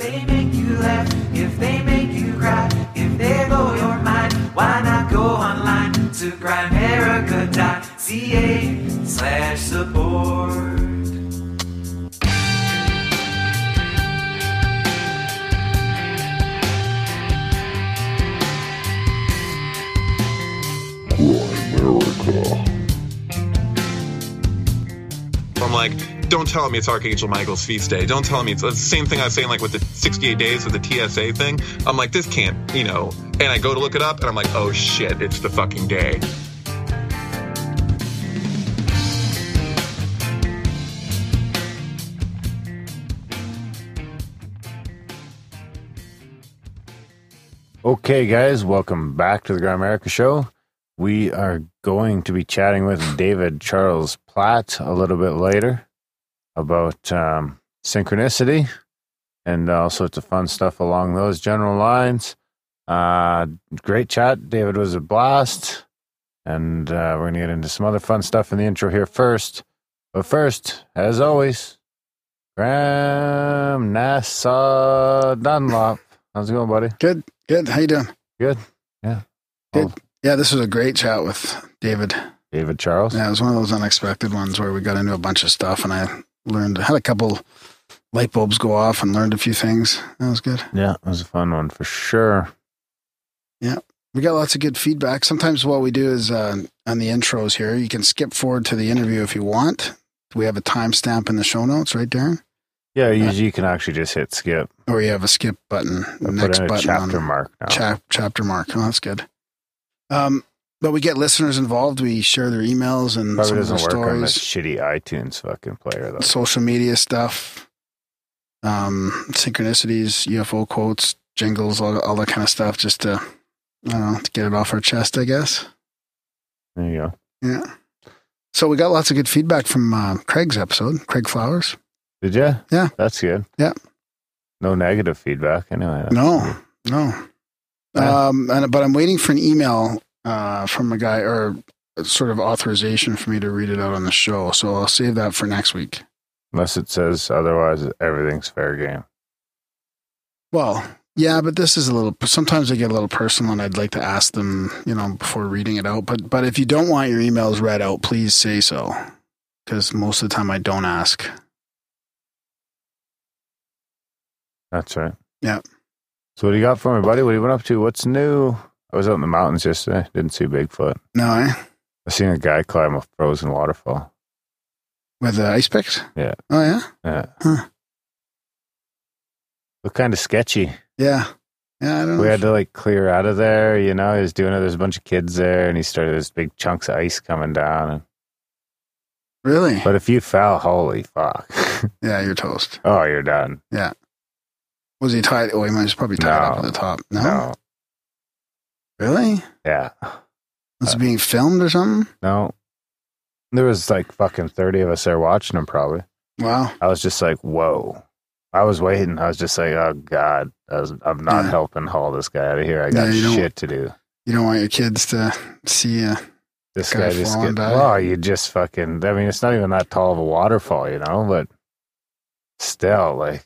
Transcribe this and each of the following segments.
they make you laugh, if they make don't tell me it's Archangel Michael's feast day. Don't tell me it's, the same thing I was saying like with the 68 days with the TSA thing. I'm like, this can't, you know. And I go to look it up and I'm like, oh shit, it's the fucking day. Okay, guys, welcome back to the Grimerica Show. We are going to be chatting with David Charles Plate a little bit later about um, synchronicity and all sorts of fun stuff along those general lines. Uh, great chat. David was a blast. And uh, we're going to get into some other fun stuff in the intro here first. But first, as always, Graham Nassau Dunlop. How's it going, buddy? Good, good. How you doing? Good. Yeah. Good. Yeah, this was a great chat with David. David Charles. Yeah, it was one of those unexpected ones where we got into a bunch of stuff, and I learned had a couple light bulbs go off and learned a few things. That was good. Yeah, it was a fun one for sure. Yeah. We got lots of good feedback. Sometimes what we do is uh, on the intros here, you can skip forward to the interview if you want. We have a timestamp in the show notes, right, Darren? Yeah, usually you can actually just hit skip Or you have a skip button, or next put in a button chapter mark now. chap, chapter mark. Oh, that's good. Um, but we get listeners involved. We share their emails and Probably some of their doesn't work on stories. shitty iTunes fucking player though. social media stuff, um, synchronicities, UFO quotes, jingles, all, all that kind of stuff, just to, I don't know, to get it off our chest, I guess. There you go. Yeah. So we got lots of good feedback from uh, Craig's episode, Craig Flowers. Did you? Yeah. That's good. Yeah. No negative feedback anyway. That's No, no. Yeah. Um, and, but I'm waiting for an email uh, from a guy or sort of authorization for me to read it out on the show. So I'll save that for next week. Unless it says otherwise, everything's fair game. Well, yeah, but this is a little. Sometimes I get a little personal, and I'd like to ask them, you know, before reading it out. But but if you don't want your emails read out, please say so, because most of the time I don't ask. That's right. Yeah. So what do you got for me, buddy? What have you been up to? What's new? I was out in the mountains yesterday. Didn't see Bigfoot. No, eh? I seen a guy climb a frozen waterfall. With the ice picks. Yeah. Oh yeah. Yeah. Huh. Looked kind of sketchy. Yeah. Yeah. I don't know. We had to like clear out of there, you know. He was doing it. There's a bunch of kids there, and he started there's big chunks of ice coming down. And, really? but if you fell, holy fuck! yeah, you're toast. oh, you're done. Yeah. Was he tied? Oh, he was probably tied up at the top. No. No, Really? yeah, Was it uh, being filmed or something? no. There was like fucking thirty of us there watching him. Probably. Wow. I was just like, whoa. I was waiting. I was just like, oh god, I was, I'm not Yeah. helping haul this guy out of here. I got Yeah, shit to do. You don't want your kids to see you. This Guy guy just get, oh, you just fucking. I mean, it's not even that tall of a waterfall, you know, but still, like,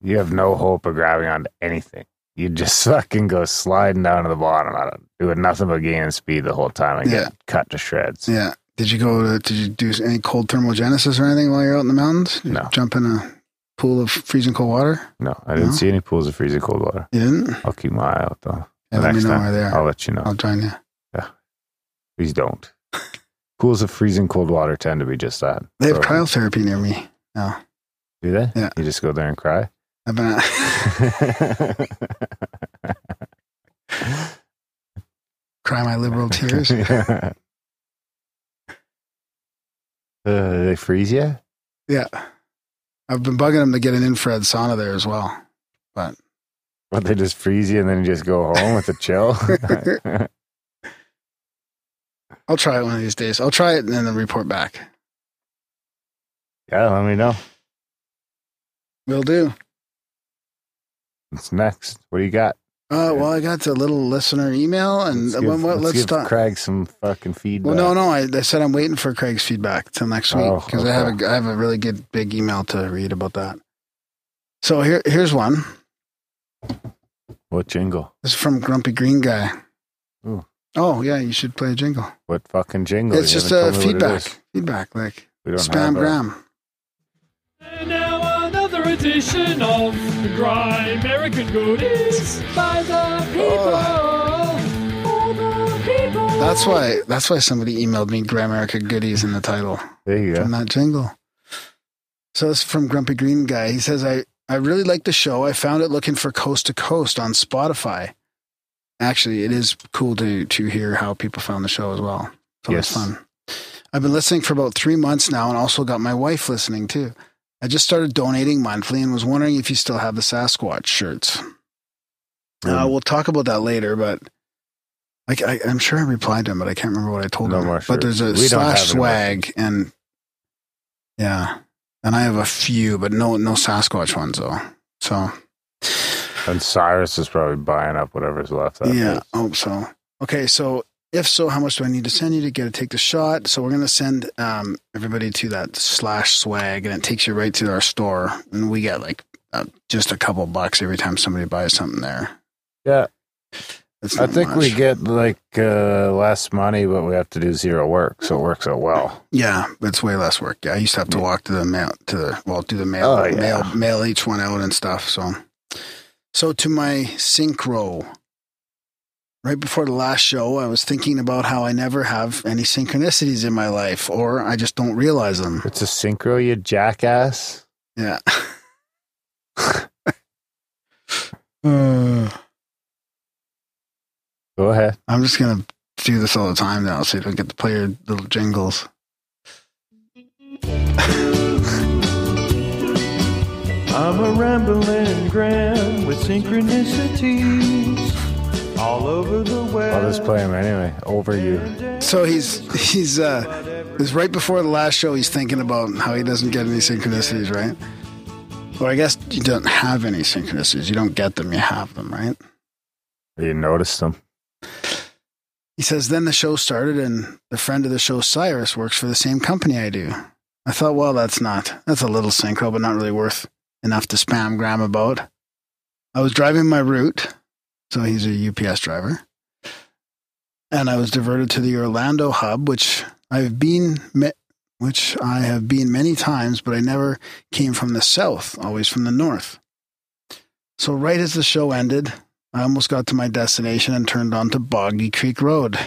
you have no hope of grabbing onto anything. You just fucking go sliding down to the bottom, I don't, doing nothing but gaining speed the whole time and Yeah. get cut to shreds. Yeah. Did you go to? Did you do any cold thermogenesis or anything while you're out in the mountains? Did No. Jump in a pool of freezing cold water? No, I didn't No? see any pools of freezing cold water. You didn't? I'll keep my eye out though. Yeah, let me know time, where they are. I'll let you know. I'll join you. Yeah. Please don't. Pools of freezing cold water tend to be just that. They have cryotherapy near me. No, Do they? Yeah. You just go there and cry. Been. cry my liberal tears. uh, they freeze you? Yeah, I've been bugging them to get an infrared sauna there as well. But but they just freeze you and then you just go home with a chill? I'll try it one of these days. I'll try it and then report back. yeah, let me know. Will do. What's next? What do you got? Uh, well, I got the little listener email, and Let's uh, give, what, let's let's start. Craig some fucking feedback. Well, no, no. I, I said I'm waiting for Craig's feedback till next week Oh, because I have a I have a really good big email to read about that. So here, here's one. What jingle? This is from Grumpy Green Guy. Ooh. Oh yeah, you should play a jingle. What fucking jingle? it's You just a told me what it is. feedback. Feedback, like spam a- gram. And now another edition of the Grimerica Goodies by the people. Oh. For the people. That's why. That's why somebody emailed me Grimerica goodies in the title. There you go. from that jingle. So this is from Grumpy Green Guy. He says, I, I really like the show. I found it looking for Coast to Coast on Spotify. Actually, it is cool to to hear how people found the show as well. So it's Yes. fun. I've been listening for about three months now and also got my wife listening too. I just started donating monthly and was wondering if you still have the Sasquatch shirts. Uh, Um, we'll talk about that later, but I, I, I'm sure I replied to him, but I can't remember what I told No him. more but there's a. We slash swag and yeah, and I have a few, but no no Sasquatch ones though. So And Cyrus is probably buying up whatever's left. After yeah, this. hope so. Okay, so if so, how much do I need to send you to get to take the shot? So we're gonna send um, everybody to that slash swag, and it takes you right to our store, and we get like uh, just a couple bucks every time somebody buys something there. Yeah. I think we get like uh, less money, but we have to do zero work, so it works out well. Yeah, it's way less work. Yeah, I used to have to walk to the mail to the well, do the mail, Oh, yeah. mail, mail each one out and stuff. So, so to my synchro. Right before the last show, I was thinking about how I never have any synchronicities in my life, or I just don't realize them. It's a synchro, you jackass. Yeah. Uh, Go ahead. I'm just gonna do this all the time now, so you don't get to play your little jingles. I'm a rambling gram with synchronicities all over the web. I'll just play him anyway. Over you. So he's he's uh it's right before the last show he's thinking about how he doesn't get any synchronicities, right? Well, I guess you don't have any synchronicities. You don't get them, you have them, right? You noticed them. He says, Then the show started and the friend of the show, Cyrus, works for the same company I do. I thought, well, that's not that's a little synchro, but not really worth enough to spam Graham about. I was driving my route, so he's a UPS driver. And I was diverted to the Orlando hub, which I've been me- which I have been many times, but I never came from the south, always from the north. So right as the show ended, I almost got to my destination and turned onto Boggy Creek Road.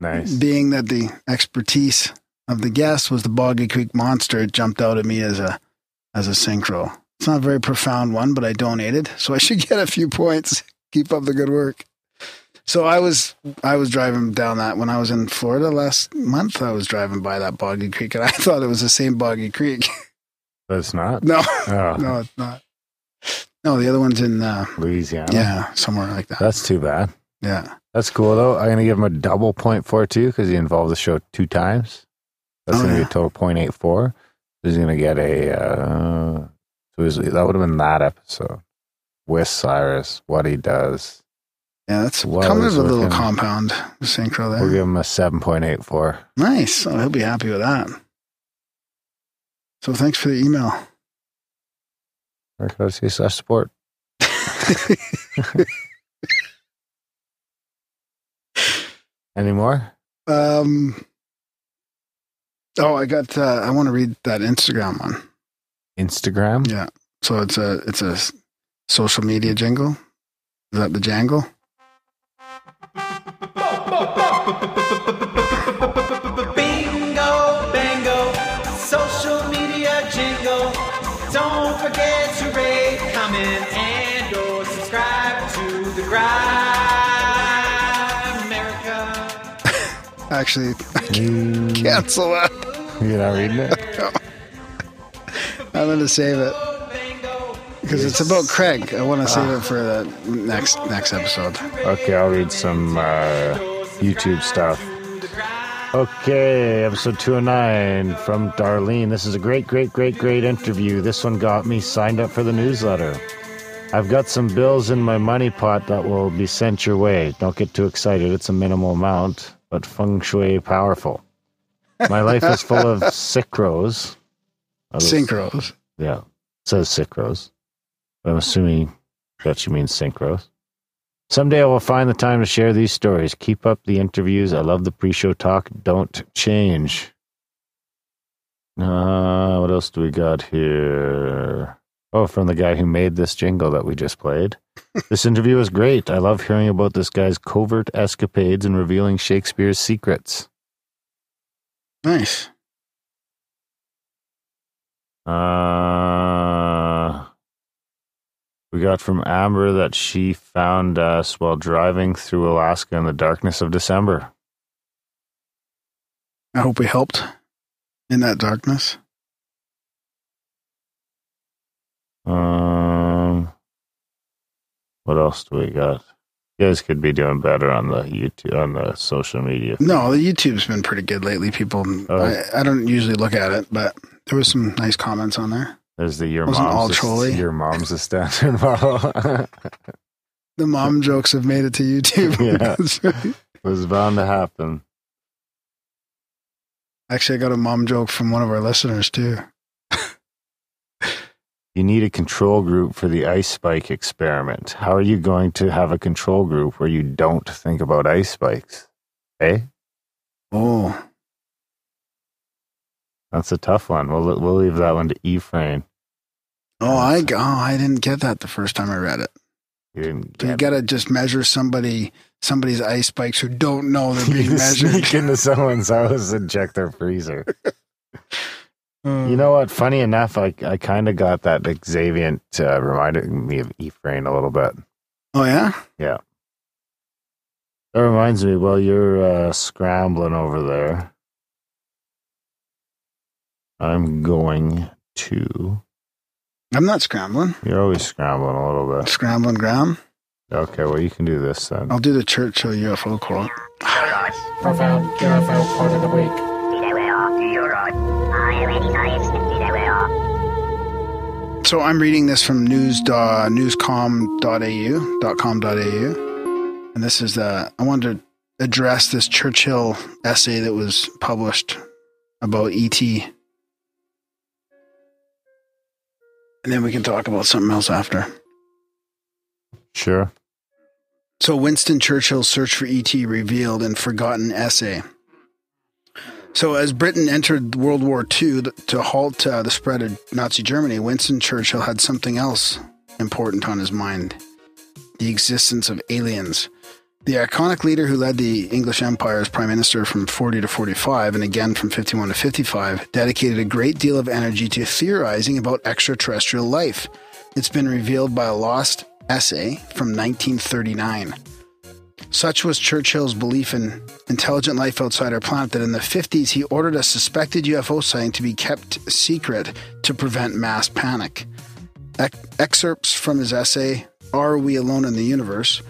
Nice. Being that the expertise of the guest was the Boggy Creek Monster, it jumped out at me as a as a synchro. It's not a very profound one, but I donated, so I should get a few points. Keep up the good work. So I was I was driving down that when I was in Florida last month. I was driving by that Boggy Creek, and I thought it was the same Boggy Creek. But it's not. no, Oh, no, it's not. No, the other one's in uh, Louisiana. yeah, somewhere like that. That's too bad. Yeah. That's cool though. I'm gonna give him a double point for it too because he involved the show two times. That's Oh, gonna be a total point eight four. He's gonna get a. Uh, he's, that would have been that episode with Cyrus. What he does. Yeah, that's Well, coming with a little compound synchro there. We'll give him a seven point eight four. Nice. Oh, he'll be happy with that. So thanks for the email. Grimerica slash support. Any more? um, oh, I got. Uh, I want to read that Instagram one. Instagram. Yeah. So it's a it's a social media jingle. Is that the jangle? Bingo, bango, social media jingle. Don't forget to rate, comment, and or subscribe to the Grind America. Actually, You, cancel that. you're not reading it. I'm gonna save it because it's about Craig. I want to save it for the next next episode. Okay, I'll read some uh, YouTube stuff. Okay, episode 209 from Darlene. This is a great, great, great, great interview. This one got me signed up for the newsletter. I've got some bills in my money pot that will be sent your way. Don't get too excited. It's a minimal amount, but feng shui powerful. My life is full of synchros. Others- Synchros. Yeah. says Sycrose. I'm assuming that she means Synchros. Someday I will find the time to share these stories. Keep up the interviews. I love the pre-show talk. Don't change. Uh, what else do we got here? Oh, from the guy who made this jingle that we just played. this interview was great. I love hearing about this guy's covert escapades and revealing Shakespeare's secrets. Nice. Uh, we got from Amber that she found us while driving through Alaska in the darkness of December. I hope we helped in that darkness. Um, what else do we got? You guys could be doing better on the YouTube on the social media. No, the YouTube's been pretty good lately. People, Oh. I, I don't usually look at it, but there was some nice comments on there. There's the your Wasn't mom's all a- trolly. your mom's a standard model. The mom jokes have made it to YouTube. Yeah. Right. was bound to happen. Actually, I got a mom joke from one of our listeners too. You need a control group for the ice spike experiment. How are you going to have a control group where you don't think about ice spikes? Eh? Oh, That's a tough one. We'll we'll leave that one to Ephraim. oh, I oh, I didn't get that the first time I read it. You didn't So you got to just measure somebody somebody's ice spikes who don't know they're being measured. sneak into someone's house and check their freezer. Uh, You know what? Funny enough, I I kind of got that Xavier uh, reminded me of Ephraim a little bit. Oh yeah. Yeah. That reminds me. While you're uh, scrambling over there, I'm going to. I'm not scrambling. You're always scrambling a little bit. Scrambling ground. Okay, well you can do this then. I'll do the Churchill UFO quote. Profound UFO quote of the week. So I'm reading this from news uh, newscom.au dot com dot au, and this is the I wanted to address this Churchill essay that was published about ET, and then we can talk about something else after. Sure. So Winston Churchill's search for ET revealed in forgotten essay. So as Britain entered World War II to halt uh, the spread of Nazi Germany, Winston Churchill had something else important on his mind: the existence of aliens. The iconic leader who led the English Empire as prime minister from 40 to 45 and again from 51 to 55 dedicated a great deal of energy to theorizing about extraterrestrial life. It's been revealed by a lost essay from 1939. Such was Churchill's belief in intelligent life outside our planet that in the 50s he ordered a suspected UFO sighting to be kept secret to prevent mass panic. Ec- excerpts from his essay, Are We Alone in the Universe?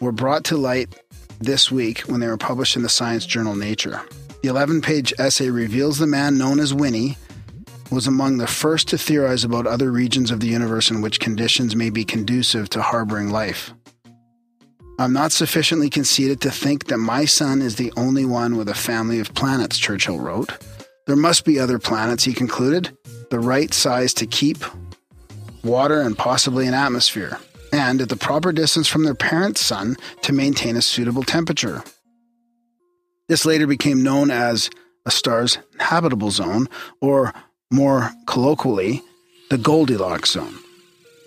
were brought to light this week when they were published in the science journal Nature. The 11 page essay reveals the man known as Winnie was among the first to theorize about other regions of the universe in which conditions may be conducive to harboring life. I'm not sufficiently conceited to think that my sun is the only one with a family of planets, Churchill wrote. There must be other planets, he concluded, the right size to keep water and possibly an atmosphere, and at the proper distance from their parent sun to maintain a suitable temperature. This later became known as a star's habitable zone, or more colloquially, the Goldilocks zone.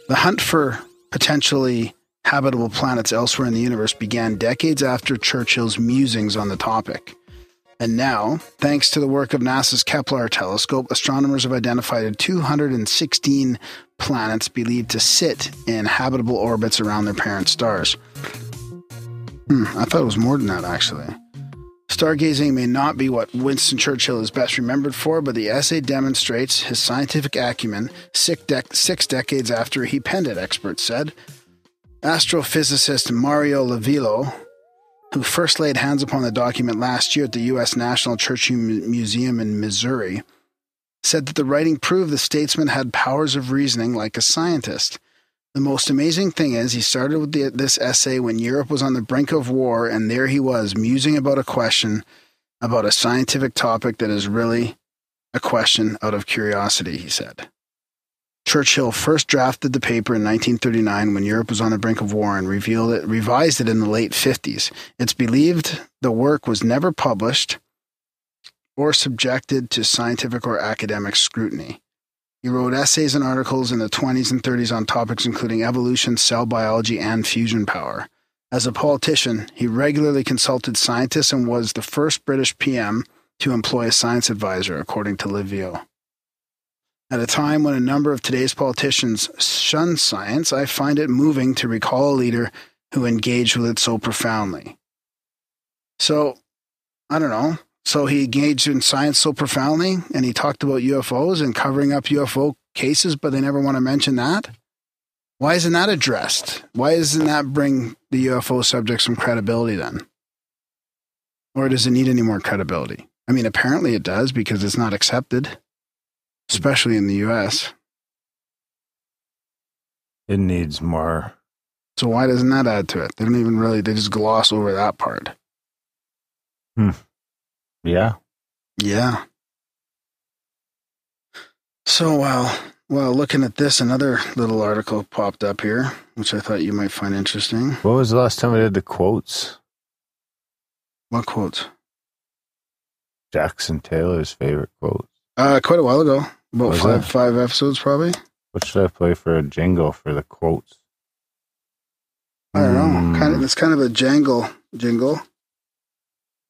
The hunt for potentially habitable planets elsewhere in the universe began decades after Churchill's musings on the topic. And now, thanks to the work of NASA's Kepler telescope, astronomers have identified 216 planets believed to sit in habitable orbits around their parent stars. Hmm, I thought it was more than that, actually. Stargazing may not be what Winston Churchill is best remembered for, but the essay demonstrates his scientific acumen six, six decades after he penned it, experts said. Astrophysicist Mario Livio, who first laid hands upon the document last year at the U.S. National Church Museum in Missouri, said that the writing proved the statesman had powers of reasoning like a scientist. The most amazing thing is, he started with the, this essay when Europe was on the brink of war, and there he was, musing about a question about a scientific topic that is really a question out of curiosity, he said. Churchill first drafted the paper in 1939 when Europe was on the brink of war and revealed it, revised it in the late 50s. It's believed the work was never published or subjected to scientific or academic scrutiny. He wrote essays and articles in the 20s and 30s on topics including evolution, cell biology, and fusion power. As a politician, he regularly consulted scientists and was the first British PM to employ a science advisor, according to Livio. At a time when a number of today's politicians shun science, I find it moving to recall a leader who engaged with it so profoundly. So, I don't know. So he engaged in science so profoundly and he talked about UFOs and covering up UFO cases, but they never want to mention that. Why isn't that addressed? Why doesn't that bring the UFO subject some credibility then? Or does it need any more credibility? I mean, apparently it does because it's not accepted, especially in the US. It needs more. So why doesn't that add to it? They don't even really, they just gloss over that part. Hmm. Yeah. Yeah. So while while looking at this, another little article popped up here, which I thought you might find interesting. What was the last time I did the quotes? What quotes? Jackson Taylor's favorite quotes. Uh, quite a while ago, about Was five it? five episodes probably. What should I play for a jingle for the quotes? I don't know. Hmm, Kind of, it's kind of a jangle jingle.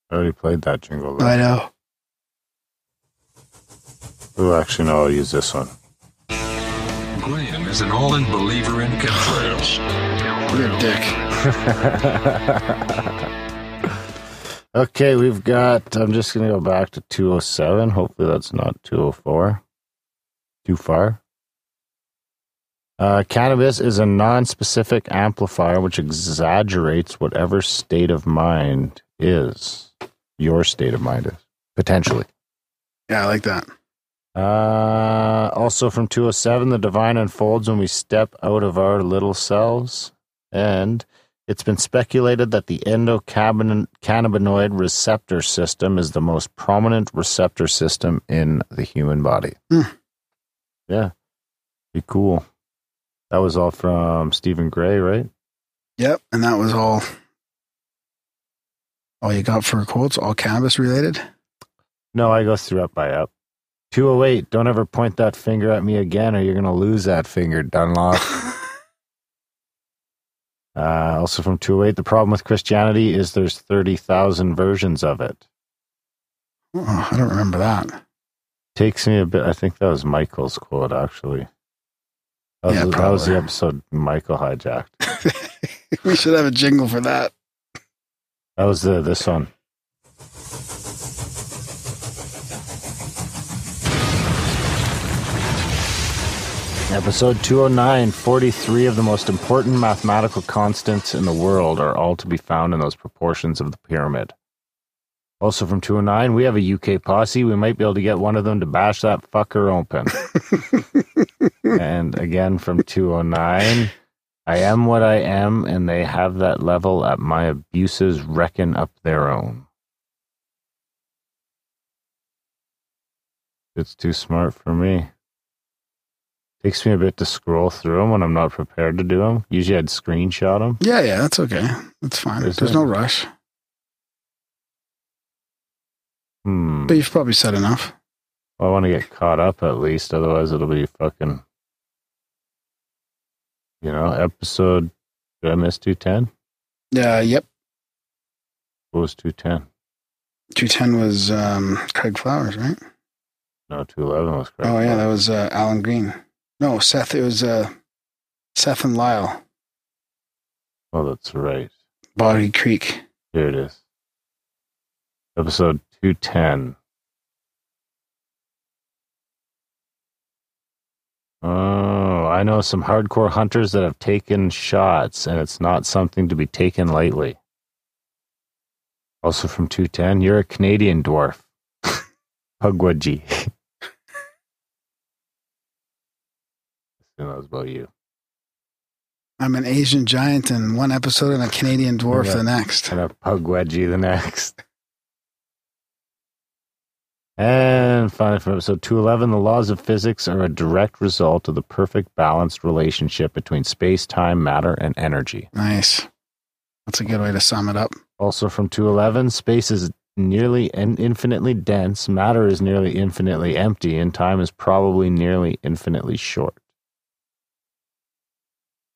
I already played that jingle. though. I know. Oh, actually, no, I'll use this one. Graham is an all-in believer in chemtrails. You're a dick. okay, we've got. I'm just going to go back to 207. Hopefully, that's not 204. Too far. Uh, cannabis is a non specific amplifier which exaggerates whatever state of mind is. Your state of mind is. Potentially. Yeah, I like that. Uh, also from 207, the divine unfolds when we step out of our little selves. And it's been speculated that the endocannabinoid receptor system is the most prominent receptor system in the human body. Hmm. Yeah. Be cool. That was all from Stephen Gray, right? Yep, and that was all. All you got for quotes, all cannabis related. No, I go through up by up. 208, don't ever point that finger at me again or you're going to lose that finger, Dunlop. Uh, also from 208, the problem with Christianity is there's 30,000 versions of it. Oh, I don't remember that. Takes me a bit, I think that was Michael's quote, actually. That was, Yeah, that was the episode Michael hijacked. we should have a jingle for that. That was the, this one. Episode 209 43 of the most important mathematical constants in the world are all to be found in those proportions of the pyramid. Also from 209, we have a UK posse. We might be able to get one of them to bash that fucker open. and again from 209, I am what I am, and they have that level at my abuses reckon up their own. It's too smart for me. Takes me a bit to scroll through them when I'm not prepared to do them. Usually I'd screenshot them. Yeah, yeah, that's okay. That's fine. There's it? no rush. Hmm. But you've probably said enough. I want to get caught up at least, otherwise it'll be fucking. You know, episode. Did I miss 210? Yeah, yep. What was 210? 210 was um, Craig Flowers, right? No, 211 was Craig. Oh, yeah, that was uh, Alan Green. No, Seth, it was uh, Seth and Lyle, Oh, that's right. Boggy Creek. Here it is. Episode 210. Oh, I know some hardcore hunters that have taken shots, and it's not something to be taken lightly. Also from 210, you're a Canadian dwarf. Pukwudgie. Who knows about you? I'm an Asian giant in one episode and a Canadian dwarf Yeah. the next. And a Pukwudgie the next. And finally, from episode 211, the laws of physics are a direct result of the perfect balanced relationship between space, time, matter, and energy. Nice. That's a good way to sum it up. Also from 211, space is nearly and infinitely dense, matter is nearly infinitely empty, and time is probably nearly infinitely short.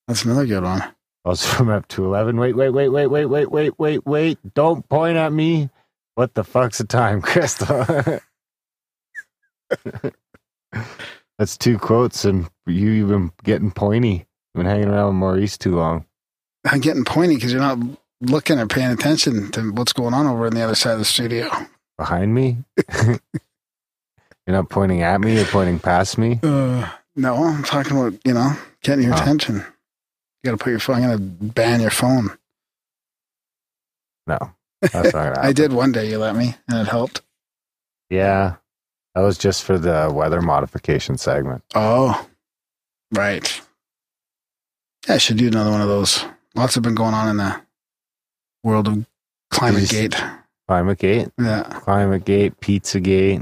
That's another good one. Also from up 211, wait, wait, wait, wait, wait, wait, wait, wait, wait, don't point at me. What the fuck's the time, Crystal? That's two quotes, and you you've been getting pointy. Been hanging around with Maurice too long. I'm getting pointy because you're not looking or paying attention to what's going on over on the other side of the studio. Behind me? You're not pointing at me, you're pointing past me. Uh, no, I'm talking about, you know, getting your Oh. attention. You got to put your phone, I'm to ban your phone. No, that's not gonna happen. I did one day, you let me, and it helped. Yeah, that was just for the weather modification segment. Oh, right. Yeah, I should do another one of those. Lots have been going on in the world of climate gate. Climate Gate, Yeah. Climate Gate, Pizza Gate,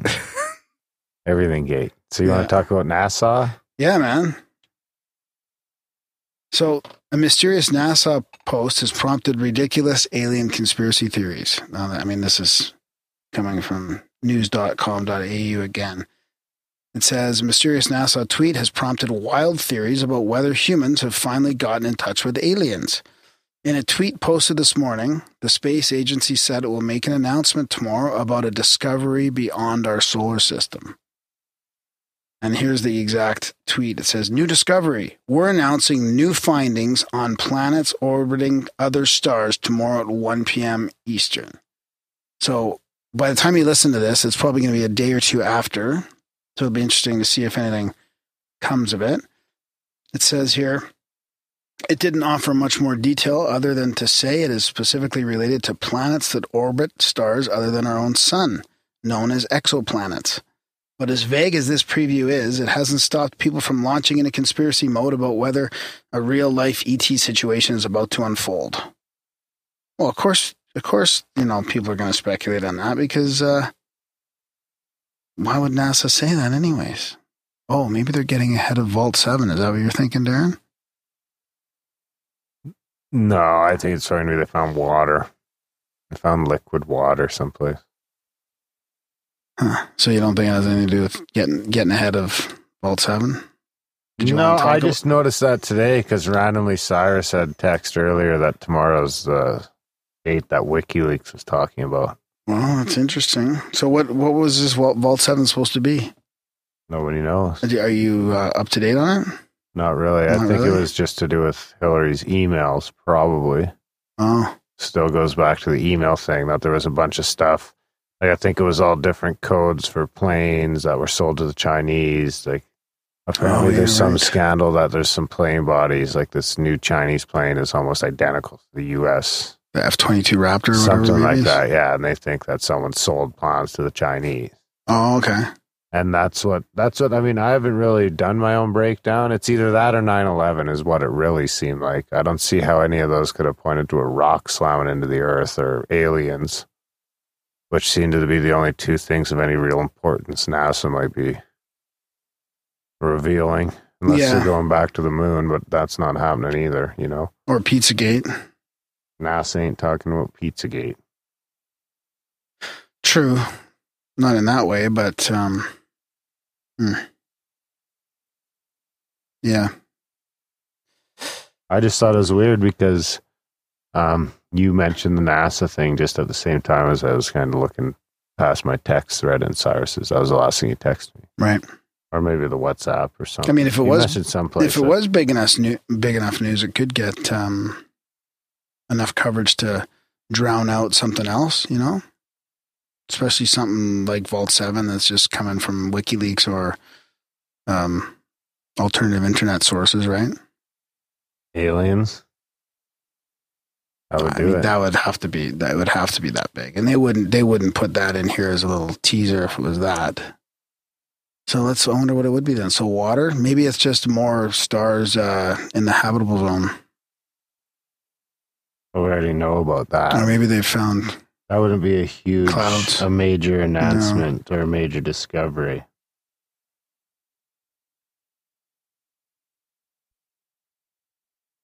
everything Gate. So you Yeah. want to talk about NASA? Yeah, man. So, a mysterious NASA post has prompted ridiculous alien conspiracy theories. Now, I mean, this is coming from news.com.au again. It says a mysterious NASA tweet has prompted wild theories about whether humans have finally gotten in touch with aliens. In a tweet posted this morning, the space agency said it will make an announcement tomorrow about a discovery beyond our solar system. And here's the exact tweet. It says, New discovery. We're announcing new findings on planets orbiting other stars tomorrow at 1 p.m. Eastern. So by the time you listen to this, it's probably going to be a day or two after. So it'll be interesting to see if anything comes of it. It says here, it didn't offer much more detail other than to say it is specifically related to planets that orbit stars other than our own sun, known as exoplanets. But as vague as this preview is, it hasn't stopped people from launching into conspiracy mode about whether a real life ET situation is about to unfold. Well, of course, of course, you know, people are going to speculate on that because uh, why would NASA say that, anyways? Oh, maybe they're getting ahead of Vault 7. Is that what you're thinking, Darren? No, I think it's to be they found water. They found liquid water someplace. Huh. So you don't think it has anything to do with getting getting ahead of Vault 7? Did you no, want to talk I about- just noticed that today because randomly Cyrus had text earlier that tomorrow's the date that WikiLeaks was talking about. Well, that's interesting. So what what was this Vault, Vault 7 supposed to be? Nobody knows. Are you uh, up to date on it? Not really. I Not think it was just to do with Hillary's emails, probably. Oh, Still goes back to the email thing that there was a bunch of stuff. Like I think it was all different codes for planes that were sold to the Chinese. Like apparently Oh, yeah, there's some right. scandal that there's some plane bodies, like this new Chinese plane is almost identical to the US. The F 22 Raptor or. Something like is? that, yeah. And they think that someone sold plans to the Chinese. Oh, okay. And that's what that's what I mean. I haven't really done my own breakdown. It's either that or 9/11 is what it really seemed like. I don't see how any of those could have pointed to a rock slamming into the earth or aliens, which seem to be the only two things of any real importance NASA might be revealing. Unless Yeah. they're going back to the moon, but that's not happening either, you know. Or Pizzagate. NASA ain't talking about Pizzagate. True. Not in that way, but um, hmm. yeah. I just thought it was weird because um, you mentioned the NASA thing just at the same time as I was kind of looking past my text thread in Cyrus's. That was the last thing you texted me, Right. or maybe the WhatsApp or something. I mean, if it You was- if it was big enough, new, big enough news, it could get um, enough coverage to drown out something else. You know, especially something like Vault Seven that's just coming from WikiLeaks or um, alternative internet sources, right? aliens, I would I do mean, it. that would have to be that would have to be that big, and they wouldn't they wouldn't put that in here as a little teaser if it was that. So let's I wonder what it would be then. So water, maybe it's just more stars uh, in the habitable zone, already know about that. or maybe they found That wouldn't be a huge, Clouds. a major announcement or a major discovery.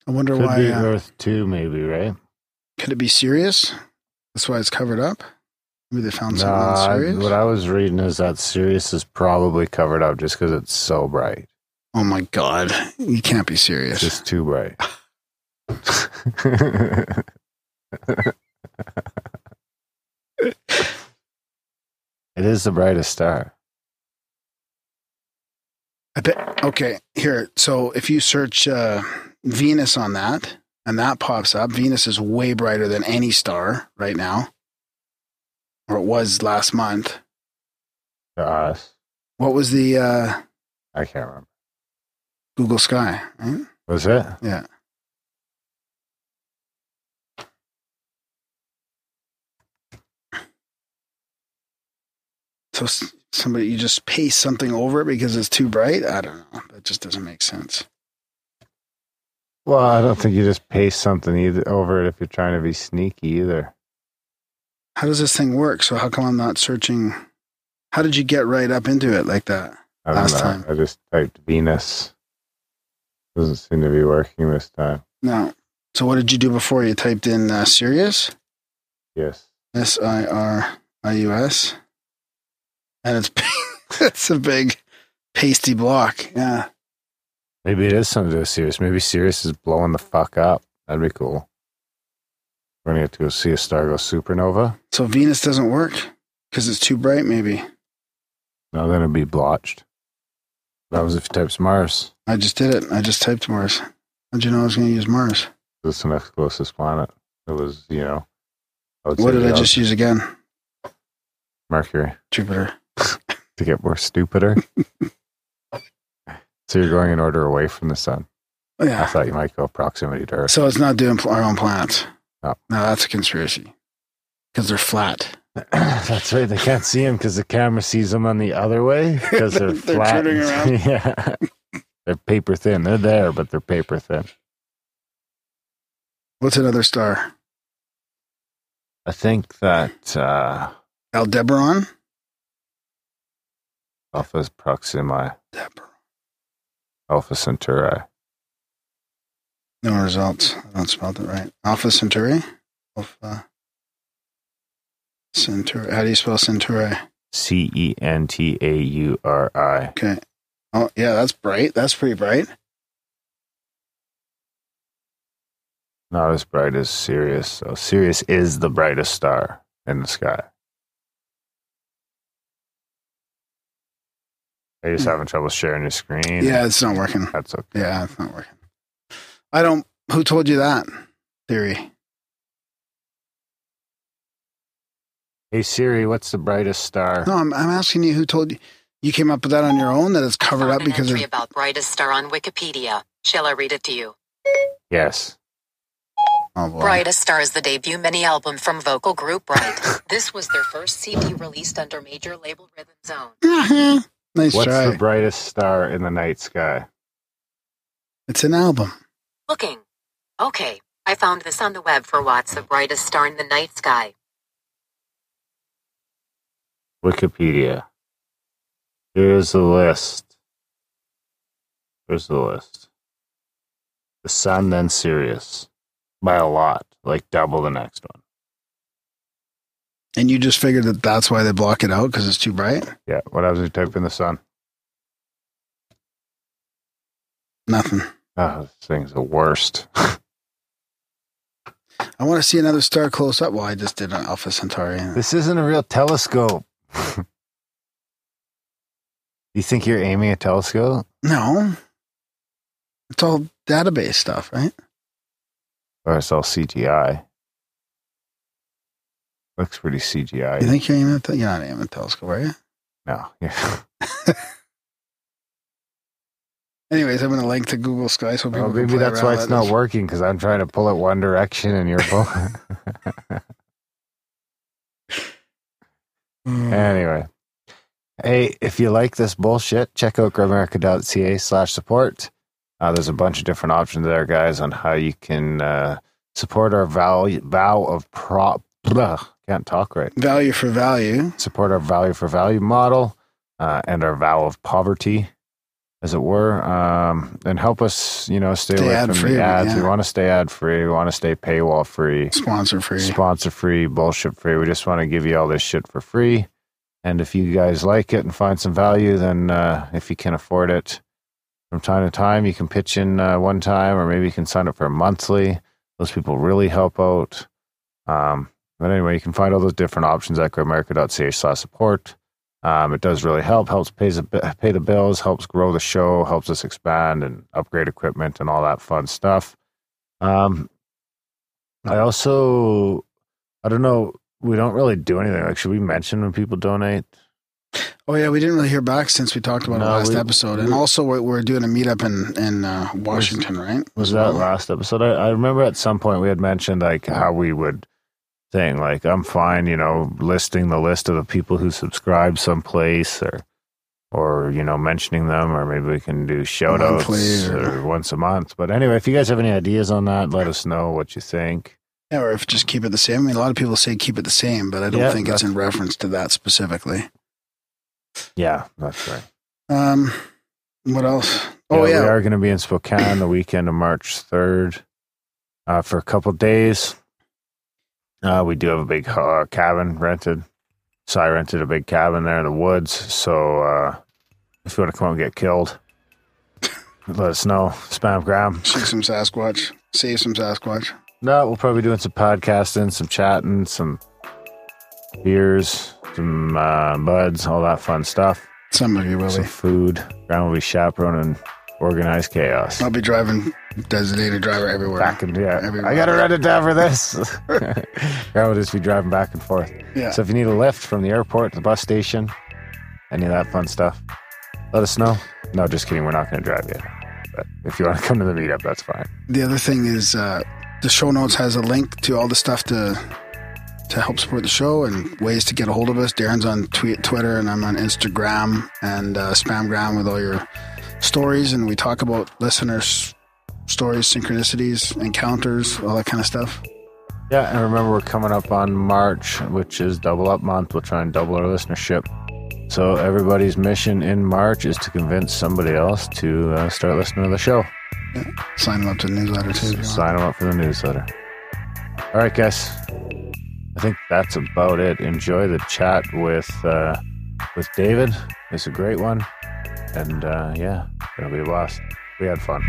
I wonder Could why. be uh, Earth two, maybe, right? could it be Sirius? That's why it's covered up. Maybe they found something Nah, on I- what I was reading is that Sirius is probably covered up just because it's so bright. oh my god, you can't be serious. It's just too bright. it is the brightest star. I bet. Okay, here. So if you search uh, Venus on that, and that pops up, Venus is way brighter than any star right now, or it was last month. To us, What was the uh, I can't remember. Google Sky? Right? Was it? Yeah. So somebody you just paste something over it because it's too bright. I don't know. That just doesn't make sense. Well, I don't think you just paste something either over it if you're trying to be sneaky either. How does this thing work? So how come I'm not searching? How did you get right up into it like that? I don't Last know. time. I just typed Venus. Doesn't seem to be working this time. No. So what did you do before? You typed in uh, Sirius, Yes. S I R I U S, and it's it's a big pasty block. Yeah. Maybe it is something to do with Sirius. Maybe Sirius is blowing the fuck up. That'd be cool. We're gonna get to go see a star go supernova. So Venus doesn't work because it's too bright. Maybe No, then it'd be blotched. That was if you types Mars. I just did it. I just typed Mars. How'd you know I was going to use Mars? It's the next closest planet. It was, you know. What did I just use again? Mercury Jupiter. To get more stupider. so you're going in order away from the sun. Yeah. I thought you might go proximity to Earth. So it's not doing our own planets. No. No, that's a conspiracy because they're flat. That's right. They can't see them because the camera sees them on the other way because they're, They're flat. turning around. yeah, they're paper thin. They're there, but they're paper thin. What's another star? I think that uh, Aldebaran? Alpha Proxima. Alpha Centauri. No results. I don't spell that right. Alpha Centauri? Alpha Centauri. How do you spell Centauri? C E N T A U R I. Okay. Oh, yeah, that's bright. That's pretty bright. Not as bright as Sirius. So Sirius is the brightest star in the sky. Are you just Hmm. having trouble sharing your screen? Yeah, it's not working. That's okay. Yeah, it's not working. I don't. Who told you that theory? Hey Siri, what's the brightest star? No, I'm, I'm asking you who told you. You came up with that on your own that it's covered up Found an because entry of. about brightest star on Wikipedia. Shall I read it to you? Yes. Oh, boy. Brightest Star is the debut mini album from vocal group Bright. this was their first CD released under major label Rhythm Zone. Nice What's try. the brightest star in the night sky? it's an album. Looking. Okay, I found this on the web for what's the brightest star in the night sky. Wikipedia. Here's the list. Here's the list. The sun, then Sirius. By a lot. Like double the next one. And you just figured that that's why they block it out because it's too bright? Yeah. What happens if you type in the sun? Nothing. Oh, this thing's the worst. I want to see another star close up. Well, I just did an Alpha Centauri. this isn't a real telescope. you think you're aiming a telescope? No. It's all database stuff, right? Or it's all CGI? Looks pretty CGI. You think you're aiming at the, You're not aiming at a telescope, are you? no. Yeah. Anyways, I'm going to link to Google Sky so people Well, maybe that's why it's not this. working because I'm trying to pull it one direction and you're pulling. Mm. anyway, hey, if you like this bullshit, check out grimerica.ca slash support. Uh, there's a bunch of different options there, guys, on how you can uh, support our vow, vow of prop. Can't talk right. Value for value. Support our value for value model uh, and our vow of poverty, as it were, um, and help us, you know, stay, Stay away from the ads. We want to stay ad free. We want to stay paywall free. Sponsor free. sponsor free, bullshit free. We just want to give you all this shit for free. And if you guys like it and find some value, then uh, if you can afford it from time to time, you can pitch in uh, one time, or maybe you can sign up for a monthly. Those people really help out. Um, but anyway, you can find all those different options at grimerica.ca slash support. Um, it does really help, helps pay the, pay the bills, helps grow the show, helps us expand and upgrade equipment and all that fun stuff. Um, I also, I don't know, we don't really do anything. Like, should we mention when people donate? Oh yeah, we didn't really hear back since we talked about it No, last we- episode, and we- also we're, we're doing a meetup in in uh, Washington, right? Was that well. last episode? I, I remember at some point we had mentioned like how we would thing like I'm fine, you know, listing the list of the people who subscribe someplace or or you know mentioning them or maybe we can do shout outs or or- once a month. But anyway, if you guys have any ideas on that, let us know what you think. Yeah, or if just keep it the same. I mean, a lot of people say keep it the same, but I don't Yeah, think it's in reference to that specifically. Yeah, that's right. Um, what else? Oh we yeah, we are going to be in Spokane the weekend of March third uh, for a couple days. Uh, we do have a big uh, cabin rented, so I rented a big cabin there in the woods. So uh, if you want to come and get killed, let us know. Spam gram. shoot some Sasquatch, save some Sasquatch. No, we'll probably be doing some podcasting, some chatting, some beers, some uh, buds, all that fun stuff. Somebody will Some food. Grandma will be chaperoning organized chaos. I'll be driving designated driver everywhere. back and yeah, Everywhere. I gotta rent it down for this. I will just be driving back and forth. Yeah. So if you need a lift from the airport to the bus station, any of that fun stuff, let us know. No, just kidding. We're not going to drive you. But if you want to come to the meetup, that's fine. The other thing is uh, the show notes has a link to all the stuff to to help support the show and ways to get a hold of us. Darren's on tweet, Twitter and I'm on Instagram and uh, Spamgram with all your stories, and we talk about listeners' stories, synchronicities, encounters, all that kind of stuff. Yeah, and remember we're coming up on March, which is double up month. We'll try and double our listenership. So everybody's mission in March is to convince somebody else to uh, start listening to the show. Sign them up to the newsletter too. if you want. Sign them up for the newsletter. All right, guys. I think that's about it. Enjoy the chat with uh, with David. It's a great one, and uh, yeah, it'll be a blast. We had fun.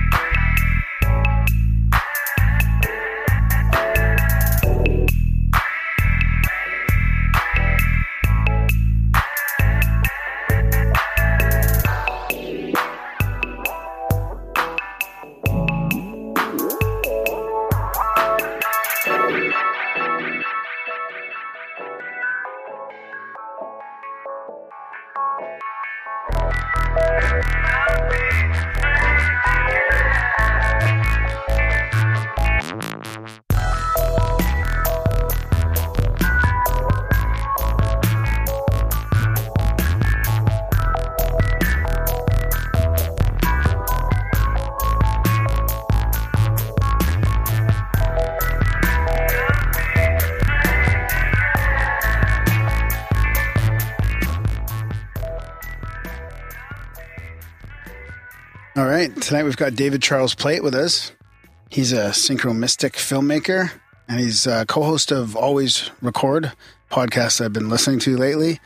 Right. Tonight we've got David Charles Plate with us. He's a synchro mystic filmmaker and he's a co host of Always Record podcast I've been listening to lately.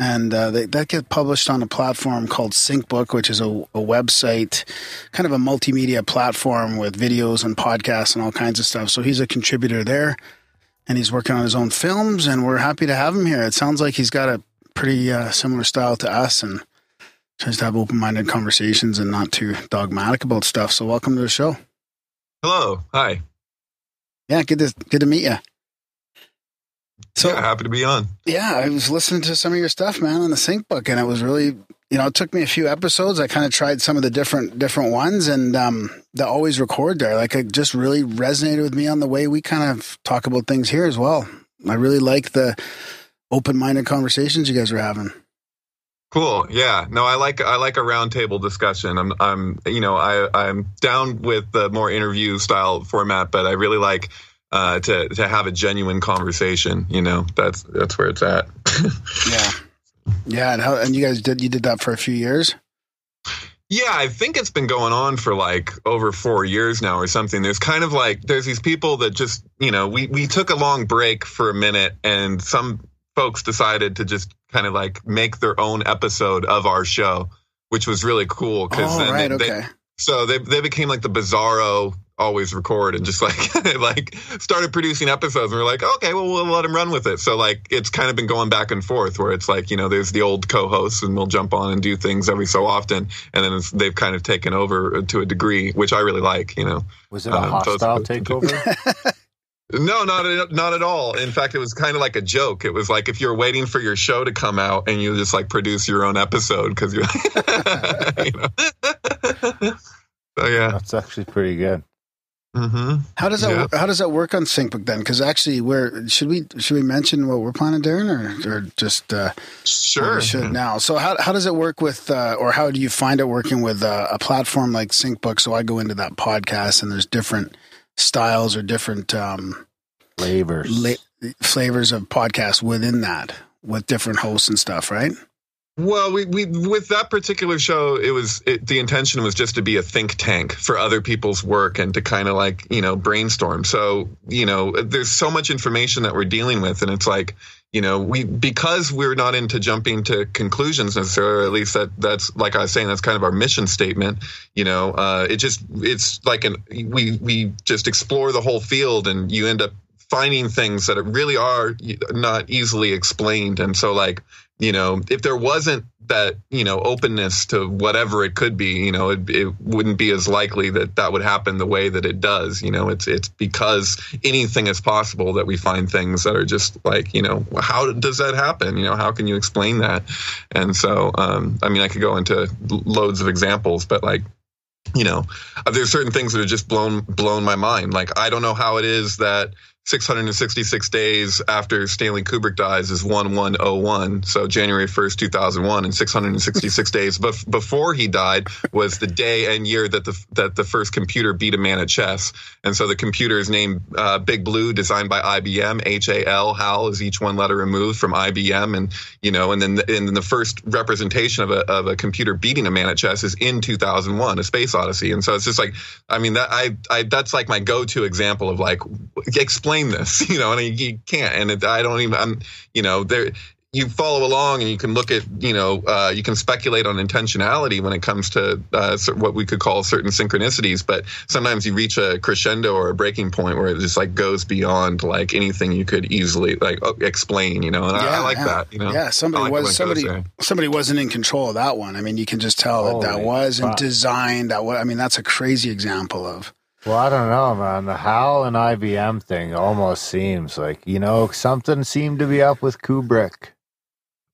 And uh, they, that get published on a platform called SyncBook, which is a, a website, kind of a multimedia platform with videos and podcasts and all kinds of stuff. So he's a contributor there and he's working on his own films. And we're happy to have him here. It sounds like he's got a pretty uh, similar style to us and tries to have open-minded conversations and not too dogmatic about stuff. So welcome to the show. Hello. Hi. Yeah, good to good to meet you. So yeah, happy to be on. yeah, I was listening to some of your stuff, man, on the SyncBook, and it was really, you know, it took me a few episodes. I kind of tried some of the different different ones, and um, the always record there, like, it just really resonated with me on the way we kind of talk about things here as well. I really like the open-minded conversations you guys are having. Cool. Yeah. No, I like I like a roundtable discussion. I'm I'm you know I I'm down with the more interview style format, but I really like uh, to to have a genuine conversation. You know, that's that's where it's at. Yeah. Yeah, and how and you guys did you did that for a few years? Yeah, I think it's been going on for like over four years now or something. There's kind of like there's these people that just you know we we took a long break for a minute, and some folks decided to just kind of like make their own episode of our show, which was really cool because Oh, then right, they, they- okay. so they they became like the bizarro always record and just like like started producing episodes and we're like okay well we'll let him run with it so like it's kind of been going back and forth where it's like you know there's the old co-hosts and we'll jump on and do things every so often and then it's, they've kind of taken over to a degree which i really like you know Was it a Um, so hostile takeover? no, not at, not at all. In fact, it was kind of like a joke. It was like if you're waiting for your show to come out and you just like produce your own episode because you're, you know. so yeah. That's actually pretty good. hmm How does that Yeah. how does that work on SyncBook then? Because actually, we're should we should we mention what we're planning, Darren, or or just uh, Sure. we should now? So how how does it work with, uh, or how do you find it working with uh, a platform like SyncBook? So I go into that podcast, and there's different styles or different um, Flavors. la- flavors of podcasts within that with different hosts and stuff, right? Well, we, we with that particular show, it was it, the intention was just to be a think tank for other people's work and to kind of like you know brainstorm. So you know, there's so much information that we're dealing with, and it's like you know we because we're not into jumping to conclusions necessarily. At least that that's like I was saying, that's kind of our mission statement. You know, uh, it just it's like an we we just explore the whole field, and you end up finding things that really are not easily explained, and so like you know, if there wasn't that, you know, openness to whatever it could be, you know, it, it wouldn't be as likely that that would happen the way that it does. You know, it's it's because anything is possible that we find things that are just like, you know, how does that happen? You know, how can you explain that? And so, um, I mean, I could go into loads of examples, but like, you know, there's certain things that have just blown blown my mind. Like, I don't know how it is that 666 days after Stanley Kubrick dies is 1101. So January 1st, 2001, and 666 days bef- before he died was the day and year that the that the first computer beat a man at chess. And so the computer is named uh, Big Blue, designed by IBM. H A L HAL is each one letter removed from IBM, and you know, and then the, and then the first representation of a of a computer beating a man at chess is in 2001, A Space Odyssey. And so it's just like, I mean, that I I that's like my go to example of like explain this, you know, and you can't, and it, I don't even, I'm, you know, there. You follow along, and you can look at, you know, uh, you can speculate on intentionality when it comes to uh, what we could call certain synchronicities. But sometimes you reach a crescendo or a breaking point where it just like goes beyond like anything you could easily like explain, you know. And I, I like yeah. that, you know. Yeah, somebody like was somebody somebody wasn't in control of that one. I mean, you can just tell that that wasn't designed. That was, I mean, that's a crazy example of. Well, I don't know, man. The HAL and IBM thing almost seems like, you know, something seemed to be up with Kubrick.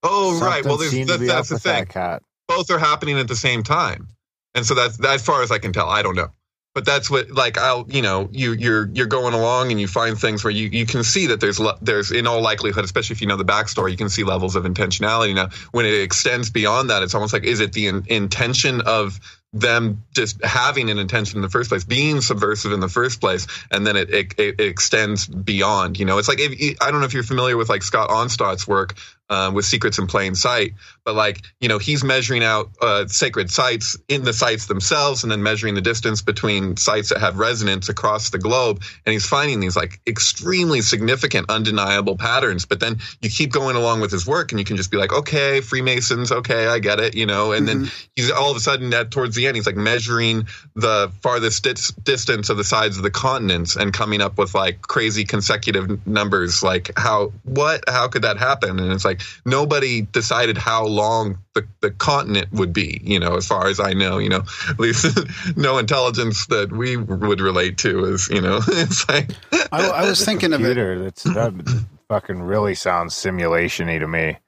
Oh, right. Well, there's, that, that's the thing. that both are happening at the same time and so that's as far as i can tell i don't know but that's what like i'll you know you you're you're going along and you find things where you you can see that there's there's in all likelihood especially if you know the backstory you can see levels of intentionality now when it extends beyond that it's almost like is it the in, intention of them just having an intention in the first place, being subversive in the first place, and then it, it, it extends beyond. You know, it's like if, I don't know if you're familiar with like Scott Onstott's work uh, with Secrets in Plain Sight, but like you know he's measuring out uh, sacred sites in the sites themselves, and then measuring the distance between sites that have resonance across the globe, and he's finding these like extremely significant, undeniable patterns. But then you keep going along with his work, and you can just be like, okay, Freemasons, okay, I get it, you know, and then he's all of a sudden at towards the end he's like measuring the farthest dis- distance of the sides of the continents and coming up with like crazy consecutive numbers like how what how could that happen and it's like nobody decided how long the, the continent would be you know as far as i know you know at least no intelligence that we would relate to is you know it's like I, I was thinking of it. That's that fucking really sounds simulation-y to me.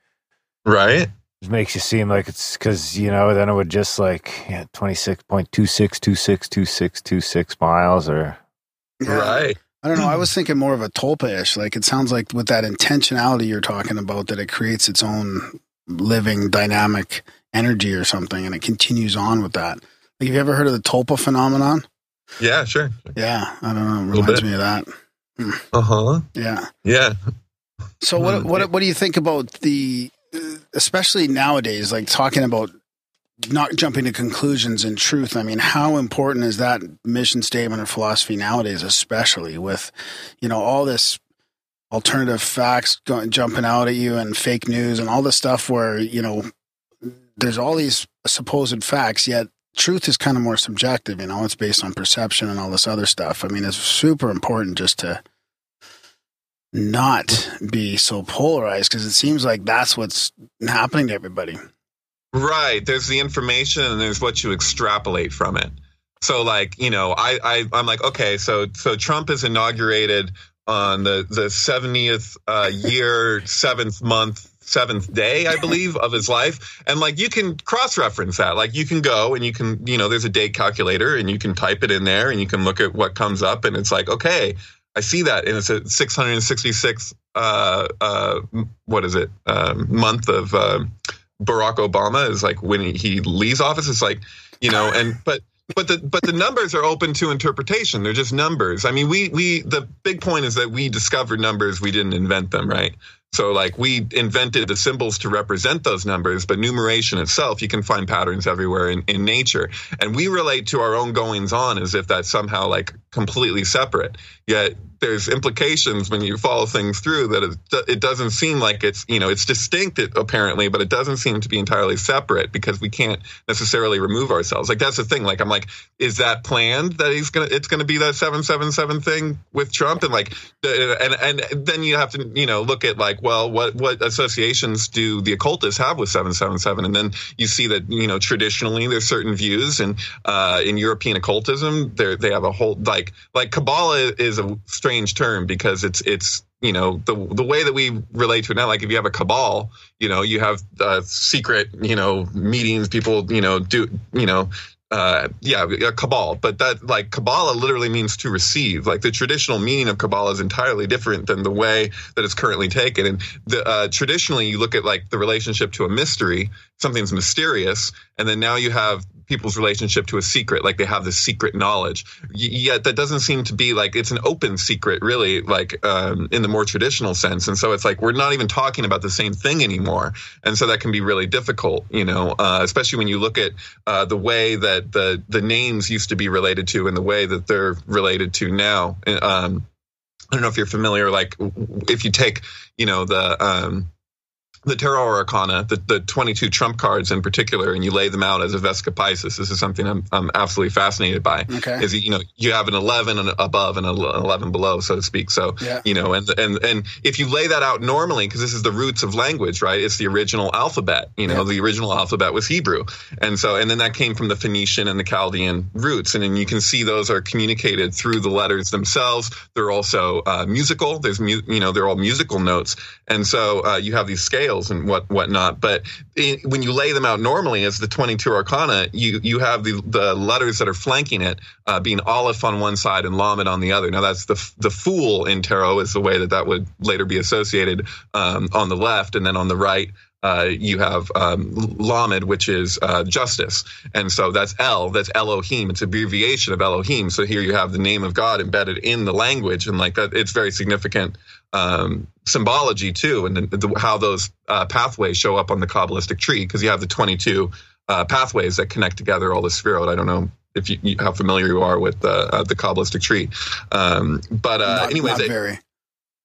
right It makes you seem like it's because you know then it would just like yeah, twenty six point two six two six two six two six miles or Yeah. right I don't know. I was thinking more of a tulpa-ish. Like it sounds like with that intentionality you're talking about, that it creates its own living dynamic energy or something, and it continues on with that. Like, have you ever heard of the tulpa phenomenon? yeah sure Yeah, I don't know. It reminds me of that. Uh huh. Yeah. Yeah. So what Hmm. what what do you think about the uh, especially nowadays like talking about not jumping to conclusions and truth. I mean, how important is that mission statement or philosophy nowadays especially with you know all this alternative facts going, jumping out at you and fake news and all this stuff where you know there's all these supposed facts yet truth is kind of more subjective you know it's based on perception and all this other stuff i mean it's super important just to not be so polarized because it seems like that's what's happening to everybody Right. There's the information and there's what you extrapolate from it. So like, you know, I, I I'm like, okay, so so Trump is inaugurated on the the 70th uh, year, seventh month, seventh day, I believe, of his life. And like you can cross reference that. Like you can go and you can, you know, there's a date calculator and you can type it in there and you can look at what comes up and it's like, okay, I see that. And it's a 666 uh uh what is it? Um, month of um Barack Obama is like when he, he leaves office. It's like, you know, and but but the but the numbers are open to interpretation. They're just numbers. I mean, we we the big point is that we discovered numbers. We didn't invent them, right? So like we invented the symbols to represent those numbers, but numeration itself, you can find patterns everywhere in, in nature. And we relate to our own goings on as if that's somehow like completely separate. Yet there's implications when you follow things through that it, it doesn't seem like it's, you know, it's distinct apparently, but it doesn't seem to be entirely separate because we can't necessarily remove ourselves. Like that's the thing. Like I'm like, is that planned that he's gonna, it's gonna be that seven seven seven thing with Trump? And like, and and then you have to, you know, look at like, well, what what associations do the occultists have with seven seven seven? And then you see that, you know, traditionally there's certain views, and uh, in European occultism, they they have a whole like like Kabbalah is a strange term because it's it's you know the the way that we relate to it now like if you have a cabal you know you have uh, secret you know meetings people you know do you know uh, yeah, a cabal, but that like Kabbalah literally means to receive. Like the traditional meaning of Kabbalah is entirely different than the way that it's currently taken. And the, uh, traditionally, you look at like the relationship to a mystery, something's mysterious, and then now you have people's relationship to a secret, like they have this secret knowledge. Yet that doesn't seem to be like it's an open secret, really, like um, in the more traditional sense. And so it's like we're not even talking about the same thing anymore, and so that can be really difficult, you know, uh, especially when you look at uh, the way that the the names used to be related to and the way that they're related to now. Um, I don't know if you're familiar, like if you take, you know, the um, the tarot arcana, the, the 22 trump cards in particular, and you lay them out as a Vesica Piscis. This is something I'm, I'm absolutely fascinated by. Okay. Is you know you have an 11 and above and an 11 below, so to speak. So Yeah. you know, and and and if you lay that out normally, because this is the roots of language, right? It's the original alphabet. You know, Yeah. the original alphabet was Hebrew, and so and then that came from the Phoenician and the Chaldean roots, and then you can see those are communicated through the letters themselves. They're also uh, musical. There's mu- you know they're all musical notes, and so uh, you have these scales and what whatnot. But it, when you lay them out normally as the 22 arcana, you you have the the letters that are flanking it uh, being Aleph on one side and Lamed on the other. Now that's the the fool in tarot is the way that that would later be associated um, on the left, and then on the right. Uh, you have um, Lamed, which is uh, justice, and so that's El. That's Elohim. It's abbreviation of Elohim. So here you have the name of God embedded in the language, and like that, it's very significant um, symbology too, and the, the, how those uh, pathways show up on the Kabbalistic tree because you have the 22 uh, pathways that connect together all the sephirot. I don't know if you, you how familiar you are with uh, uh, the Kabbalistic tree, um, but uh, anyways, it,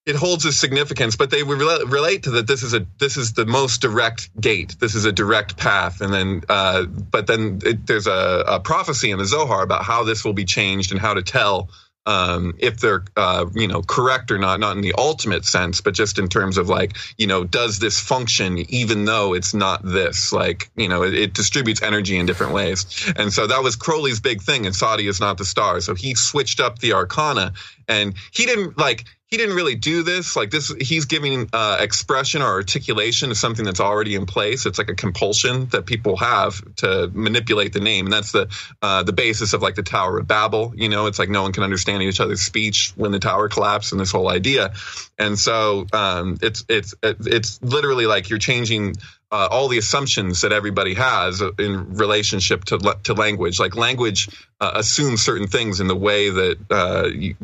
it holds a significance. But they would relate to that. This is a this is the most direct gate. This is a direct path, and then uh, but then it, there's a, a prophecy in the Zohar about how this will be changed and how to tell um, if they're uh, you know correct or not, not in the ultimate sense, but just in terms of like you know does this function even though it's not this? Like you know it, it distributes energy in different ways, and so that was Crowley's big thing. And Tzaddi is not the star, so he switched up the arcana, and he didn't like he didn't really do this. Like this he's giving uh, expression or articulation to something that's already in place. It's like a compulsion that people have to manipulate the name. And that's the uh, the basis of like the tower of babel. You know it's like no one can understand each other's speech when the tower collapsed and this whole idea. And so um, it's it's it's literally like you're changing uh, all the assumptions that everybody has in relationship to to language. Like language uh, assumes certain things in the way that uh, you,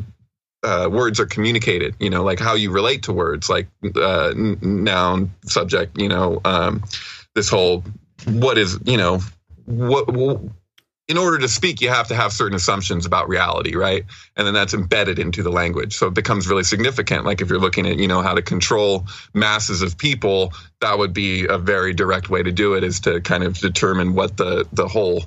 uh, words are communicated. You know, like how you relate to words, like uh, noun, subject. You know, um, this whole what is you know what. what in order to speak, you have to have certain assumptions about reality, right? And then that's embedded into the language. So it becomes really significant. Like if you're looking at, you know, how to control masses of people, that would be a very direct way to do it is to kind of determine what the, the whole,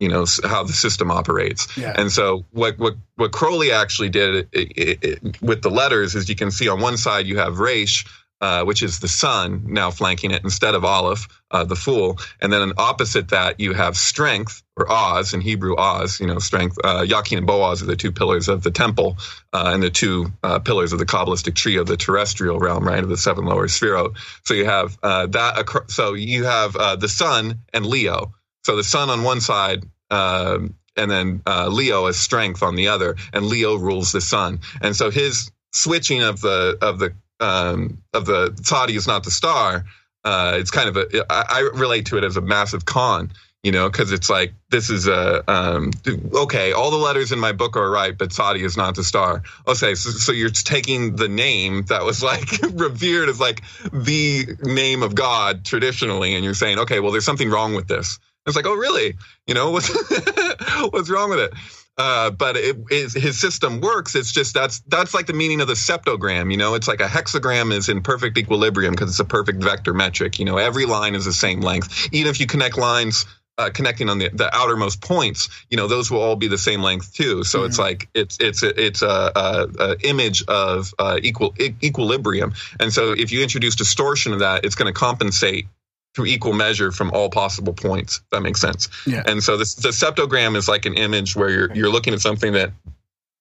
you know, how the system operates. Yeah. And so what, what, what Crowley actually did it, it, it, with the letters is you can see on one side you have Raish, uh, which is the sun now flanking it instead of Aleph, uh, the fool. And then opposite that, you have strength or Oz in Hebrew, Oz, you know, strength. Uh, Yakin and Boaz are the two pillars of the temple uh, and the two uh, pillars of the Kabbalistic tree of the terrestrial realm, right, of the seven lower sephirot. So you have uh, that. So you have uh, the sun and Leo. So the sun on one side, um, and then uh, Leo as strength on the other, and Leo rules the sun. And so his switching of the of the um, of the Tzaddi is not the star. Uh, it's kind of a I, I relate to it as a massive con, you know, because it's like this is a um, okay. All the letters in my book are right, but Tzaddi is not the star. Okay, so, so you're taking the name that was like revered as like the name of God traditionally, and you're saying, okay, well, there's something wrong with this. It's like, oh, really? You know, what's what's wrong with it? Uh, but it, it, his system works. It's just that's that's like the meaning of the septogram. You know, it's like a hexagram is in perfect equilibrium because it's a perfect vector metric. You know, every line is the same length. Even if you connect lines uh, connecting on the, the outermost points, you know, those will all be the same length too. So it's like it's it's a, it's a, a, a image of uh, equal equilibrium. And so if you introduce distortion of that, it's going to compensate through equal measure from all possible points. That makes sense. Yeah. And so this, the septogram is like an image where you're you're looking at something that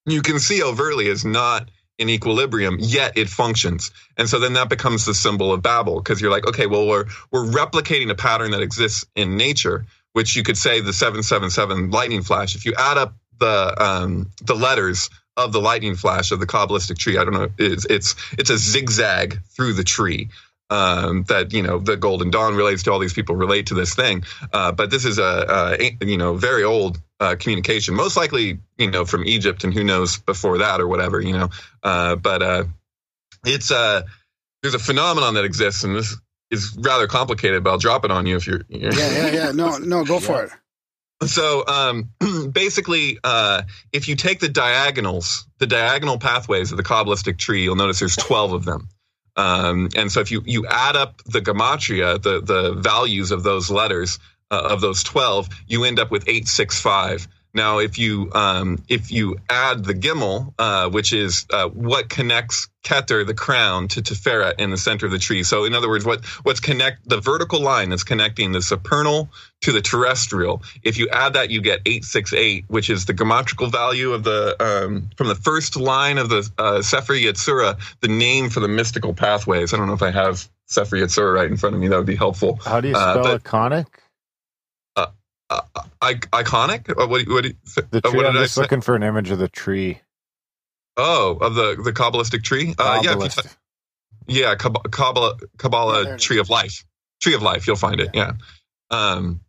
you can see overtly is not in equilibrium, yet it functions. And so then that becomes the symbol of Babel because you're like, okay, well we're we're replicating a pattern that exists in nature, which you could say the 777 lightning flash. If you add up the um, the letters of the lightning flash of the Kabbalistic tree, I don't know, it's it's it's a zigzag through the tree um, that you know the Golden Dawn relates to. All these people relate to this thing, uh, but this is a, a you know very old uh, communication, most likely you know from Egypt, and who knows before that or whatever you know. Uh, but uh, it's uh, there's a phenomenon that exists, and this is rather complicated. But I'll drop it on you if you're. you're Yeah, yeah, yeah. No, no, go for it. so um, basically, uh, if you take the diagonals, the diagonal pathways of the Kabbalistic tree, you'll notice there's 12 of them. Um, and so if you, you add up the gematria, the, the values of those letters, uh, of those 12, you end up with 865. Now, if you um, if you add the gimel, uh, which is uh, what connects Keter, the crown, to Teferet in the center of the tree. So, in other words, what what's connect the vertical line that's connecting the supernal to the terrestrial. If you add that, you get eight six eight, which is the grammatical value of the um, from the first line of the uh, Sefer Yetzirah, the name for the mystical pathways. I don't know if I have Sefer Yetzirah right in front of me. That would be helpful. How do you spell Uh, spell but- iconic? Uh, I, iconic? Uh, What, what, The uh, tree. what I'm did I just looking for an image of the tree. Oh, of the the Kabbalistic tree. Uh, yeah, you Yeah, Kab- Kabbalah, Kabbalah Yeah, Tree of Life. Tree of Life, you'll find it. Yeah. Um,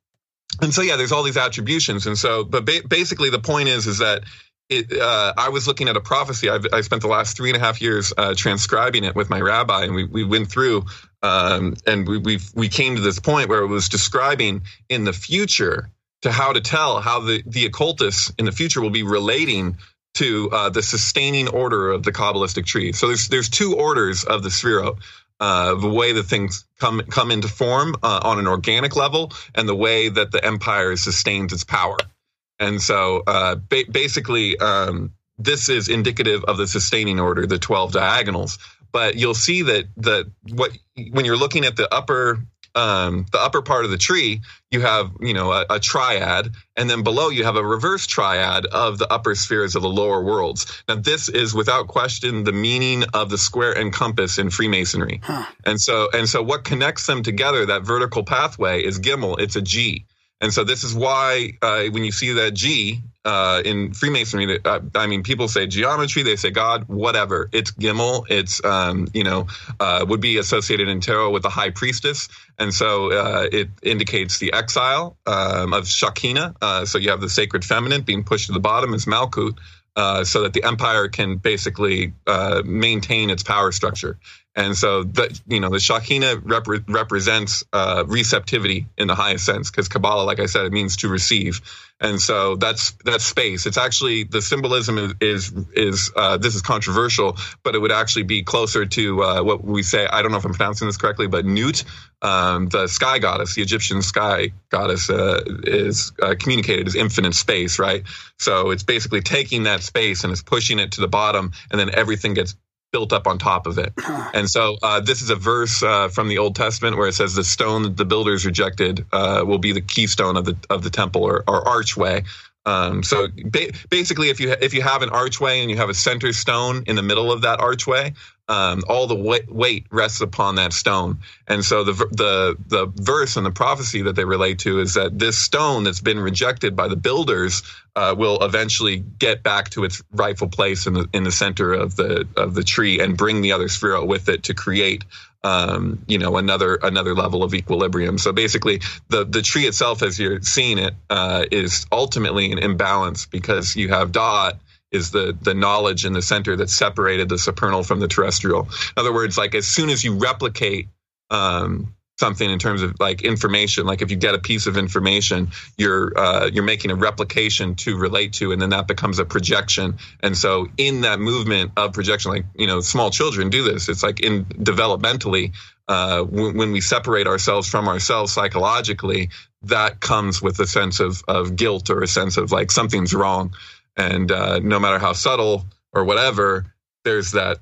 and so yeah, there's all these attributions, and so but ba- basically the point is is that it. Uh, I was looking at a prophecy. I've, I spent the last three and a half years uh, transcribing it with my rabbi, and we we went through. Um, and we we we came to this point where it was describing in the future to how to tell how the the occultists in the future will be relating to uh, the sustaining order of the Kabbalistic tree. So there's there's two orders of the Sephirot. Uh, the way that things come come into form uh, on an organic level, and the way that the empire sustains its power. And so, uh, ba- basically, um, this is indicative of the sustaining order, the twelve diagonals. But you'll see that that what when you're looking at the upper um, the upper part of the tree, you have you know a, a triad, and then below you have a reverse triad of the upper spheres of the lower worlds. Now, this is without question the meaning of the square and compass in Freemasonry. Huh. And so, and so, what connects them together? That vertical pathway is Gimel. It's a G. And so, this is why uh, when you see that G uh, in Freemasonry, uh, I mean, people say geometry, they say God, whatever. It's Gimel. It's um, you know uh, would be associated in tarot with the High Priestess, and so uh, it indicates the exile um, of Shekhinah. Uh, so you have the sacred feminine being pushed to the bottom as Malkut. Uh, so that the empire can basically uh, maintain its power structure. And so, the, you know, the Shekhinah rep- represents uh, receptivity in the highest sense, because Kabbalah, like I said, it means to receive. And so that's that's space. It's actually the symbolism is is, is uh, this is controversial, but it would actually be closer to uh, what we say. I don't know if I'm pronouncing this correctly, but Nut, um, the sky goddess, the Egyptian sky goddess, uh, is uh, communicated as infinite space, right? So it's basically taking that space and it's pushing it to the bottom, and then everything gets built up on top of it. And so uh, this is a verse uh, from the Old Testament where it says, "The stone that the builders rejected uh, will be the keystone of the of the temple or, or archway." Um, so ba- basically, if you ha- if you have an archway and you have a center stone in the middle of that archway, um, all the weight, rests upon that stone. And so the the the verse and the prophecy that they relate to is that this stone that's been rejected by the builders uh, will eventually get back to its rightful place in the in the center of the of the tree and bring the other sphere with it to create um, you know another another level of equilibrium. So basically, the the tree itself, as you're seeing it, uh, is ultimately an imbalance because you have Da'at is the the knowledge in the center that separated the supernal from the terrestrial. In other words, like as soon as you replicate um, something in terms of like information, like if you get a piece of information, you're uh, you're making a replication to relate to, and then that becomes a projection. And so in that movement of projection, like you know, small children do this. It's like in developmentally. Uh, when, when we separate ourselves from ourselves psychologically, that comes with a sense of, of guilt or a sense of like something's wrong and uh, no matter how subtle or whatever, there's that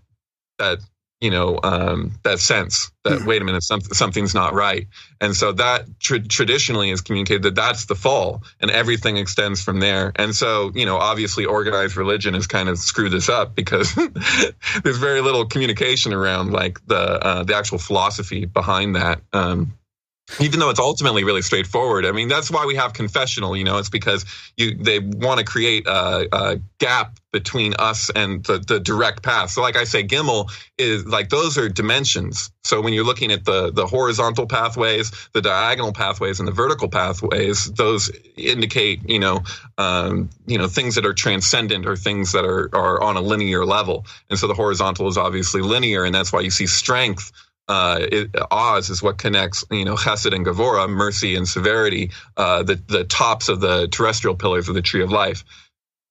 that you know um, that sense that wait a minute something, something's not right. And so that tra- traditionally is communicated that that's the fall and everything extends from there. And so you know obviously organized religion has kind of screwed this up because there's very little communication around like the uh, the actual philosophy behind that. Um, even though it's ultimately really straightforward. I mean, that's why we have confessional. You know, it's because you they want to create a, a gap between us and the, the direct path. So, like I say, Gimel is like those are dimensions. So when you're looking at the the horizontal pathways, the diagonal pathways, and the vertical pathways, those indicate you know um, you know things that are transcendent or things that are are on a linear level. And so the horizontal is obviously linear, and that's why you see strength uh, it, Oz is what connects, you know, Chesed and Gevura, mercy and severity, uh, the the tops of the terrestrial pillars of the tree of life.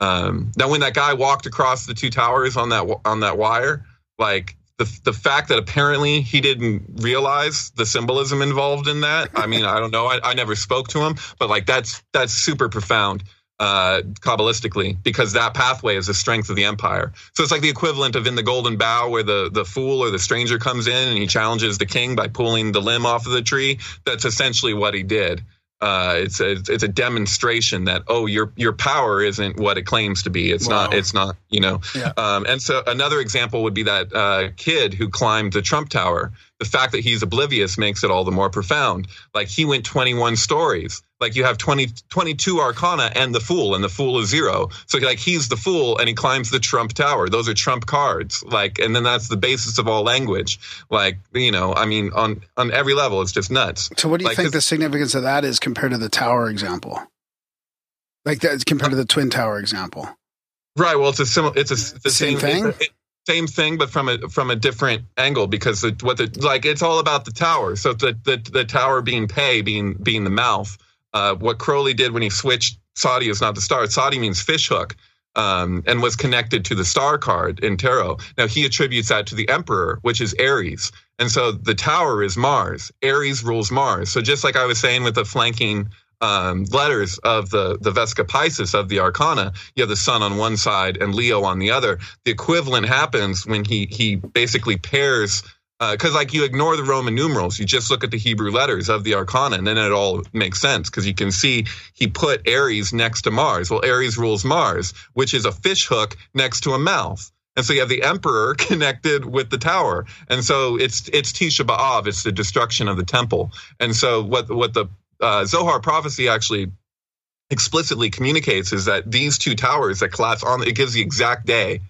Um, now, when that guy walked across the two towers on that on that wire, like the the fact that apparently he didn't realize the symbolism involved in that. I mean, I don't know. I, I never spoke to him, but like that's that's super profound uh, kabbalistically because that pathway is the strength of the empire. So it's like the equivalent of in the Golden Bough where the the fool or the stranger comes in and he challenges the king by pulling the limb off of the tree. That's essentially what he did. Uh, it's a it's a demonstration that oh your your power isn't what it claims to be. It's Wow. not. It's not. You know. Yeah. Um, and so another example would be that uh, kid who climbed the Trump Tower. The fact that he's oblivious makes it all the more profound. Like he went 21 stories. Like you have 20, 22 arcana and the fool, and the fool is zero. So like he's the fool and he climbs the Trump Tower. Those are Trump cards. Like, and then that's the basis of all language. Like, you know, I mean, on on every level, it's just nuts. So, what do you Like, think the significance of that is compared to the tower example? Like that compared to the twin tower example. Right. Well, it's a similar. It's a the Same same, thing? it- it- same thing, but from a from a different angle because the, what the like it's all about the tower. So the the, the tower being pay being being the mouth. Uh, what Crowley did when he switched Tzaddi is not the star. Tzaddi means fish hook. Um, and was connected to the star card in tarot. Now he attributes that to the emperor, which is Aries. And so the tower is Mars. Aries rules Mars. So just like I was saying with the flanking um, letters of the the Vesica Piscis of the Arcana, you have the Sun on one side and Leo on the other. The equivalent happens when he he basically pairs. Because like you ignore the Roman numerals, you just look at the Hebrew letters of the Arcana, and then it all makes sense. Because you can see he put Aries next to Mars. Well, Aries rules Mars, which is a fish hook next to a mouth. And so you have the emperor connected with the tower. And so it's it's Tisha B'Av, it's the destruction of the temple. And so what what the uh, Zohar prophecy actually explicitly communicates is that these two towers that collapse on it gives the exact day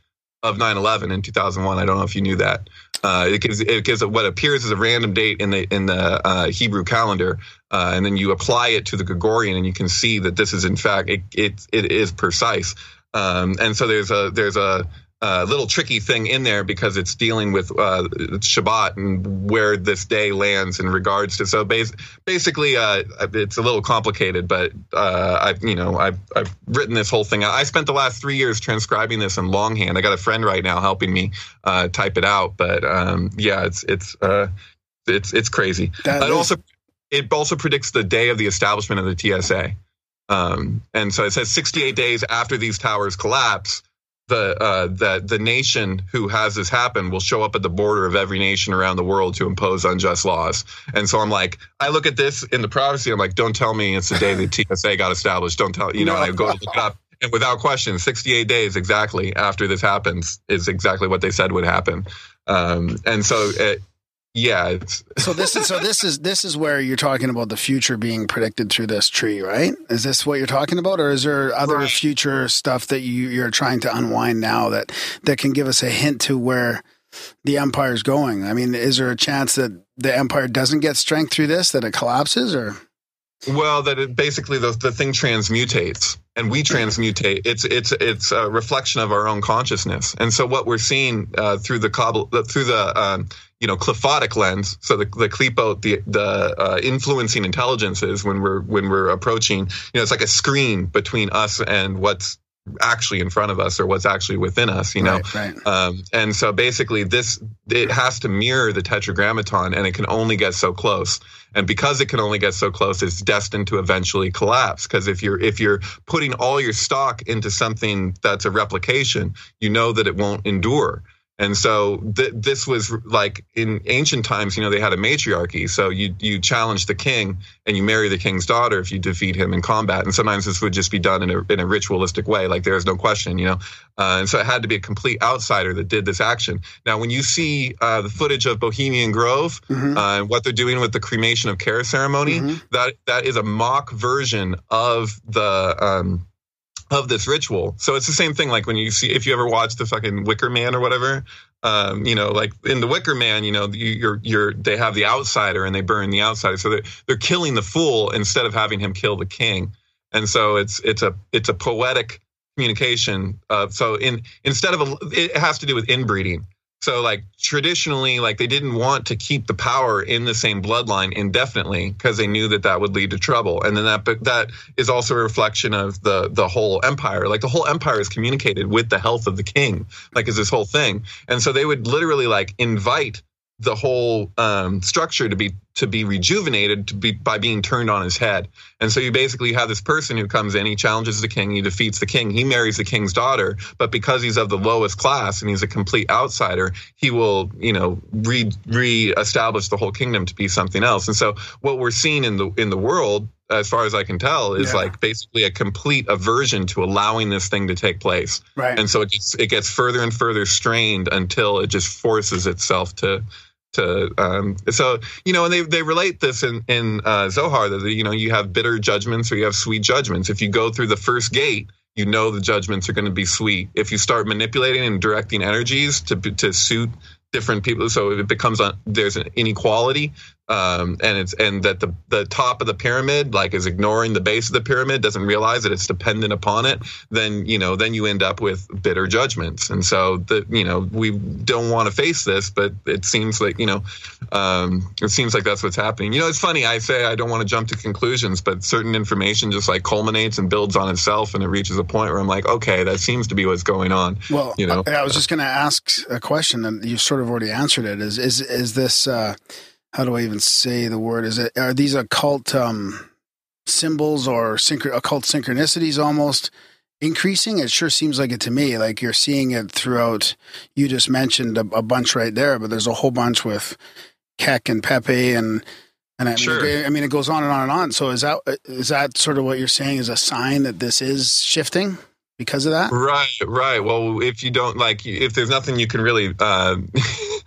of 9/11 in 2001. I don't know if you knew that. Uh, it gives it gives what appears as a random date in the in the uh, Hebrew calendar, uh, and then you apply it to the Gregorian, and you can see that this is in fact it it, it is precise. Um, and so there's a there's a, a little tricky thing in there because it's dealing with uh, Shabbat and where this day lands in regards to. So bas- basically, uh, it's a little complicated, but uh, I've you know I've I've written this whole thing. I spent the last three years transcribing this in longhand. I got a friend right now helping me uh, type it out, but um, yeah, it's it's uh, it's it's crazy. That it is- also it also predicts the day of the establishment of the TSA. Um, and so it says 68 days after these towers collapse, the uh, that the nation who has this happen will show up at the border of every nation around the world to impose unjust laws. And so I'm like, I look at this in the prophecy. I'm like, don't tell me it's the day the TSA got established. Don't tell you know. No. I go to look it up, and without question, 68 days exactly after this happens is exactly what they said would happen. Um, and so, it, yeah, it's So this is so this is this is where you're talking about the future being predicted through this tree, right? Is this what you're talking about, or is there other Right. future stuff that you, you're trying to unwind now that that can give us a hint to where the empire's going? I mean, is there a chance that the empire doesn't get strength through this, that it collapses, or Well, that it basically the the thing transmutates, and we transmutate. It's it's it's a reflection of our own consciousness, and so what we're seeing uh, through the cobble through the um, you know qliphotic lens, so the the klepo the the uh, influencing intelligences when we're when we're approaching, you know, it's like a screen between us and what's actually in front of us or what's actually within us. You know, right, right. um, and so basically, this it has to mirror the tetragrammaton, and it can only get so close. And because it can only get so close, it's destined to eventually collapse. Because if you're if you're putting all your stock into something that's a replication, you know that it won't endure. And so th- this was like in ancient times, you know, they had a matriarchy. So you you challenge the king and you marry the king's daughter if you defeat him in combat. And sometimes this would just be done in a in a ritualistic way, like there is no question, you know. Uh, and so it had to be a complete outsider that did this action. Now, when you see uh, the footage of Bohemian Grove Mhm. uh, and what they're doing with the cremation of care ceremony, Mhm. that that is a mock version of the. Um, of this ritual. So it's the same thing like when you see if you ever watch the fucking Wicker Man or whatever, um, you know, like in the Wicker Man, you know, you, you're you're they have the outsider and they burn the outsider. So they're they're killing the fool instead of having him kill the king. And so it's it's a it's a poetic communication. Uh, so in instead of a, it has to do with inbreeding. So like traditionally, like they didn't want to keep the power in the same bloodline indefinitely because they knew that that would lead to trouble. And then that but that is also a reflection of the the whole empire. Like the whole empire is communicated with the health of the king. Like is this whole thing. And so they would literally like invite the whole um, structure to be to be rejuvenated to be by being turned on his head. And so you basically have this person who comes in, he challenges the king, he defeats the king, he marries the king's daughter, but because he's of the lowest class and he's a complete outsider, he will, you know, re re-establish the whole kingdom to be something else. And so what we're seeing in the in the world as far as I can tell, is Yeah. like basically a complete aversion to allowing this thing to take place. Right. And so it gets, it gets further and further strained until it just forces itself to to um so you know and they they relate this in in uh zohar that you know you have bitter judgments or you have sweet judgments. If you go through the first gate you know the judgments are going to be sweet. If you start manipulating and directing energies to to suit different people so it becomes a, there's an inequality um, and it's and that the the top of the pyramid like is ignoring the base of the pyramid doesn't realize that it's dependent upon it then you know then you end up with bitter judgments and so the you know we don't want to face this but it seems like you know um, it seems like that's what's happening you know it's funny I say I don't want to jump to conclusions but certain information just like culminates and builds on itself and it reaches a point where I'm like okay that seems to be what's going on Well, you know I, I was just going to ask a question, and you sort of already answered it. Is is is this? Uh, how do I even say the word? Is it? Are these occult um, symbols or synch- occult synchronicities almost increasing? It sure seems like it to me. Like you're seeing it throughout. You just mentioned a, a bunch right there, but there's a whole bunch with Kek and Pepe and. And I mean, Sure. it- I mean, it goes on and on and on. So is that is that sort of what you're saying is a sign that this is shifting because of that? Right, right. Well, if you don't like, if there's nothing you can really, uh,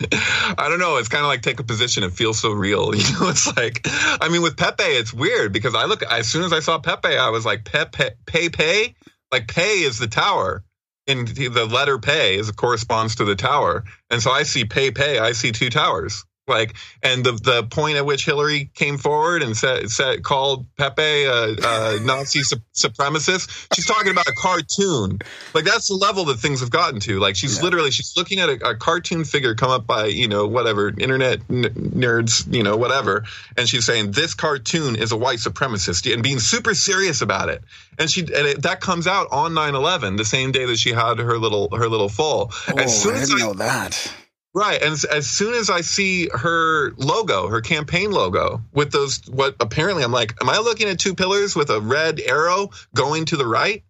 I don't know. It's kind of like take a position. It feels so real. You know, it's like, I mean, with Pepe, it's weird because I look, as soon as I saw Pepe, I was like, Pepe, Pepe, like Pei is the tower. And the letter Pei is corresponds to the tower. And so I see Pei Pei, I see two towers. Like, and the the point at which Hillary came forward and said, said called Pepe a, a Nazi su- supremacist, she's talking about a cartoon. Like that's the level that things have gotten to. Like she's literally she's looking at a, a cartoon figure come up by you know whatever internet n- nerds you know whatever, and she's saying this cartoon is a white supremacist and being super serious about it. And she and it, that comes out on 9/11, the same day that she had her little her little fall. Oh, as soon I as didn't I know that. Right. And as, soon as I see her logo, her campaign logo with those, what apparently I'm like, am I looking at two pillars with a red arrow going to the right?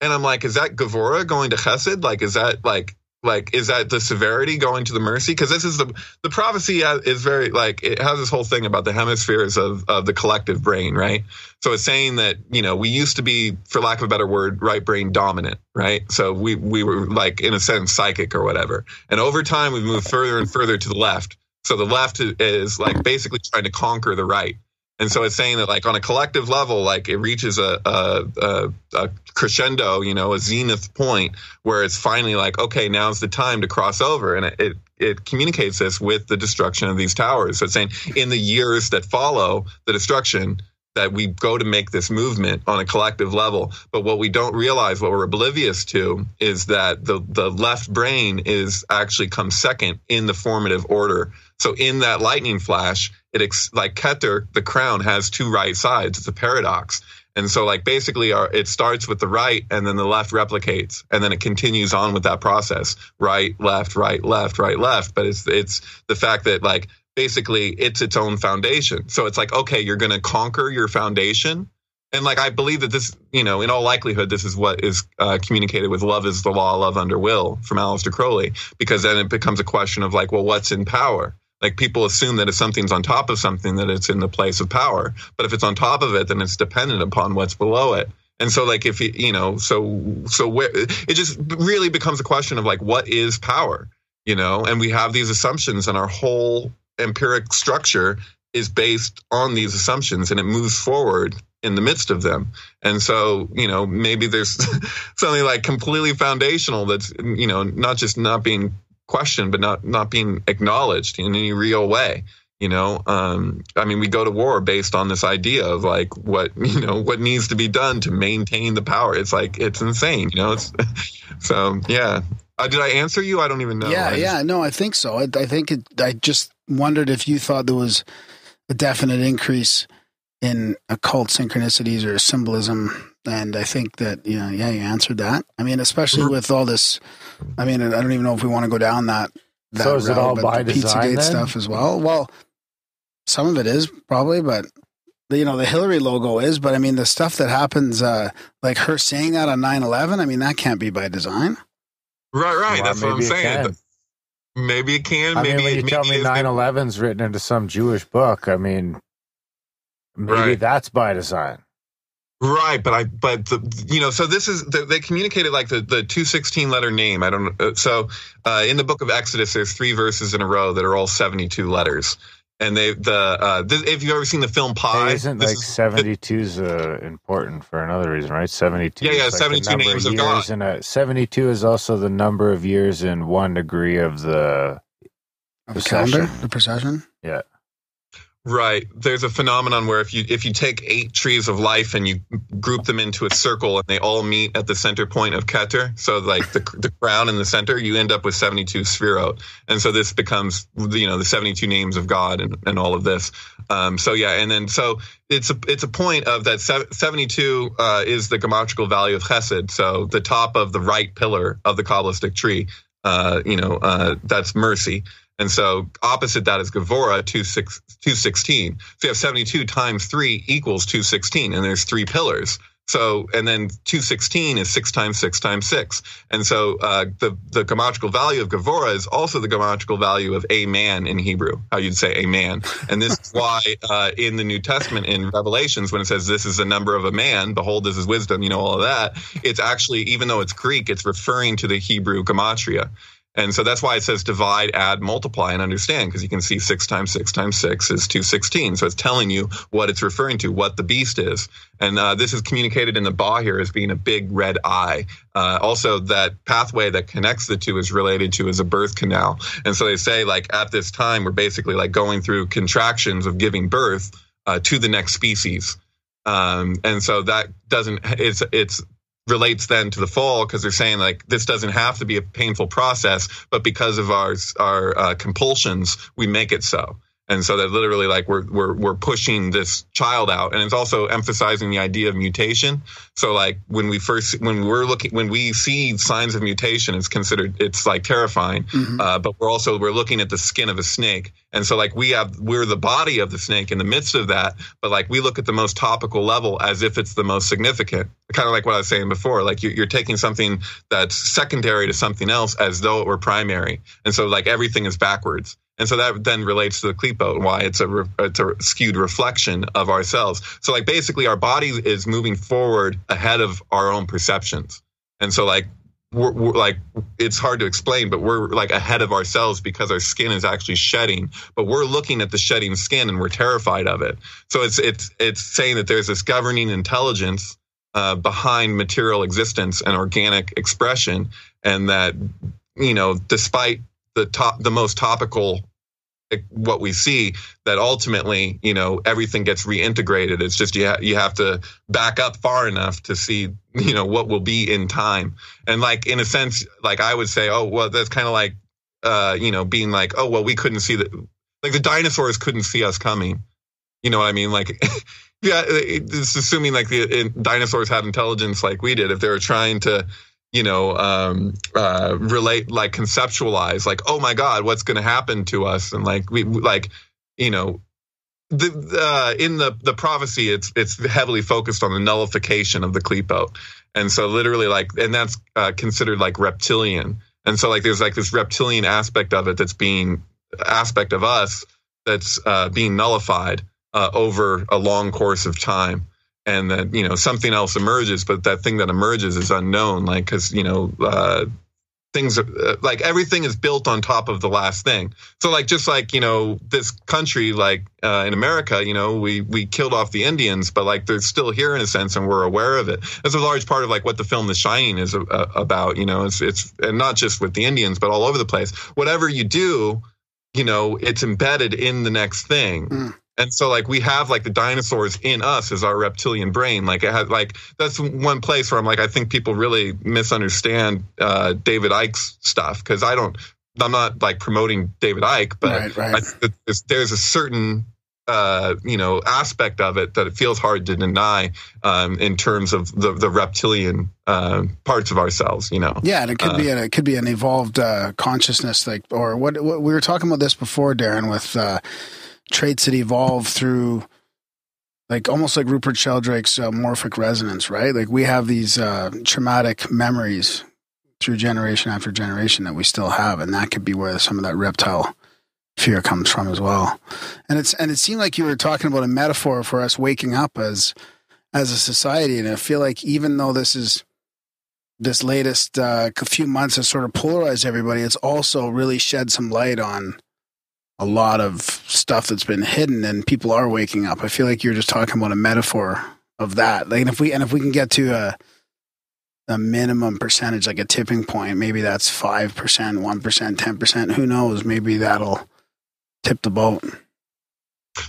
And I'm like, is that Gevurah going to Chesed? Like, is that like, like, is that the severity going to the mercy? Because this is the the prophecy uh, is very like it has this whole thing about the hemispheres of of the collective brain, right? So it's saying that you know we used to be, for lack of a better word, right brain dominant, right? So we we were like in a sense psychic or whatever, and over time we've moved further and further to the left. So the left is like basically trying to conquer the right. And so it's saying that like on a collective level, like it reaches a, a, a, a crescendo, you know, a zenith point where it's finally like, okay, now's the time to cross over. And it, it, it communicates this with the destruction of these towers. So it's saying in the years that follow the destruction, that we go to make this movement on a collective level. But what we don't realize, what we're oblivious to, is that the, the left brain is actually comes second in the formative order. So in that lightning flash, it ex- like Keter, the crown has two right sides. It's a paradox. And so like basically our, it starts with the right and then the left replicates and then it continues on with that process. Right, left, right, left, right, left. But it's, it's the fact that like basically it's its own foundation. So it's like, okay, you're going to conquer your foundation. And like, I believe that this, you know, in all likelihood, this is what is uh, communicated with love is the law, love under will from Aleister Crowley, because then it becomes a question of like, well, what's in power? Like people assume that if something's on top of something, that it's in the place of power. But if it's on top of it, then it's dependent upon what's below it. And so, like, if you, you know, so, so where it just really becomes a question of like, what is power? You know, and we have these assumptions, and our whole empiric structure is based on these assumptions and it moves forward in the midst of them. And so, you know, maybe there's something like completely foundational that's, you know, not just not being questioned, but not, not being acknowledged in any real way. You know, um, I mean, we go to war based on this idea of like what, you know, what needs to be done to maintain the power. It's like, it's insane, you know, it's so, yeah. Uh, did I answer you? I don't even know. Yeah, just- yeah, no, I think so. I, I think it, I just wondered if you thought there was a definite increase in occult synchronicities or symbolism, and I think that you know, yeah, you answered that. I mean, especially Mm-hmm. with all this. I mean, I don't even know if we want to go down that. that So is it all by the design Pizzagate then? stuff as well? Well, some of it is probably, but you know, the Hillary logo is. But I mean, the stuff that happens, uh, like her saying that on 9-11, I mean, that can't be by design. Right, right. Well, That's what I'm saying. can. Maybe it can. I maybe mean, when it, you maybe tell me it is- 9 11's written into some Jewish book, I mean, maybe Right. that's by design. Right, but I, but the, you know, so this is the, they communicated like the the two sixteen letter name. I don't know. So uh, in the book of Exodus, there's three verses in a row that are all seventy two letters, and they the uh, this, if you've ever seen the film Pi, Hey, isn't like 72 is uh, important for another reason, right? 72. Yeah, yeah, like 72 names of years God. 72 is also the number of years in one degree of the. Of a Precession. calendar, the precession. Yeah. Right. There's a phenomenon where if you if you take eight trees of life and you group them into a circle and they all meet at the center point of Keter, so like the the crown in the center, you end up with 72 Sephirot. And so this becomes you know the 72 names of God and, and all of this. Um, so yeah, and then so it's a it's a point of that 72 uh, is the geometrical value of Chesed. So the top of the right pillar of the Kabbalistic tree, uh, you know, uh, that's mercy. And so opposite that is Gevurah, 216. So you have 72 times 3 equals 216, and there's three pillars. So, and then 216 is 6 times 6 times 6. And so uh, the, the geometrical value of Gevurah is also the geometrical value of a man in Hebrew, how you'd say a man. And this is why uh, in the New Testament, in Revelations, when it says this is the number of a man, behold, this is wisdom, you know, all of that, it's actually, even though it's Greek, it's referring to the Hebrew gematria. And so that's why it says divide, add, multiply, and understand, because you can see six times six times six is 216. So it's telling you what it's referring to, what the beast is. And uh, this is communicated in the Bahir as being a big red eye. Uh, also, that pathway that connects the two is related to as a birth canal. And so they say, like, at this time, we're basically like going through contractions of giving birth uh, to the next species. Um, and so that doesn't, it's, it's, relates then to the fall because they're saying like this doesn't have to be a painful process, but because of our our uh, compulsions, we make it so. And so that literally like we're we're we're pushing this child out, and it's also emphasizing the idea of mutation. So like when we first when we're looking when we see signs of mutation, it's considered it's like terrifying. Mm-hmm. Uh, but we're also we're looking at the skin of a snake, and so like we have we're the body of the snake in the midst of that. But like we look at the most topical level as if it's the most significant. Kind of like what I was saying before. Like you're, you're taking something that's secondary to something else as though it were primary, and so like everything is backwards. And so that then relates to the klepo and why it's a re- it's a skewed reflection of ourselves. So like basically our body is moving forward ahead of our own perceptions. And so like we're, we're like it's hard to explain, but we're like ahead of ourselves because our skin is actually shedding. But we're looking at the shedding skin and we're terrified of it. So it's it's it's saying that there's this governing intelligence uh, behind material existence and organic expression, and that you know despite the top the most topical what we see that ultimately you know everything gets reintegrated. It's just you, ha- you have to back up far enough to see you know what will be in time. And like in a sense like i would say oh well that's kind of like uh you know being like oh well we couldn't see that like the dinosaurs couldn't see us coming. You know what i mean? Like yeah it's assuming like the dinosaurs had intelligence like we did. If they were trying to you know, um, uh, relate, like conceptualize, like, oh my God, what's going to happen to us? And like, we, like, you know, the, uh, in the, the prophecy, it's, it's heavily focused on the nullification of the klepo. And so literally like, and that's uh, considered like reptilian. And so like, there's like this reptilian aspect of it that's being, aspect of us that's uh, being nullified uh, over a long course of time and that you know something else emerges but that thing that emerges is unknown like because you know uh, things are, uh, like everything is built on top of the last thing. So like just like you know this country like uh, in america you know we we killed off the indians but like they're still here in a sense and we're aware of it. That's a large part of like what the film the shining is about you know it's it's and not just with the indians but all over the place. Whatever you do you know it's embedded in the next thing. Mm. And so like we have like the dinosaurs in us as our reptilian brain like it has like that's one place where i'm like i think people really misunderstand uh david icke's stuff because i don't i'm not like promoting david icke but Right, right. I, there's, there's a certain uh, you know aspect of it that it feels hard to deny um, in terms of the the reptilian uh, parts of ourselves. You know, Yeah, and it could Uh, be an, it could be an evolved uh, consciousness, like or what, what we were talking about this before, Darren, with uh, traits that evolve through, like almost like Rupert Sheldrake's uh, morphic resonance, right? Like we have these uh, traumatic memories through generation after generation that we still have, and that could be where some of that reptile fear comes from as well. And it's and it seemed like you were talking about a metaphor for us waking up as as a society, and I feel like even though this is this latest uh, few months has sort of polarized everybody. It's also really shed some light on a lot of stuff that's been hidden, and people are waking up. I feel like you're just talking about a metaphor of that. Like, if we and if we can get to a a minimum percentage, like a tipping point, maybe that's five percent, one percent, ten percent. Who knows? Maybe that'll tip the boat.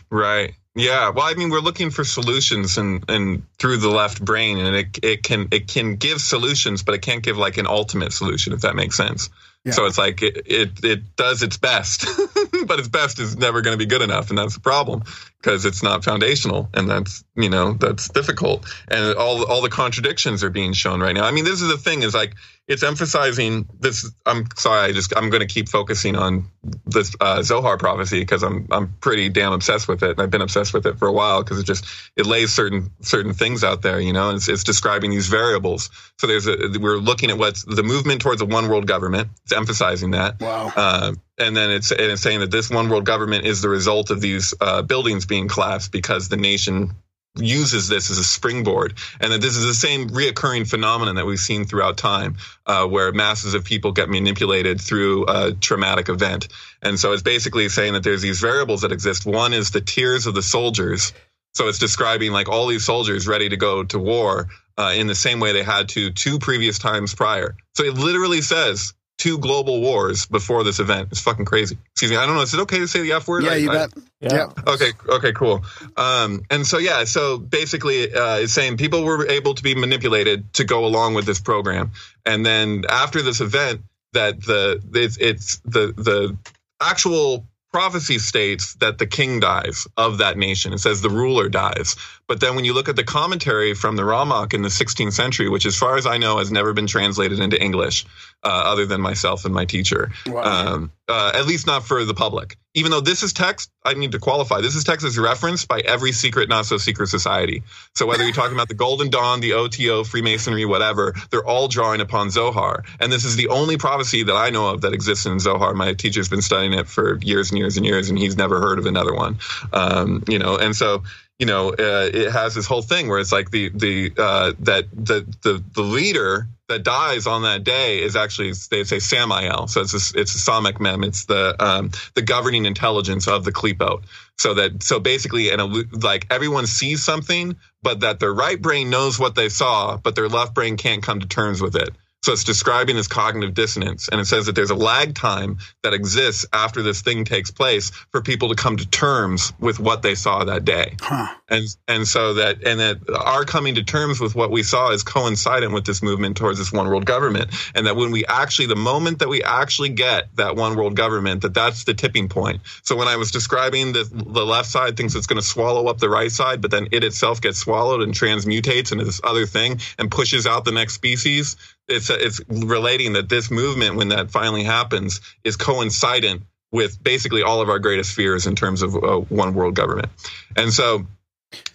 Right. Yeah. Well, I mean, we're looking for solutions and and through the left brain, and it it can it can give solutions, but it can't give like an ultimate solution, if that makes sense. Yeah. So it's like it it, it does its best, but its best is never going to be good enough, and that's the problem because it's not foundational, and that's you know that's difficult, and all all the contradictions are being shown right now. I mean, this is the thing is like it's emphasizing this. I'm sorry, I just I'm going to keep focusing on this uh, Zohar prophecy because I'm I'm pretty damn obsessed with it, and I've been obsessed with it for a while because it just it lays certain certain things out there, you know, and it's, it's describing these variables. So there's a we're looking at what's the movement towards a one world government. It's emphasizing that. Wow. Uh, and then it's and it's saying that this one world government is the result of these uh, buildings being collapsed because the nation uses this as a springboard, and that this is the same reoccurring phenomenon that we've seen throughout time, uh, where masses of people get manipulated through a traumatic event. And so it's basically saying that there's these variables that exist. One is the tears of the soldiers. So it's describing like all these soldiers ready to go to war uh, in the same way they had to two previous times prior. So it literally says two global wars before this event. It's fucking crazy. Excuse me. I don't know. Is it okay to say the F word? Yeah, I- you I- bet. Yeah. Okay. Okay. Cool. Um, and so yeah. So basically, uh, it's saying people were able to be manipulated to go along with this program, and then after this event, that the it's, it's the the actual prophecy states that the king dies of that nation. It says the ruler dies. But then when you look at the commentary from the Ramak in the 16th century, which as far as I know has never been translated into English, uh, other than myself and my teacher, um, uh, at least not for the public. Even though this is text, I need to qualify. This is text is referenced by every secret, not so secret society. So whether you're talking about the Golden Dawn, the OTO, Freemasonry, whatever, they're all drawing upon Zohar. And this is the only prophecy that I know of that exists in Zohar. My teacher's been studying it for years and years and years, and he's never heard of another one. Um, you know, and so you know, uh, it has this whole thing where it's like the the uh, that the the the leader that dies on that day is actually they say Samael, so it's a, it's a Samek Mem, it's the um, the governing intelligence of the Klipot. So that so basically, and like everyone sees something, but that their right brain knows what they saw, but their left brain can't come to terms with it. So it's describing this cognitive dissonance. And it says that there's a lag time that exists after this thing takes place for people to come to terms with what they saw that day. Huh. And and so that and that our coming to terms with what we saw is coincident with this movement towards this one world government. And that when we actually the moment that we actually get that one world government, that that's the tipping point. So when I was describing the the left side thinks it's going to swallow up the right side, but then it itself gets swallowed and transmutates into this other thing and pushes out the next species it's it's relating that this movement, when that finally happens, is coincident with basically all of our greatest fears in terms of uh, one world government, and so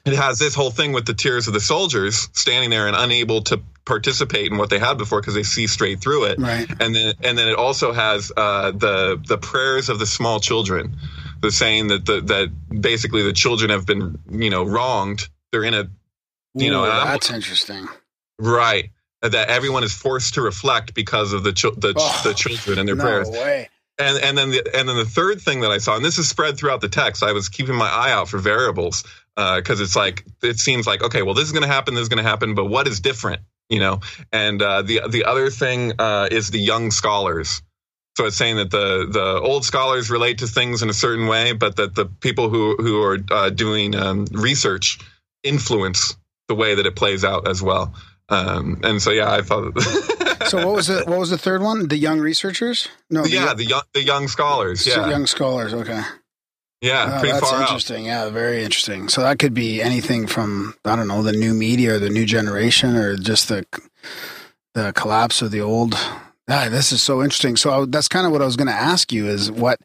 it has this whole thing with the tears of the soldiers standing there and unable to participate in what they had before because they see straight through it, Right. and then and then it also has uh, the the prayers of the small children, the saying that the that basically the children have been you know wronged. They're in a you know, Ooh, I'm- that's interesting. Right. That everyone is forced to reflect because of the chil- the, Oh, the children and their no prayers. way. And and then the, and then the third thing that I saw, and this is spread throughout the text. I was keeping my eye out for variables because it's like it seems like okay, well this is going to happen, this is going to happen, but what is different, you know? And uh, the the other thing uh, is the young scholars. So it's saying that the the old scholars relate to things in a certain way, but that the people who who are uh, doing um, research influence the way that it plays out as well. Um, and so yeah, I thought. So what was it? What was the third one? The young researchers? No, the yeah, young, the young the young scholars. so Yeah, young scholars. Okay, yeah, Oh, pretty that's far out. interesting. Yeah, very interesting. So that could be anything from I don't know the new media or the new generation or just the the collapse of the old. Ah, this is so interesting. So I, that's kind of what I was going to ask you: is what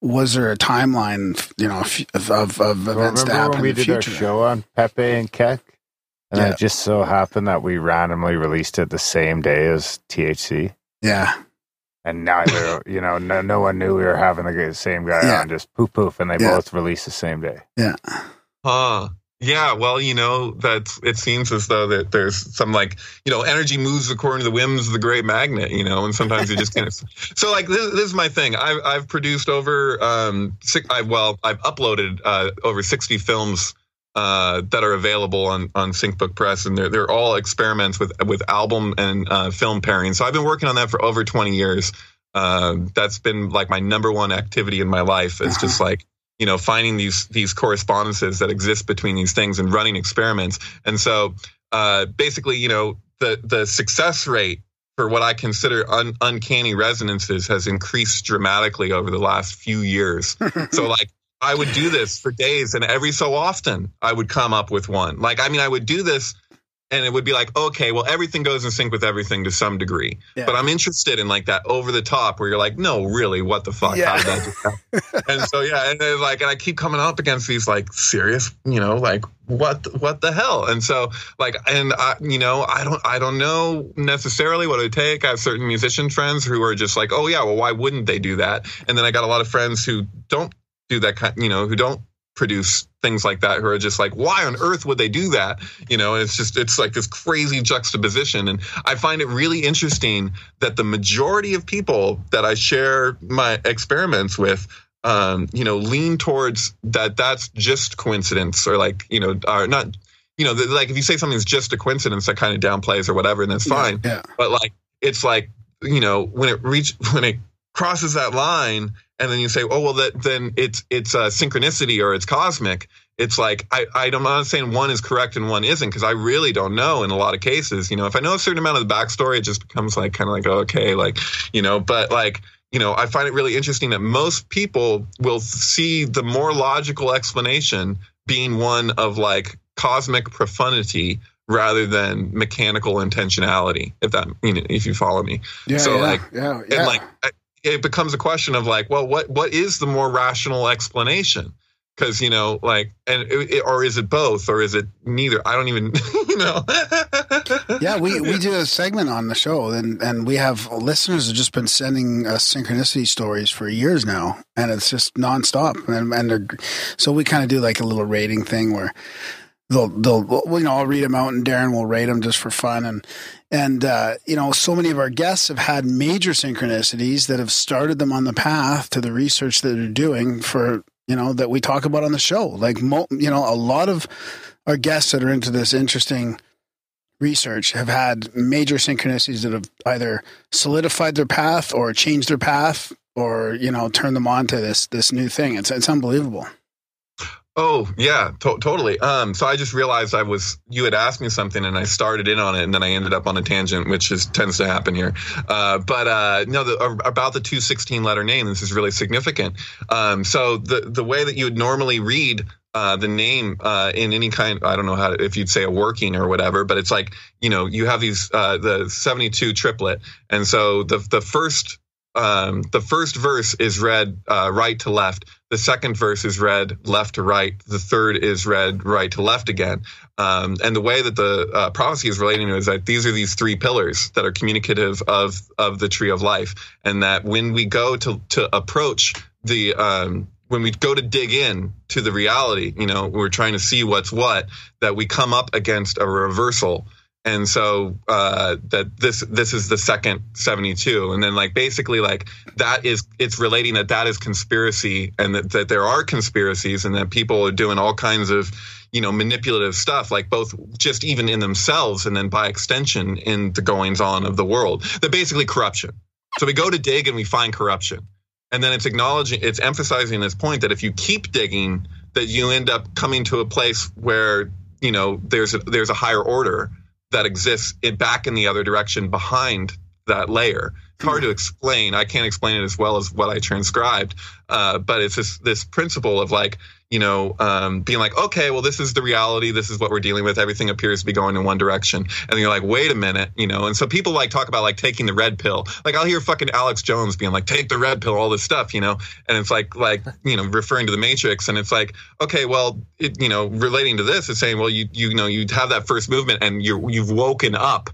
was there a timeline, you know, of of, of events to Remember happen when we in the did our future? show on Pepe and Kek? And Yeah. it just so happened that we randomly released it the same day as THC. Yeah, And neither, you know, no, no one knew we were having the same guy Yeah. on, just poof poof, and they Yeah. both released the same day. yeah. Huh. Yeah, well, you know, that it seems as though that there's some like, you know, energy moves according to the whims of the great magnet, you know, and sometimes you just can't. So, like, this, this is my thing. I've, I've produced over, um, six, I, well, I've uploaded uh, over 60 films uh, that are available on, on SyncBook Press, and they're, they're all experiments with, with album and uh, film pairing. So, I've been working on that for over 20 years. Um, that's been like my number one activity in my life. It's just like, you know finding these these correspondences that exist between these things and running experiments and so uh, basically you know the the success rate for what i consider un, uncanny resonances has increased dramatically over the last few years so like i would do this for days and every so often i would come up with one like i mean i would do this and it would be like okay well everything goes in sync with everything to some degree Yeah. but i'm interested in like that over the top where you're like no really what the fuck Yeah. how did that just and so yeah, and then like, and I keep coming up against these like serious, you know, like what what the hell? And so like, and I, you know, I don't I don't know necessarily what it would take. I have certain musician friends who are just like, oh yeah, well why wouldn't they do that? And then I got a lot of friends who don't do that kind, you know, who don't produce things like that who are just like why on earth would they do that? You know it's just it's like this crazy juxtaposition. And i find it really interesting that the majority of people that i share my experiments with um, you know lean towards that that's just coincidence or like you know are not you know like if you say something's just a coincidence that kind of downplays or whatever and that's fine. Yeah. but like it's like you know when it reach when it crosses that line and then you say oh well that then it's it's a synchronicity or it's cosmic it's like I, I'm not saying one is correct and one isn't because I really don't know in a lot of cases. You know, if I know a certain amount of the backstory, it just becomes like kind of like okay, like you know. But like you know, I find it really interesting that most people will see the more logical explanation being one of like cosmic profundity rather than mechanical intentionality. If that you know, if you follow me. Yeah, So, yeah, like, yeah, and like I- it becomes a question of like well what what is the more rational explanation because you know like and it, or is it both or is it neither i don't even you know yeah, we, we do a segment on the show, and, and we have listeners have just been sending us synchronicity stories for years now, and it's just nonstop. And, and so we kind of do like a little rating thing where they'll they'll you know I'll read them out, and Darren will rate them just for fun, and and uh, you know so many of our guests have had major synchronicities that have started them on the path to the research that they're doing for you know that we talk about on the show. Like mo- you know a lot of our guests that are into this interesting research have had major synchronicities that have either solidified their path or changed their path or you know turned them on to this this new thing it's it's unbelievable oh yeah to- totally um so i just realized i was you had asked me something and i started in on it and then i ended up on a tangent which is tends to happen here uh but uh no the, about the 216 letter name this is really significant um so the the way that you would normally read uh, the name uh, in any kind. I don't know how to, if you'd say a working or whatever, but it's like you know you have these uh, the seventy two triplet, and so the the first um, the first verse is read uh, right to left. The second verse is read left to right. The third is read right to left again. Um, and the way that the uh, prophecy is relating to is that these are these three pillars that are communicative of of the tree of life, and that when we go to to approach the um, when we go to dig in to the reality, you know, we're trying to see what's what, that we come up against a reversal. And so uh, that this this is the second 72, and then like basically like that is it's relating that that is conspiracy, and that, that there are conspiracies, and that people are doing all kinds of you know manipulative stuff, like both just even in themselves, and then by extension in the goings on of the world. That basically corruption. So we go to dig and we find corruption and then it's acknowledging it's emphasizing this point that if you keep digging that you end up coming to a place where you know there's a, there's a higher order that exists in, back in the other direction behind that layer. It's hard to explain. I can't explain it as well as what i transcribed. Uh, but it's this this principle of like you know um, being like okay well this is the reality. This is what we're dealing with. Everything appears to be going in one direction. And you're like wait a minute you know. And so people like talk about like taking the red pill. Like i'll hear fucking alex jones being like take the red pill all this stuff you know. And it's like like you know referring to the matrix. And it's like okay well it, you know relating to this is saying well you you know you have that first movement and you're you've woken up.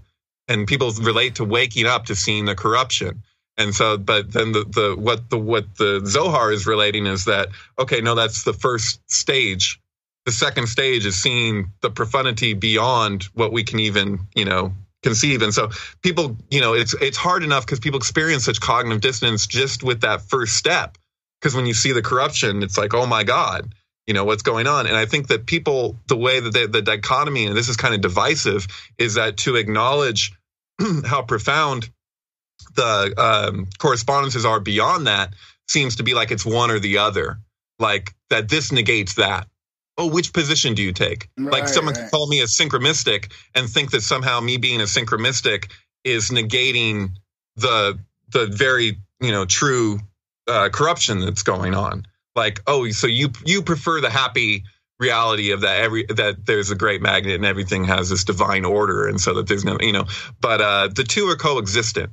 And people relate to waking up to seeing the corruption and so but then the, the what the what the zohar is relating is that okay no that's the first stage. The second stage is seeing the profundity beyond what we can even you know conceive. And so people you know it's it's hard enough because people experience such cognitive dissonance just with that first step. Because when you see the corruption it's like oh my god you know what's going on? And i think that people the way that they, the dichotomy and this is kind of divisive is that to acknowledge how profound the um, correspondences are beyond that seems to be like it's one or the other. Like that this negates that. Oh which position do you take? Like someone right. can call me a synchromystic and think that somehow me being a synchromystic is negating the the very you know true uh, corruption that's going on. Like oh so you you prefer the happy reality of that every that there's a great magnet and everything has this divine order and so that there's no you know but uh the two are coexistent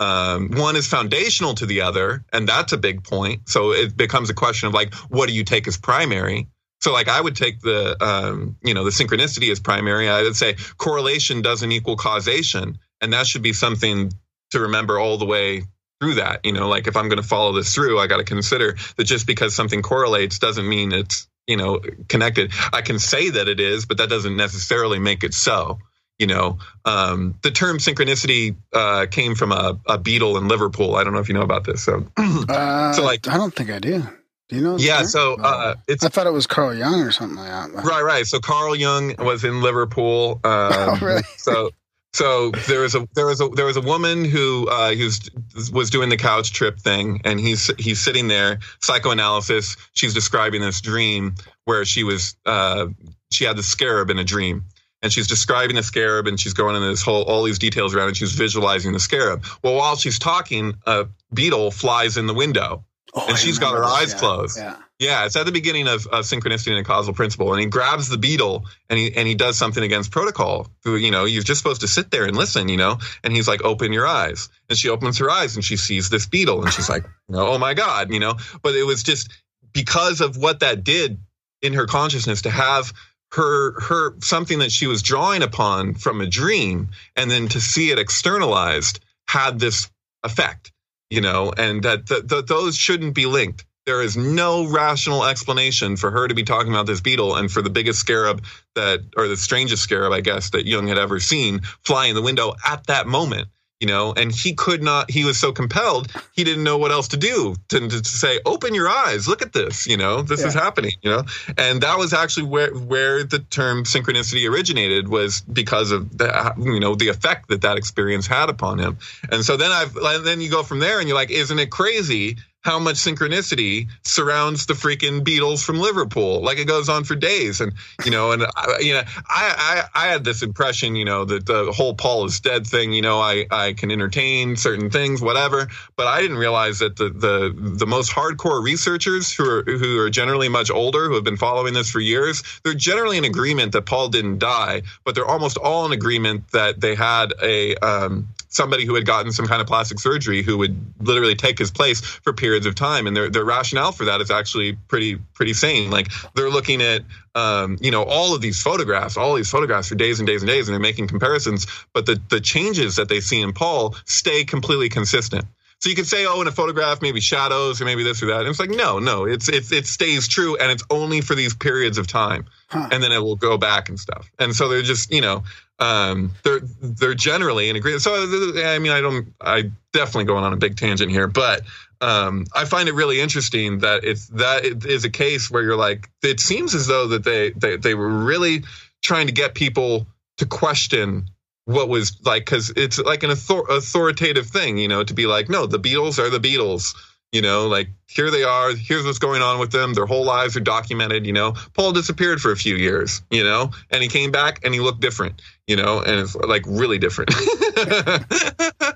um, one is foundational to the other and that's a big point so it becomes a question of like what do you take as primary so like i would take the um, you know the synchronicity as primary i would say correlation doesn't equal causation and that should be something to remember all the way through that you know like if i'm going to follow this through i got to consider that just because something correlates doesn't mean it's you know connected. I can say that it is, but that doesn't necessarily make it so. You know, um, the term synchronicity uh, came from a, a Beatle in Liverpool. I don't know if you know about this. So, Uh, So, like- I don't think I do. Do you know? yeah. Sarah? So uh, it's I thought it was Carl Jung or something like that. Right, right. So Carl Jung was in Liverpool. Um, Oh, really? So, so there was a there was a there was a woman who uh, who was, was doing the couch trip thing, and he's he's sitting there psychoanalysis. She's describing this dream where she was uh, she had the scarab in a dream. And she's describing the scarab, and she's going into this whole all these details around, it. She's visualizing the scarab. Well, while she's talking, a beetle flies in the window, Oh, and I she's got her this, eyes yeah, closed. Yeah. Yeah, it's at the beginning of uh, synchronicity and causal principle, and he grabs the beetle and he and he does something against protocol. Who you know you're just supposed to sit there and listen, you know. And he's like, "Open your eyes," and she opens her eyes and she sees this beetle, and she's like, "Oh my god," you know. But it was just because of what that did in her consciousness to have her her something that she was drawing upon from a dream, and then to see it externalized had this effect, you know, and that th- th- those shouldn't be linked. There is no rational explanation for her to be talking about this beetle and for the biggest scarab that, or the strangest scarab, I guess, that Jung had ever seen fly in the window at that moment. You know, and he could not, he was so compelled, he didn't know what else to do to, to say, open your eyes, look at this, you know, this is happening, you know? And that was actually where, where the term synchronicity originated was because of the, you know, the effect that that experience had upon him. And so then I've, and then you go from there and you're like, isn't it crazy how much synchronicity surrounds the freaking Beatles from Liverpool. Like it goes on for days, and you know, and I, you know, I, I I had this impression, you know, that the whole Paul is dead thing. You know, I I can entertain certain things, whatever, but I didn't realize that the the the most hardcore researchers who are who are generally much older, who have been following this for years, they're generally in agreement that Paul didn't die, but they're almost all in agreement that they had a um, somebody who had gotten some kind of plastic surgery who would literally take his place for periods of time and their their rationale for that is actually pretty pretty sane like they're looking at um, you know all of these photographs all these photographs for days and days and days and they're making comparisons but the the changes that they see in Paul stay completely consistent so you could say, oh, in a photograph, maybe shadows or maybe this or that. And it's like, no, no, it's it's it stays true, and it's only for these periods of time, Huh. and then it will go back and stuff. And so they're just, you know, um, they're they're generally in agreement. So I mean, I don't, I definitely going on a big tangent here, but um, I find it really interesting that it's that it is a case where you're like, it seems as though that they they they were really trying to get people to question what was like because it's like an author- authoritative thing you know to be like no the beatles are the beatles you know like here they are here's what's going on with them their whole lives are documented you know. Paul disappeared for a few years you know and he came back and he looked different you know and it's like really different.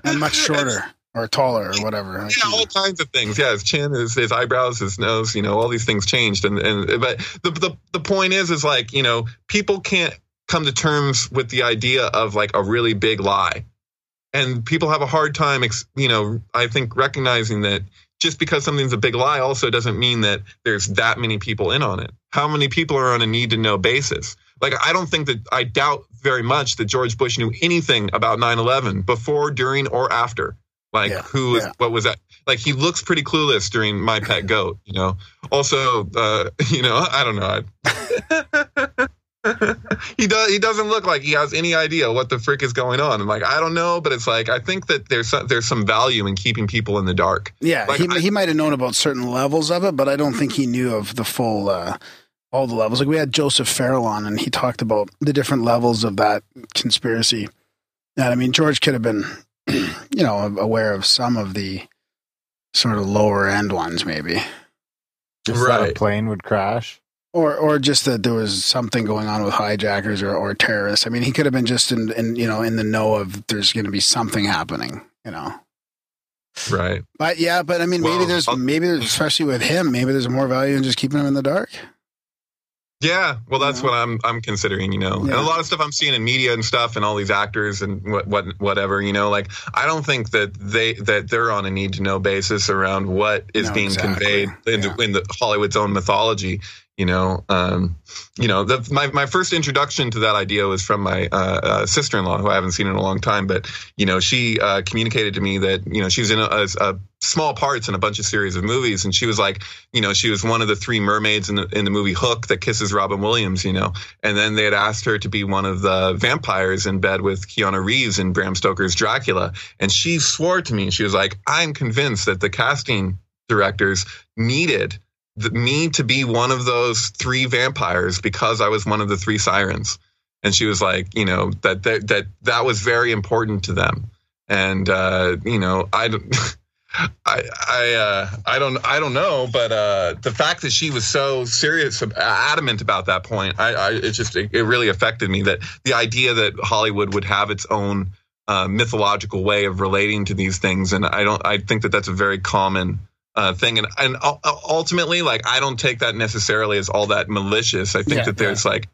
And much shorter or taller or whatever. Yeah, all kinds of things. Yeah, his chin, his, his eyebrows, his nose. You know, all these things changed. And and but the, the the point is, is like you know, people can't come to terms with the idea of like a really big lie, and people have a hard time, you know, I think recognizing that just because something's a big lie also doesn't mean that there's that many people in on it. How many people are on a need to know basis? Like, I don't think that I doubt very much that George Bush knew anything about 9 11 before, during, or after. Like, Yeah, who was, yeah. what was that? Like, he looks pretty clueless during My Pet Goat, you know? Also, uh, you know, I don't know. I, he does. He doesn't look like he has any idea what the frick is going on. And like, I don't know, but it's like I think that there's some, there's some value in keeping people in the dark. Yeah, Like, he I- he might have known about certain levels of it, but I don't think he knew of the full uh, all the levels. Like we had Joseph Farrell on, and he talked about the different levels of that conspiracy. And I mean, George could have been, you know, aware of some of the sort of lower end ones, maybe, Just that a plane would crash. or or just that there was something going on with hijackers or, or terrorists. I mean, he could have been just in, in you know in the know of there's going to be something happening, you know. Right. But yeah, but I mean, maybe there's I'll- maybe there's, especially with him, maybe there's more value in just keeping him in the dark. Yeah, well, that's Yeah. what I'm I'm considering. You know, and a lot of stuff I'm seeing in media and stuff, and all these actors and what what whatever. You know, like I don't think that they that they're on a need to know basis around what is No, being exactly. conveyed in, Yeah. the, in the Hollywood's own mythology. You know, um, you know, the, my my first introduction to that idea was from my uh, uh, sister-in-law, who I haven't seen in a long time. But you know, she uh, communicated to me that you know she's in a, a, a small parts in a bunch of series of movies. And she was like, you know, she was one of the three mermaids in the in the movie Hook that kisses Robin Williams, you know. And then they had asked her to be one of the vampires in bed with Keanu Reeves in Bram Stoker's Dracula. And she swore to me, she was like, I'm convinced that the casting directors needed the, me to be one of those three vampires because I was one of the three sirens. And she was like, you know, that that that, that was very important to them. And uh, you know, I don't I I uh, I don't I don't know, but uh, the fact that she was so serious, adamant about that point, I, I it just it, it really affected me. That the idea that Hollywood would have its own uh, mythological way of relating to these things, and I don't I think that that's a very common uh, thing, and and ultimately, like I don't take that necessarily as all that malicious. I think Yeah, that there's like,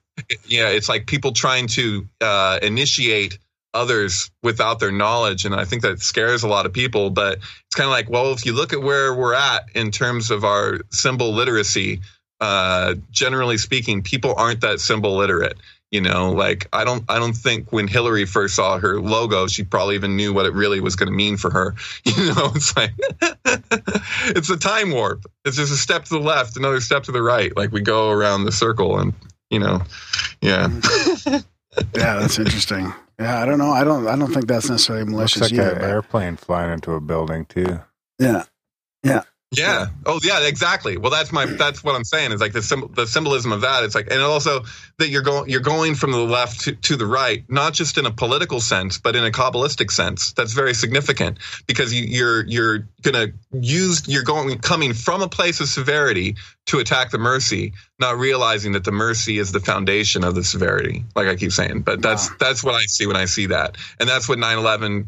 yeah, it's like people trying to uh, initiate others without their knowledge, and I think that scares a lot of people. But it's kind of like, well, if you look at where we're at in terms of our symbol literacy, uh, generally speaking, people aren't that symbol literate. You know, like I don't, I don't think when Hillary first saw her logo, she probably even knew what it really was going to mean for her. You know, it's like it's a time warp. It's just a step to the left, another step to the right. Like we go around the circle, and you know, yeah. Yeah, that's interesting. Yeah, I don't know. I don't. I don't think that's necessarily malicious. Looks like either. an airplane flying into a building too. yeah, Yeah. Oh, yeah. Exactly. Well, that's my. That's what I'm saying. Is like the symbol, the symbolism of that. It's like, and also that you're going, you're going from the left to, to the right, not just in a political sense, but in a kabbalistic sense. That's very significant because you, you're you're gonna use you're going coming from a place of severity to attack the mercy, not realizing that the mercy is the foundation of the severity. Like I keep saying, but that's Wow. that's what I see when I see that, and that's what 9/11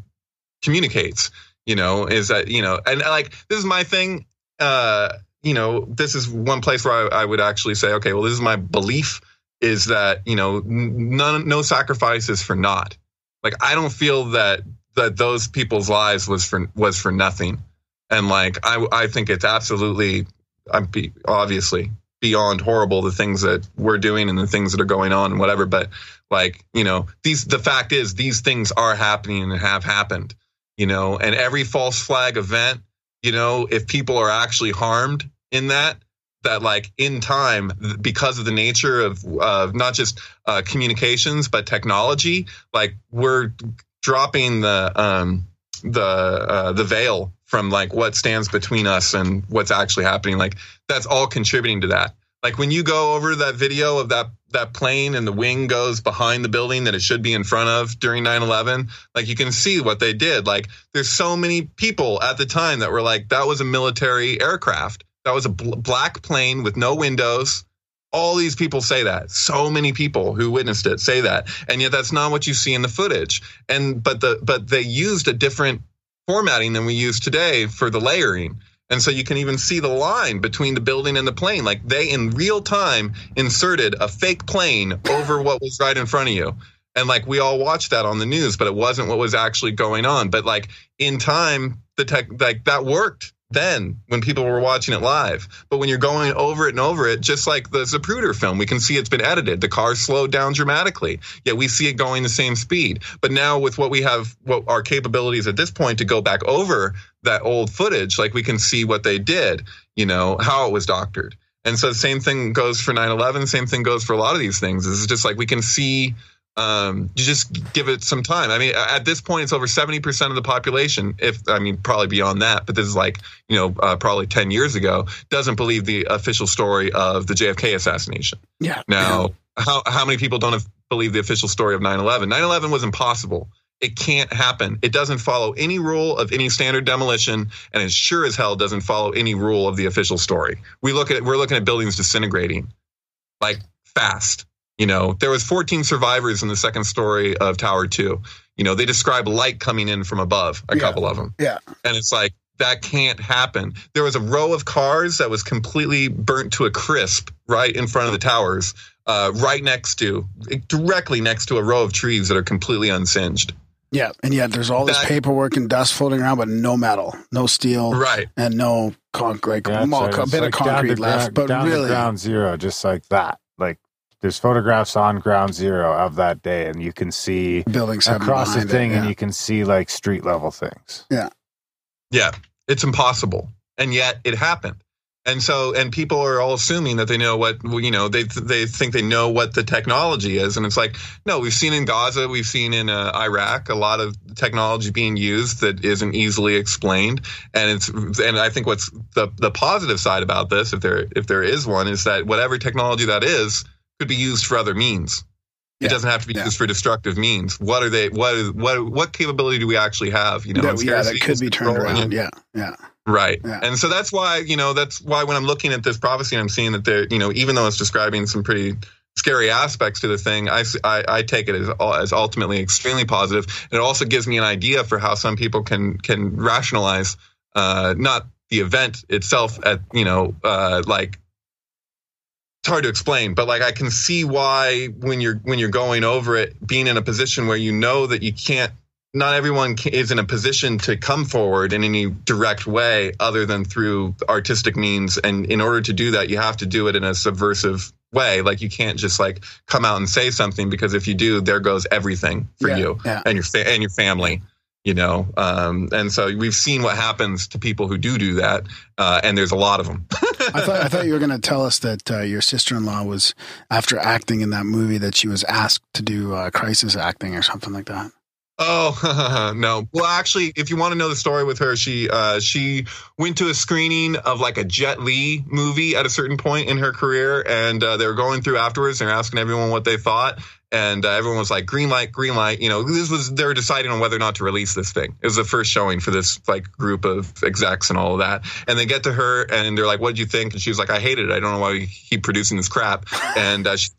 communicates. You know, is that you know, and like this is my thing uh, you know, this is one place where I, I would actually say, okay, well, this is my belief is that you know, none, no sacrifices for naught. Like I don't feel that that those people's lives was for was for nothing, and like I I think it's absolutely, I'm be, obviously beyond horrible the things that we're doing and the things that are going on and whatever, but like you know, these the fact is these things are happening and have happened, you know, and every false flag event you know, if people are actually harmed in that, that like in time, because of the nature of uh, not just uh, communications but technology, like we're dropping the um, the uh, the veil from like what stands between us and what's actually happening. Like that's all contributing to that. Like when you go over that video of that that plane and the wing goes behind the building that it should be in front of during 9/11, like you can see what they did. Like there's so many people at the time that were like that was a military aircraft. That was a bl- black plane with no windows. All these people say that. So many people who witnessed it say that. And yet that's not what you see in the footage. And but the but they used a different formatting than we use today for the layering. And so you can even see the line between the building and the plane. Like they in real time inserted a fake plane over what was right in front of you. And like we all watched that on the news, but it wasn't what was actually going on. But like in time, the tech like that worked then when people were watching it live. But when you're going over it and over it, just like the Zapruder film, we can see it's been edited. The car slowed down dramatically, yet we see it going the same speed. But now with what we have, what our capabilities at this point to go back over that old footage, like we can see what they did, you know, how it was doctored. And so the same thing goes for 9/11. Same thing goes for a lot of these things. It's just like we can see um, you just give it some time. I mean, at this point, it's over 70% of the population, if I mean, probably beyond that, but this is like, you know, uh, probably 10 years ago, doesn't believe the official story of the JFK assassination. yeah. Now, how, how many people don't have, believe the official story of 9 11? 9 11 was impossible. It can't happen. It doesn't follow any rule of any standard demolition, and it sure as hell doesn't follow any rule of the official story. We look at we're looking at buildings disintegrating, like fast. You know, there was 14 survivors in the second story of Tower Two. You know, they describe light coming in from above. A Yeah. couple of them, Yeah. and it's like that can't happen. There was a row of cars that was completely burnt to a crisp right in front of the towers, uh, right next to, directly next to a row of trees that are completely unsinged. Yeah. And yet there's all this That- paperwork and dust floating around, but no metal, no steel, Right. and no concrete. Yeah, well, it's a bit it's of like down concrete left, ground- but down really, ground zero, just like that. Like there's photographs on ground zero of that day, and you can see buildings across the thing, it, and you can see like street level things. Yeah, yeah. It's impossible. And yet it happened. And so, and people are all assuming that they know what, you know, they, they think they know what the technology is. And it's like, no, we've seen in Gaza, we've seen in uh, Iraq, a lot of technology being used that isn't easily explained. And it's, and I think what's the, the positive side about this, if there, if there is one, is that whatever technology that is could be used for other means. It Yeah. doesn't have to be Yeah. used for destructive means. What are they? What is what? What capability do we actually have? You know, that, yeah, that could be turned around. Yeah, yeah. Right. Yeah. And so that's why, you know, that's why when I'm looking at this prophecy, I'm seeing that there, you know, even though it's describing some pretty scary aspects to the thing, I I take it as, as ultimately extremely positive. And it also gives me an idea for how some people can, can rationalize, uh, not the event itself at, you know, uh, like, it's hard to explain, but like I can see why when you're when you're going over it, being in a position where you know that you can't not everyone is in a position to come forward in any direct way other than through artistic means and in order to do that you have to do it in a subversive way like you can't just like come out and say something because if you do there goes everything for Yeah, you yeah. and your fa- and your family you know um, and so we've seen what happens to people who do do that uh, and there's a lot of them I thought I thought you were going to tell us that uh, your sister in law was after acting in that movie that she was asked to do uh, crisis acting or something like that. Oh no! Well, actually, if you want to know the story with her, she uh, she went to a screening of like a Jet Li movie at a certain point in her career, and uh, they were going through afterwards. They're asking everyone what they thought, and uh, everyone was like, "Green light, green light." You know, this was they were deciding on whether or not to release this thing. It was the first showing for this like group of execs and all of that, and they get to her and they're like, "What would you think?" And she was like, "I hated it. I don't know why we keep producing this crap." And uh, she,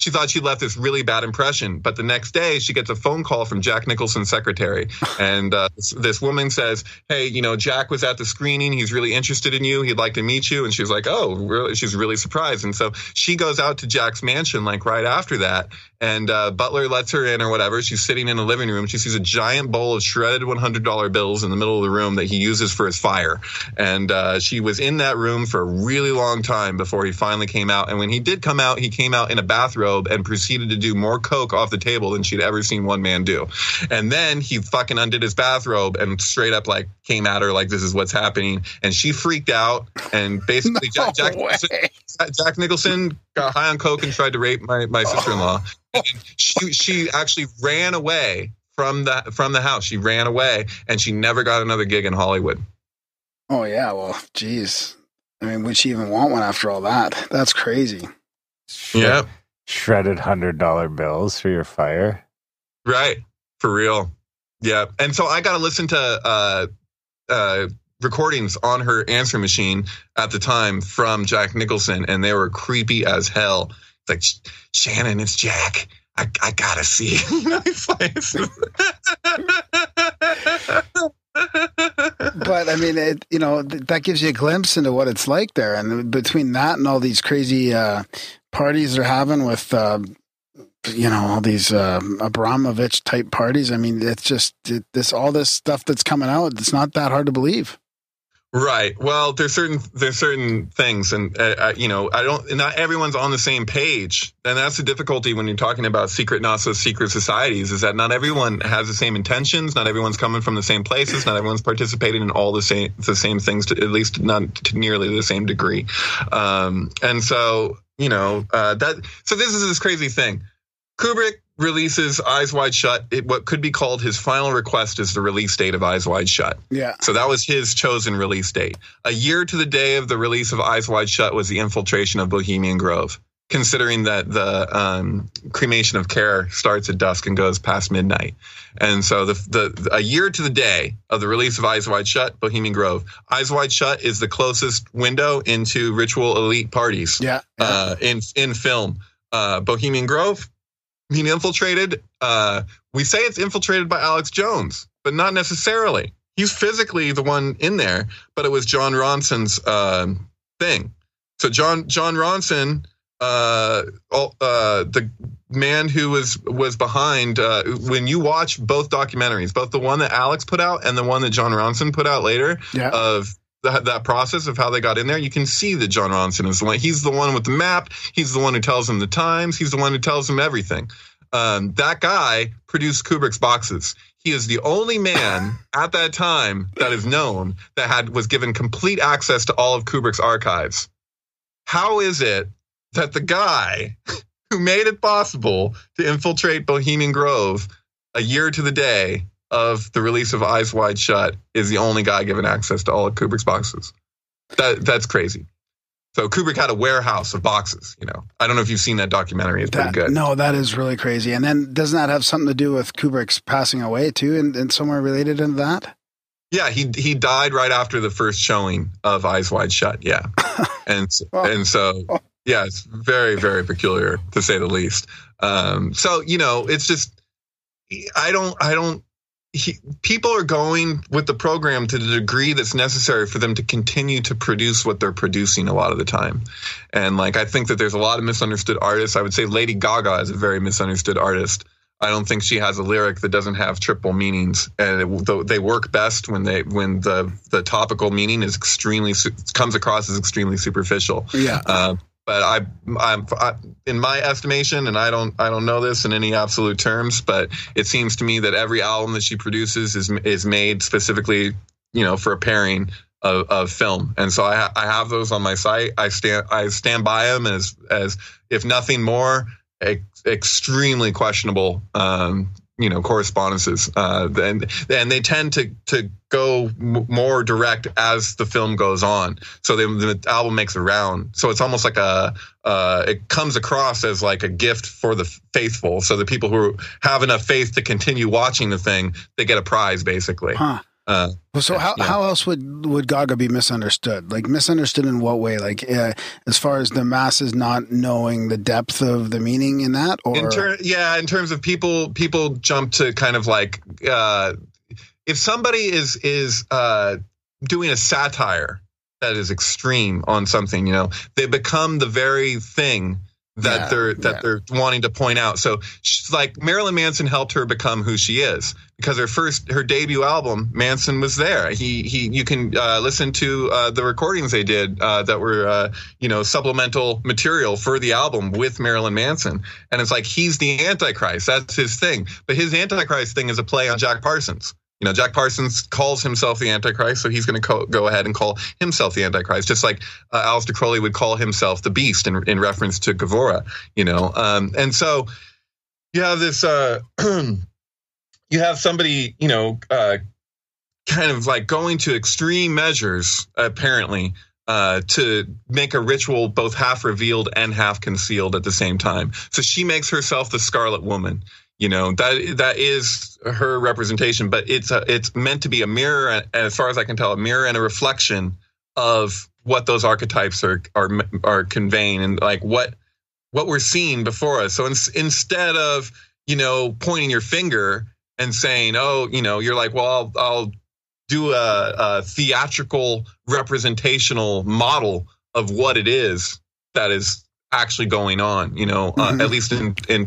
she thought she left this really bad impression. But the next day, she gets a phone call from Jack Nicholson's secretary. And uh, this, this woman says, Hey, you know, Jack was at the screening. He's really interested in you. He'd like to meet you. And she's like, Oh, really? She's really surprised. And so she goes out to Jack's mansion, like right after that. And uh, Butler lets her in or whatever. She's sitting in the living room. She sees a giant bowl of shredded $100 bills in the middle of the room that he uses for his fire. And uh, she was in that room for a really long time before he finally came out. And when he did come out, he came out in a bathrobe and proceeded to do more coke off the table than she'd ever seen one man do. And then he fucking undid his bathrobe and straight up like came at her like this is what's happening. And she freaked out. And basically, Jack, Jack, Nicholson, Jack Nicholson got high on coke and tried to rape my, my sister in law. And she she actually ran away from the from the house. She ran away and she never got another gig in Hollywood. Oh yeah, well, geez. I mean, would she even want one after all that? That's crazy. Yeah, Shredded hundred dollar bills for your fire. right. For real. Yeah. And so I got to listen to uh, uh, recordings on her answer machine at the time from Jack Nicholson, and they were creepy as hell. It's like, Shannon, it's Jack. I, I gotta see. You know, it's like- But I mean, it, you know, th- that gives you a glimpse into what it's like there. And between that and all these crazy uh, parties they're having with, uh, you know, all these uh, Abramovich type parties. I mean, it's just it, this all this stuff that's coming out. It's not that hard to believe. Right. Well, there's certain there's certain things, and uh, uh, you know, I don't. Not everyone's on the same page, and that's the difficulty when you're talking about secret, not so secret societies. Is that not everyone has the same intentions? Not everyone's coming from the same places. Not everyone's participating in all the same the same things, to, at least not to nearly the same degree. Um, and so, you know, uh, that. So this is this crazy thing. Kubrick releases Eyes Wide Shut. It, what could be called his final request is the release date of Eyes Wide Shut. Yeah. So that was his chosen release date. A year to the day of the release of Eyes Wide Shut was the infiltration of Bohemian Grove. Considering that the um, cremation of care starts at dusk and goes past midnight, and so the, the a year to the day of the release of Eyes Wide Shut, Bohemian Grove. Eyes Wide Shut is the closest window into ritual elite parties Yeah. yeah. uh, in in film. Uh, Bohemian Grove being infiltrated. Uh, we say it's infiltrated by Alex Jones, but not necessarily. He's physically the one in there, but it was Jon Ronson's um thing. So John Jon Ronson, uh, uh, the man who was was behind. Uh, when you watch both documentaries, both the one that Alex put out and the one that Jon Ronson put out later, yeah. of that, that process of how they got in there, you can see that Jon Ronson is the one. He's the one with the map. He's the one who tells him the times. He's the one who tells him everything. Um, that guy produced Kubrick's boxes. he is the only man at that time that is known that had was given complete access to all of Kubrick's archives. How is it that the guy who made it possible to infiltrate Bohemian Grove a year to the day of the release of Eyes Wide Shut is the only guy given access to all of Kubrick's boxes? That that's crazy. So Kubrick had a warehouse of boxes. You know, I don't know if you've seen that documentary. It's That- pretty good. No, that is really crazy. And then doesn't that have something to do with Kubrick's passing away too, and, and somewhere related into that? Yeah, he he died right after the first showing of Eyes Wide Shut. Yeah, and Oh. and so yeah, it's very very peculiar to say the least. Um, so you know, it's just I don't I don't. He, people are going with the program to the degree that's necessary for them to continue to produce what they're producing a lot of the time. And like, I think that there's a lot of misunderstood artists. I would say Lady Gaga is a very misunderstood artist. I don't think she has a lyric that doesn't have triple meanings, and it, though they work best when they when the the topical meaning is extremely comes across as extremely superficial. Yeah. Uh, but I, I'm, I, in my estimation, and I don't, I don't know this in any absolute terms, but it seems to me that every album that she produces is is made specifically, you know, for a pairing of, of film. And so I, I have those on my site. I stand, I stand by them as, as if nothing more, ex- extremely questionable, um, you know, correspondences. Uh, and and they tend to to go more direct as the film goes on. So they, the album makes a round. So it's almost like a uh, it comes across as like a gift for the faithful. So the people who have enough faith to continue watching the thing, they get a prize basically. Huh. Uh, Well, so how, Yeah. how else would would Gaga be misunderstood? Like misunderstood in what way? Like uh, as far as the masses not knowing the depth of the meaning in that, or in ter- yeah, in terms of people, people jump to kind of like uh, if somebody is is uh, doing a satire that is extreme on something, you know, they become the very thing that Yeah, they're that yeah. they're wanting to point out. So, she's like Marilyn Manson helped her become who she is because her first her debut album, Manson was there. He he you can uh, listen to uh, the recordings they did uh, that were uh, you know supplemental material for the album with Marilyn Manson, and it's like he's the Antichrist. That's his thing. But his Antichrist thing is a play on Jack Parsons. You know, Jack Parsons calls himself the Antichrist, so he's going to co- go ahead and call himself the Antichrist, just like uh, Aleister Crowley would call himself the Beast in, in reference to Gevurah. You know, um, and so you have this. Uh, you have somebody, you know, uh, kind of like going to extreme measures, apparently, uh, to make a ritual both half revealed and half concealed at the same time. So she makes herself the Scarlet Woman. You know that that is her representation, but it's a, it's meant to be a mirror, and as far as I can tell, a mirror and a reflection of what those archetypes are are are conveying, and like what what we're seeing before us. So in, instead of you know pointing your finger and saying, "Oh, you know," you're like, "Well, I'll, I'll do a, a theatrical representational model of what it is that is actually going on." You know, uh, Mhm. at least in in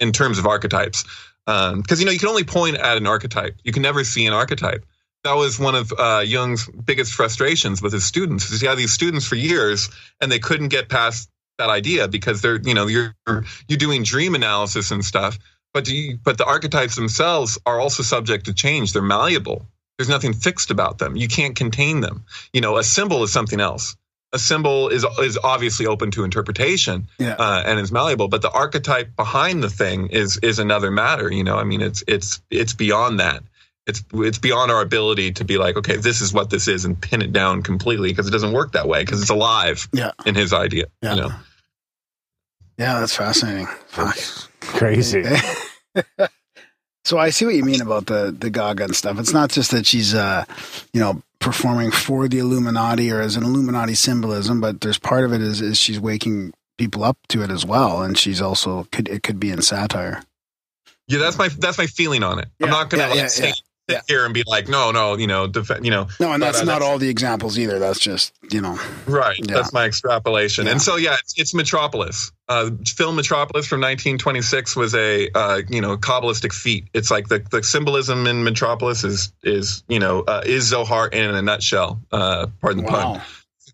in terms of archetypes, because you know you can only point at an archetype. You can never see an archetype. That was one of uh, Jung's biggest frustrations with his students. Is he had these students for years and they couldn't get past that idea because they're you know you're you're doing dream analysis and stuff but you, but the archetypes themselves are also subject to change they're malleable there's nothing fixed about them you can't contain them you know a symbol is something else a symbol is is obviously open to interpretation Yeah. uh, and is malleable but the archetype behind the thing is is another matter you know i mean it's it's it's beyond that it's it's beyond our ability to be like okay this is what this is and pin it down completely because it doesn't work that way because it's alive yeah, in his idea yeah, you know yeah. That's fascinating. Fuck. Crazy. so I see what you mean about the the Gaga and stuff. It's not just that she's uh, you know, performing for the Illuminati or as an Illuminati symbolism, but there's part of it is is she's waking people up to it as well, and she's also could it could be in satire. Yeah, that's my that's my feeling on it. Yeah, I'm not gonna yeah, like yeah, stand, yeah. here and be like, no, no, you know, def- you know, No, and that's not that's- all the examples either. That's just you know, right. Yeah. That's my extrapolation. Yeah. And so, yeah, it's, it's Metropolis. Uh, film Metropolis from 1926 was a uh, you know kabbalistic feat. It's like the the symbolism in Metropolis is is you know uh, is Zohar in a nutshell. Uh, pardon the pun.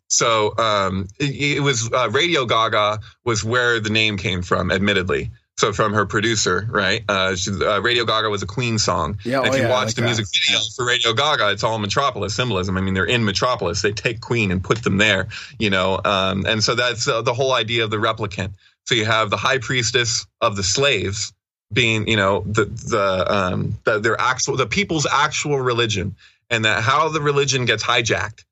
So um, it, it was uh, Radio Gaga was where the name came from, admittedly. So from her producer, right? Uh, she, uh, Radio Gaga was a Queen song. Yeah, And oh if you yeah, watch like the that. music video for Radio Gaga, it's all Metropolis symbolism. I mean, they're in Metropolis. They take Queen and put them there, you know. Um, and so that's uh, the whole idea of the replicant. So you have the high priestess of the slaves being, you know, the the um, the, their actual the people's actual religion, and that how the religion gets hijacked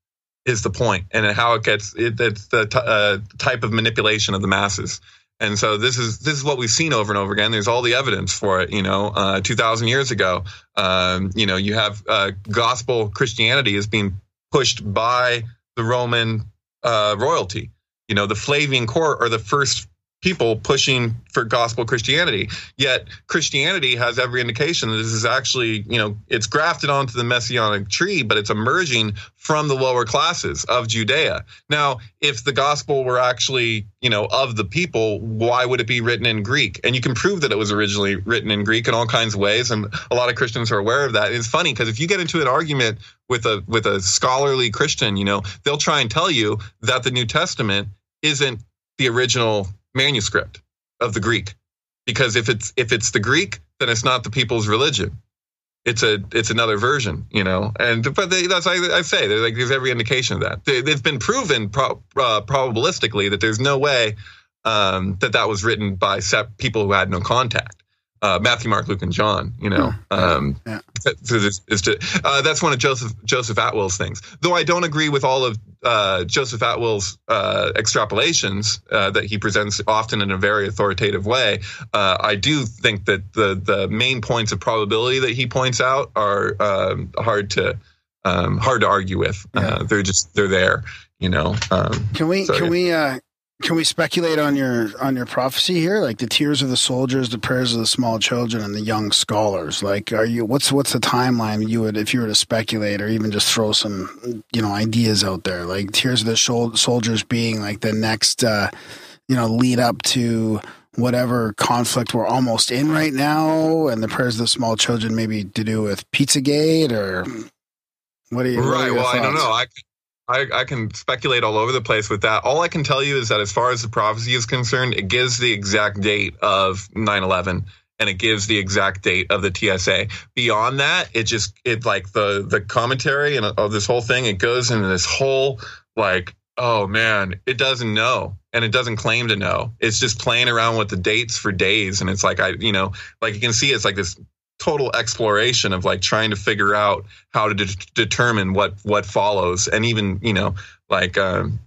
is the point, and how it gets it, it's the t- uh, type of manipulation of the masses. And so this is this is what we've seen over and over again. There's all the evidence for it. You know, uh, 2,000 years ago, um, you know, you have uh, gospel Christianity is being pushed by the Roman uh, royalty. You know, the Flavian court are the first people pushing for gospel Christianity. Yet Christianity has every indication that this is actually, you know, it's grafted onto the messianic tree, but it's emerging from the lower classes of Judea. Now, if the gospel were actually, you know, of the people, why would it be written in Greek? And you can prove that it was originally written in Greek in all kinds of ways, and a lot of Christians are aware of that. It's funny because if you get into an argument with a with a scholarly Christian, you know, they'll try and tell you that the New Testament isn't the original manuscript of the Greek. Because if it's if it's the Greek, then it's not the people's religion. It's a it's another version, you know. And but they, that's I, I say there's like there's every indication of that. They, it's been proven pro, uh, probabilistically that there's no way um, that that was written by people who had no contact. Uh, Matthew, Mark, Luke, and John. You know, um, Yeah. so this is to, uh, that's one of Joseph Joseph Atwill's things. Though I don't agree with all of uh, Joseph Atwill's uh, extrapolations uh, that he presents often in a very authoritative way. Uh, I do think that the the main points of probability that he points out are um, hard to um, hard to argue with. Uh, they're just they're there. You know. Um, Can we so, can yeah. we uh can we speculate on your on your prophecy here? Like the tears of the soldiers, the prayers of the small children, and the young scholars. Like, are you what's what's the timeline you would if you were to speculate or even just throw some you know ideas out there? Like tears of the shol- soldiers being like the next uh, you know lead up to whatever conflict we're almost in right now, and the prayers of the small children maybe to do with Pizzagate or what do you? what are Right. Well, I don't know. I, I I can speculate all over the place with that. All I can tell you is that as far as the prophecy is concerned, it gives the exact date of 9/11 and it gives the exact date of the TSA. Beyond that, it just it like the the commentary and of this whole thing. It goes into this whole like oh man, it doesn't know and it doesn't claim to know. It's just playing around with the dates for days, and it's like I you know like you can see it's like this total exploration of like trying to figure out how to de- determine what what follows. And even you know like um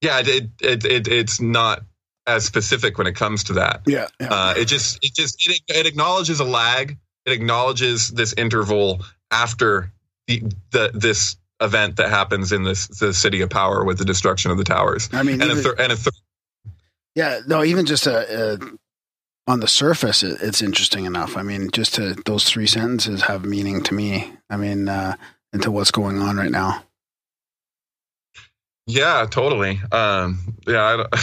yeah it, it it it's not as specific when it comes to that. Yeah, yeah. uh it just it just it, it acknowledges a lag. It acknowledges this interval after the, the this event that happens in this the city of power with the destruction of the towers. I mean, and a even- and a third Yeah, no, even just a, a on the surface, it, it's interesting enough. I mean, just to those three sentences have meaning to me. I mean, uh, into what's going on right now. Yeah, totally. Um, yeah, I don't,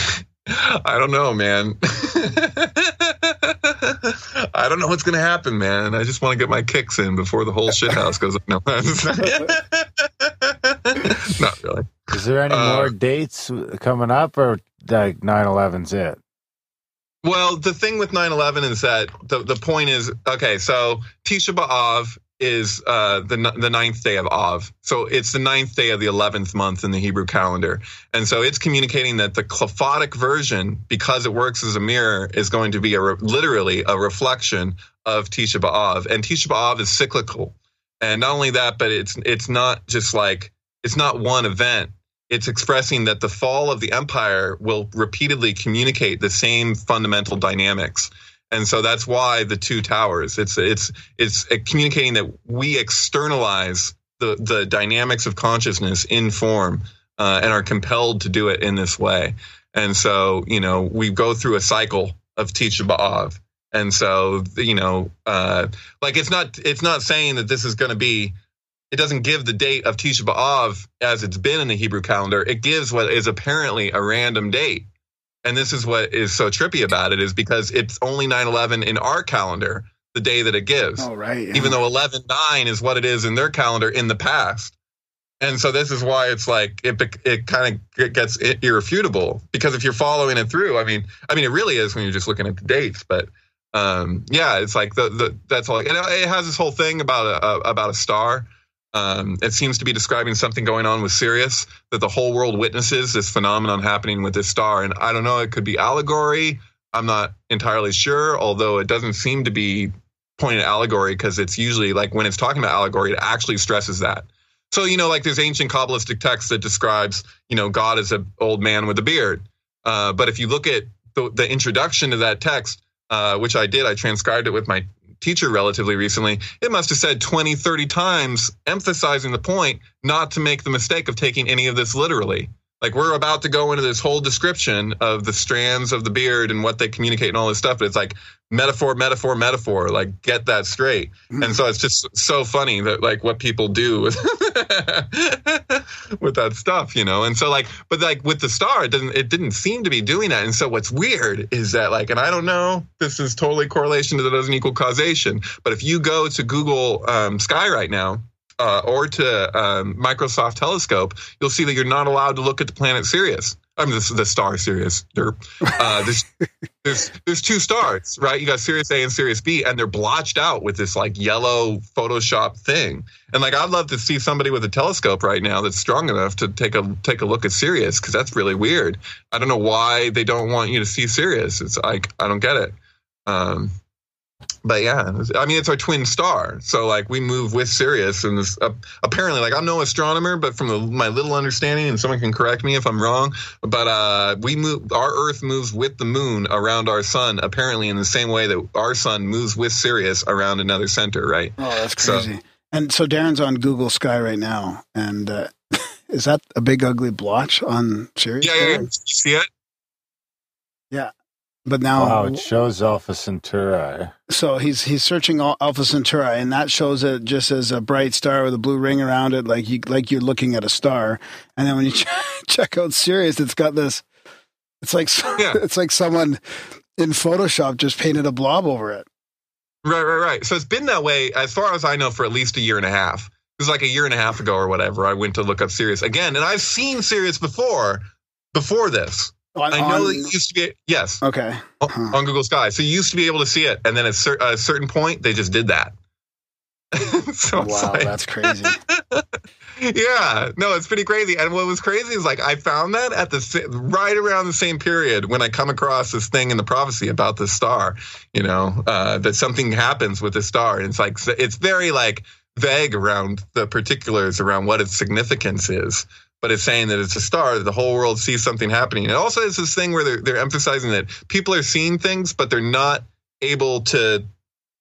I don't know, man. I don't know what's gonna happen, man. I just want to get my kicks in before the whole shithouse goes up. No, not really. Is there any Uh, more dates coming up, or like 9/11's it? Well, the thing with 9/11 is that the the point is okay. So Tisha B'av is uh, the the ninth day of Av. So it's the ninth day of the eleventh month in the Hebrew calendar, and so it's communicating that the Qliphotic version, because it works as a mirror, is going to be a re- literally a reflection of Tisha B'av, and Tisha B'av is cyclical. And not only that, but it's it's not just like it's not one event it's expressing that the fall of the empire will repeatedly communicate the same fundamental dynamics. And so that's why the two towers it's it's it's communicating that we externalize the the dynamics of consciousness in form uh, and are compelled to do it in this way. And so you know we go through a cycle of Tisha B'av. And so you know uh, like it's not it's not saying that this is going to be it doesn't give the date of Tisha B'Av as it's been in the Hebrew calendar. It gives what is apparently a random date. And this is what is so trippy about it is because it's only 9/11 in our calendar, the day that it gives. Oh, right. yeah. Even though 11/9 is what it is in their calendar in the past. And so this is why it's like it it kind of gets irrefutable because if you're following it through, I mean, I mean it really is when you're just looking at the dates, but um, yeah, it's like the, the that's all. And it has this whole thing about a, about a star. Um, it seems to be describing something going on with Sirius that the whole world witnesses this phenomenon happening with this star. And I don't know, it could be allegory. I'm not entirely sure, although it doesn't seem to be pointed allegory because it's usually like when it's talking about allegory, it actually stresses that. So, you know, like there's ancient Kabbalistic text that describes, you know, God as an old man with a beard. Uh, but if you look at the, the introduction to that text, uh, which I did, I transcribed it with my teacher relatively recently, it must have said 20, 30 times, emphasizing the point not to make the mistake of taking any of this literally. Like we're about to go into this whole description of the strands of the beard and what they communicate and all this stuff, but it's like metaphor, metaphor, metaphor. Like get that straight. Mm. And so it's just so funny that like what people do with with that stuff, you know. And so like, but like with the star, it didn't it didn't seem to be doing that. And so what's weird is that like, and I don't know, this is totally correlation that doesn't equal causation. But if you go to Google um, Sky right now uh, or to um, Microsoft Telescope, you'll see that you're not allowed to look at the planet Sirius. I mean, the, the star Sirius. Uh, there's, there's there's two stars, right? You got Sirius A and Sirius B, and they're blotched out with this like yellow Photoshop thing. And like, I'd love to see somebody with a telescope right now that's strong enough to take a take a look at Sirius because that's really weird. I don't know why they don't want you to see Sirius. It's like I don't get it. Um, but yeah, I mean, it's our twin star. So like we move with Sirius, and this, uh, apparently, like I'm no astronomer, but from the, my little understanding, and someone can correct me if I'm wrong, but uh, we move. Our Earth moves with the moon around our sun, apparently in the same way that our sun moves with Sirius around another center, right? Oh, that's crazy. So, and so Darren's on Google Sky right now, and uh, is that a big ugly blotch on Sirius? Yeah, yeah, yeah. See it? Yeah, but now, wow, it shows Alpha Centauri. So he's he's searching Alpha Centauri, and that shows it just as a bright star with a blue ring around it, like you like you're looking at a star. And then when you check out Sirius, it's got this. It's like yeah. it's like someone in Photoshop just painted a blob over it. Right, right, right. So it's been that way as far as I know for at least a year and a half. It was like a year and a half ago or whatever. I went to look up Sirius again, and I've seen Sirius before, before this. On, I know on, you used to be yes. Okay. Huh. On Google Sky, so you used to be able to see it, and then at cer- a certain point, they just did that. so wow, like, that's crazy. yeah, no, it's pretty crazy. And what was crazy is like I found that at the right around the same period when I come across this thing in the prophecy about the star. You know uh, that something happens with the star, and it's like it's very like vague around the particulars around what its significance is but it's saying that it's a star that the whole world sees something happening. And also, it's this thing where they're, they're emphasizing that people are seeing things, but they're not able to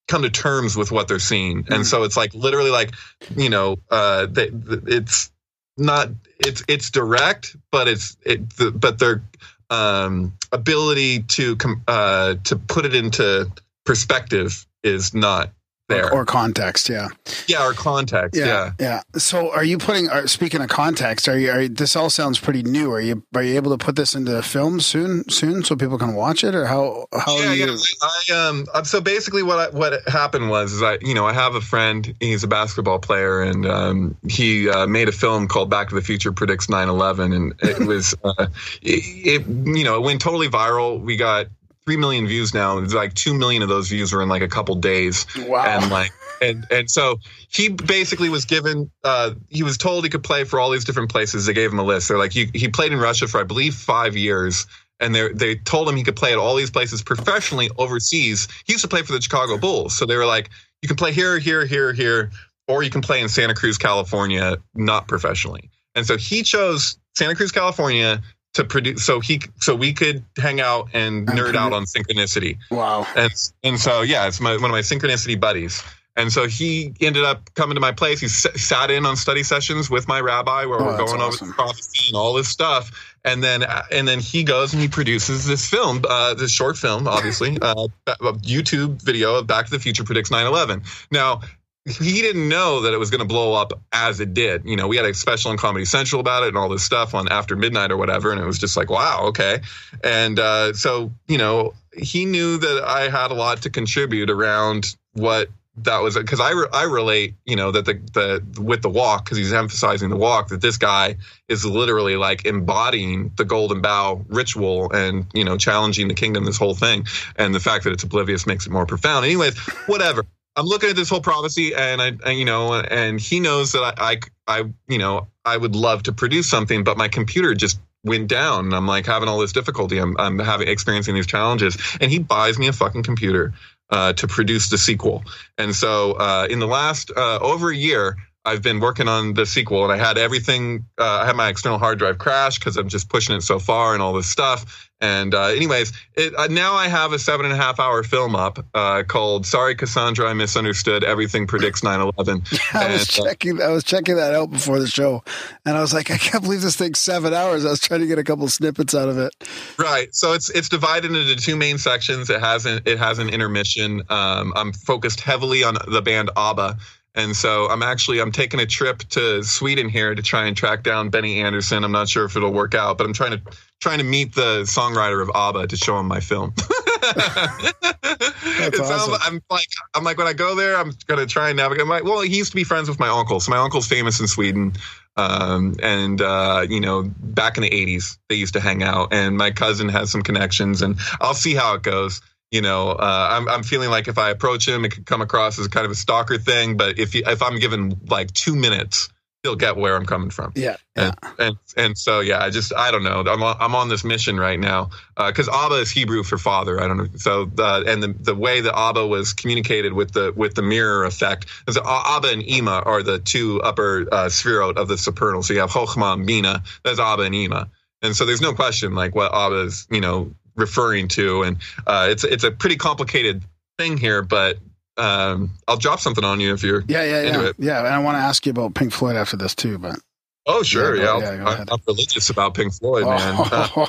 come to terms with what they're seeing. Mm-hmm. And so it's like literally like, you know, uh, they, it's not, it's, it's direct, but it's, it, the, but their, um, ability to, uh, to put it into perspective is not there. or, context yeah. Yeah or context yeah, yeah, yeah. So are you putting are, speaking of context are you, are this all sounds pretty new. Are you are you able to put this into film soon soon so people can watch it? Or how how yeah, you... yeah. I um so basically what I, what happened was is i you know i have a friend he's a basketball player and um he uh, made a film called back to the future predicts 9-11 and it was uh it, it you know it went totally viral. We got three million views now. Like two million of those views were in like a couple days. Wow. And like and and so he basically was given uh, he was told he could play for all these different places. They gave him a list. They're like he he played in Russia for I believe five years. And they they told him he could play at all these places professionally overseas. He used to play for the Chicago Bulls, so they were like, "You can play here, here, here, here, or you can play in Santa Cruz, California, not professionally." And so he chose Santa Cruz, California, to produce so he so we could hang out and nerd out on synchronicity. Wow. And and so yeah it's my, one of my synchronicity buddies. And so he ended up coming to my place. He s- sat in on study sessions with my rabbi where oh, we're going awesome. over the prophecy and all this stuff. And then and then he goes and he produces this film uh, this short film obviously uh, youtube video of back to the future predicts 9-11 now he didn't know that it was going to blow up as it did. You know, we had a special on Comedy Central about it and all this stuff on After Midnight or whatever, and it was just like, wow, okay. And uh, so, you know, he knew that I had a lot to contribute around what that was because I, re- I relate, you know, that the, the with the walk because he's emphasizing the walk that this guy is literally like embodying the golden bough ritual and you know challenging the kingdom, this whole thing, and the fact that it's oblivious makes it more profound. Anyways, whatever. I'm looking at this whole prophecy, and I, and, you know, and he knows that I, I, I, you know, I would love to produce something, but my computer just went down, and I'm like having all this difficulty. I'm, I'm having experiencing these challenges, and he buys me a fucking computer uh, to produce the sequel. And so, uh, in the last uh, over a year, I've been working on the sequel, and I had everything. Uh, I had my external hard drive crash because I'm just pushing it so far and all this stuff. And uh, anyways, it, uh, now I have a seven and a half hour film up uh, called "Sorry, Cassandra, I Misunderstood. Everything Predicts 9/11." I was And, uh, checking. I was checking that out before the show, and I was like, I can't believe this thing's seven hours. I was trying to get a couple snippets out of it. Right. So it's it's divided into two main sections. It has an it has an intermission. Um, I'm focused heavily on the band ABBA. And so I'm actually I'm taking a trip to Sweden here to try and track down Benny Andersson. I'm not sure if it'll work out, but I'm trying to trying to meet the songwriter of ABBA to show him my film. Um, awesome. I'm like I'm like when I go there, I'm gonna try and navigate. My, well, he used to be friends with my uncle, so my uncle's famous in Sweden. Um, and uh, you know, back in the '80s, they used to hang out, and my cousin has some connections, and I'll see how it goes. You know, uh, I'm I'm feeling like if I approach him, it could come across as kind of a stalker thing, but if he, if I'm given like two minutes, he'll get where I'm coming from. Yeah, yeah. And, and and so yeah, I just I don't know. I'm on, I'm on this mission right now because Abba is Hebrew for father. I don't know. So uh, and the the way that Abba was communicated with the with the mirror effect is that Abba and Ima are the two upper uh, of the supernal. So you have Chochma and Bina. That's Abba and Ima. And so there's no question like what Abba's you know referring to, and uh, it's it's a pretty complicated thing here, but. Um, I'll drop something on you if you're Yeah, yeah, yeah, it. yeah. And I want to ask you about Pink Floyd after this too, but Oh, sure. Yeah, Yeah, yeah, I'm. I'm religious about Pink Floyd, man. Uh,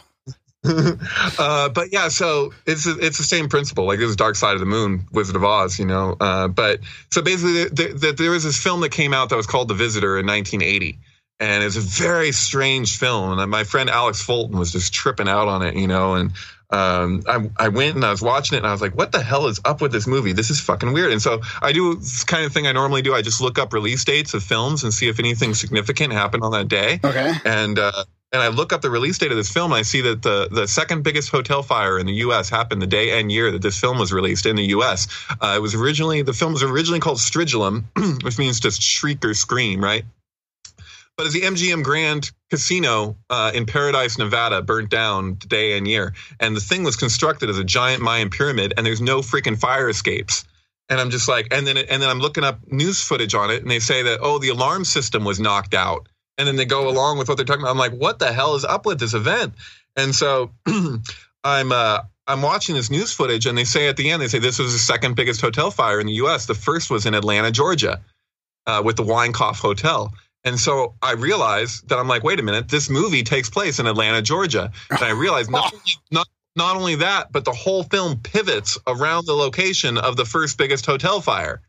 uh, but yeah, so it's it's the same principle. Like this is Dark Side of the Moon, Wizard of Oz, you know. Uh, but so basically, the, the, there was this film that came out that was called The Visitor in 1980, and it's a very strange film. And my friend Alex Fulton was just tripping out on it, you know. And um, I, I went and I was watching it, and I was like, "What the hell is up with this movie? This is fucking weird." And so I do this kind of thing I normally do. I just look up release dates of films and see if anything significant happened on that day okay. and uh, and I look up the release date of this film, and I see that the the second biggest hotel fire in the U.S. happened the day and year that this film was released in the U.S. Uh, it was originally the film was originally called Stridulum, which means to shriek or scream, right? But as the MGM Grand Casino uh, in Paradise, Nevada, burnt down day and year, and the thing was constructed as a giant Mayan pyramid, and there's no freaking fire escapes. And I'm just like, and then and then I'm looking up news footage on it, and they say that oh, the alarm system was knocked out, and then they go along with what they're talking about. I'm like, what the hell is up with this event? And so I'm uh, I'm watching this news footage, and they say at the end, they say this was the second biggest hotel fire in the U.S. The first was in Atlanta, Georgia, uh, with the Winecoff Hotel. And so I realized that I'm like, wait a minute, this movie takes place in Atlanta, Georgia. And I realized not only, not not only that, but the whole film pivots around the location of the first biggest hotel fire.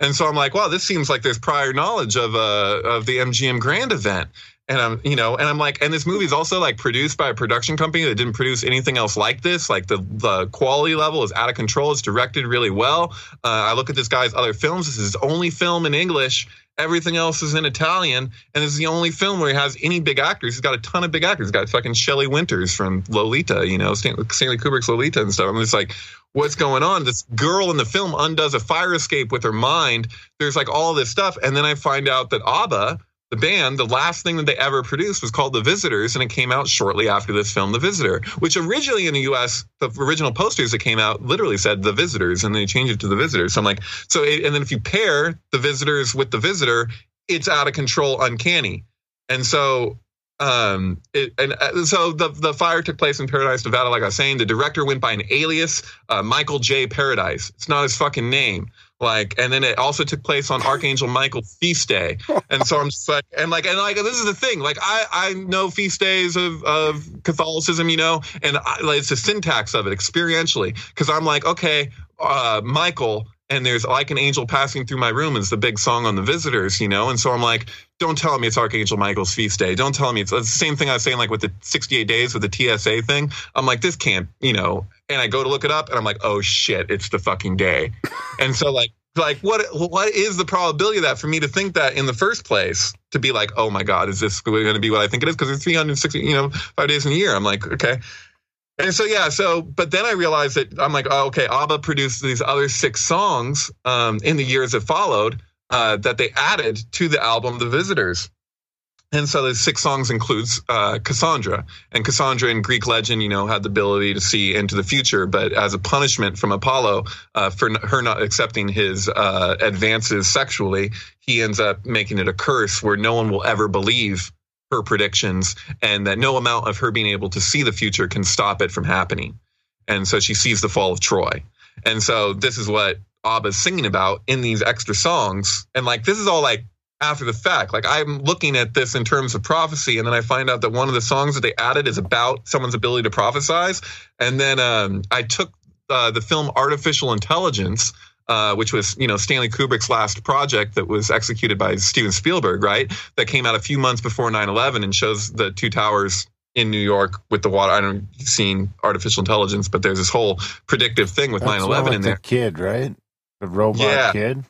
And so I'm like, wow, this seems like there's prior knowledge of uh of the MGM Grand event. And I'm, you know, and I'm like, and this movie is also like produced by a production company that didn't produce anything else like this. Like the the quality level is out of control. It's directed really well. Uh, I look at this guy's other films. This is his only film in English. Everything else is in Italian, and this is the only film where he has any big actors. He's got a ton of big actors. He's got fucking Shelley Winters from Lolita, you know, Stan- Stanley Kubrick's Lolita and stuff. I'm just like, what's going on? This girl in the film undoes a fire escape with her mind. There's like all this stuff, and then I find out that ABBA, the band, the last thing that they ever produced was called The Visitors, and it came out shortly after this film, The Visitor, which originally in the U.S. the original posters that came out literally said The Visitors, and they changed it to The Visitors. So I'm like, so it, and then if you pair The Visitors with The Visitor, it's out of control, uncanny, and so. Um, it, and uh, so the the fire took place in Paradise, Nevada. Like I was saying, the director went by an alias, uh, Michael J. Paradise. It's not his fucking name. Like, and then it also took place on Archangel Michael's feast day. And so I'm just like, and like, and like, this is the thing. Like, I I know feast days of of Catholicism, you know, and I, like, it's the syntax of it experientially. Because I'm like, okay, uh, Michael, and there's like an angel passing through my room is the big song on the visitors, you know, and so I'm like, don't tell me it's Archangel Michael's feast day. Don't tell me it's, it's the same thing I was saying like with the 68 days with the TSA thing. I'm like, this can't, you know, and I go to look it up and I'm like, oh shit, it's the fucking day. And so like like what what is the probability of that for me to think that in the first place to be like oh my god is this going to be what i think it is? Because it's 360 you know five days in a year. I'm like okay. And so yeah so but then i realized that i'm like oh, okay abba produced these other six songs um, in the years that followed uh, that they added to the album the visitors and so the six songs includes uh, Cassandra, and Cassandra in Greek legend, you know, had the ability to see into the future, but as a punishment from Apollo uh, for her not accepting his uh, advances sexually, he ends up making it a curse where no one will ever believe her predictions, and that no amount of her being able to see the future can stop it from happening. And so she sees the fall of Troy, and so this is what Abba's singing about in these extra songs, and like this is all like after the fact. Like I'm looking at this in terms of prophecy, and then I find out that one of the songs that they added is about someone's ability to prophesize. And then um, I took uh, the film Artificial Intelligence. Uh, which was, you know, Stanley Kubrick's last project that was executed by Steven Spielberg, right? That came out a few months before 9/11 and shows the two towers in New York with the water. I don't know if you've seen artificial intelligence, but there's this whole predictive thing with That's 9/11 one in there. the kid, right? The robot Yeah. kid.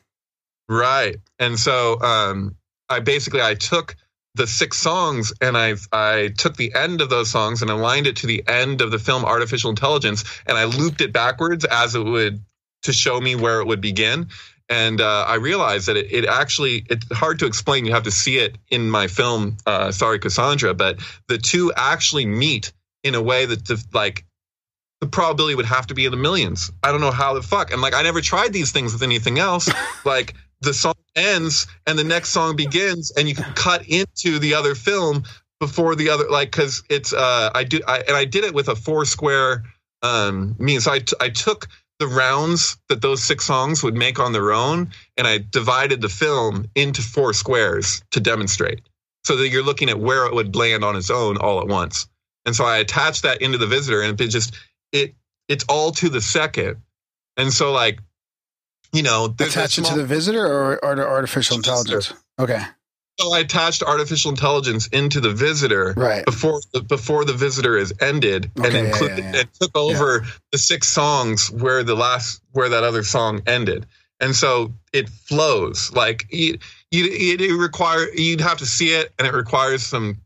Right. And so um, I basically I took the six songs and I I took the end of those songs and aligned it to the end of the film Artificial Intelligence and I looped it backwards as it would to show me where it would begin. And uh, I realized that it, it actually it's hard to explain. You have to see it in my film. Uh, Sorry, Cassandra, but the two actually meet in a way that the, like the probability would have to be in the millions. I don't know how the fuck. And like I never tried these things with anything else. like the song ends and the next song begins and you can cut into the other film before the other like cuz it's uh I do I and I did it with a four square um means so I t- I took the rounds that those six songs would make on their own and I divided the film into four squares to demonstrate so that you're looking at where it would land on its own all at once. And so I attached that into the visitor and it just it it's all to the second. And so like you know, Attach it to the visitor or, or to artificial intelligence? Okay. so I attached artificial intelligence into the visitor Right. before the, before the visitor is ended, and Okay, yeah, included yeah, yeah. and took over the six songs where the last where that other song ended, and so it flows like you you it, it require you'd have to see it, and it requires some.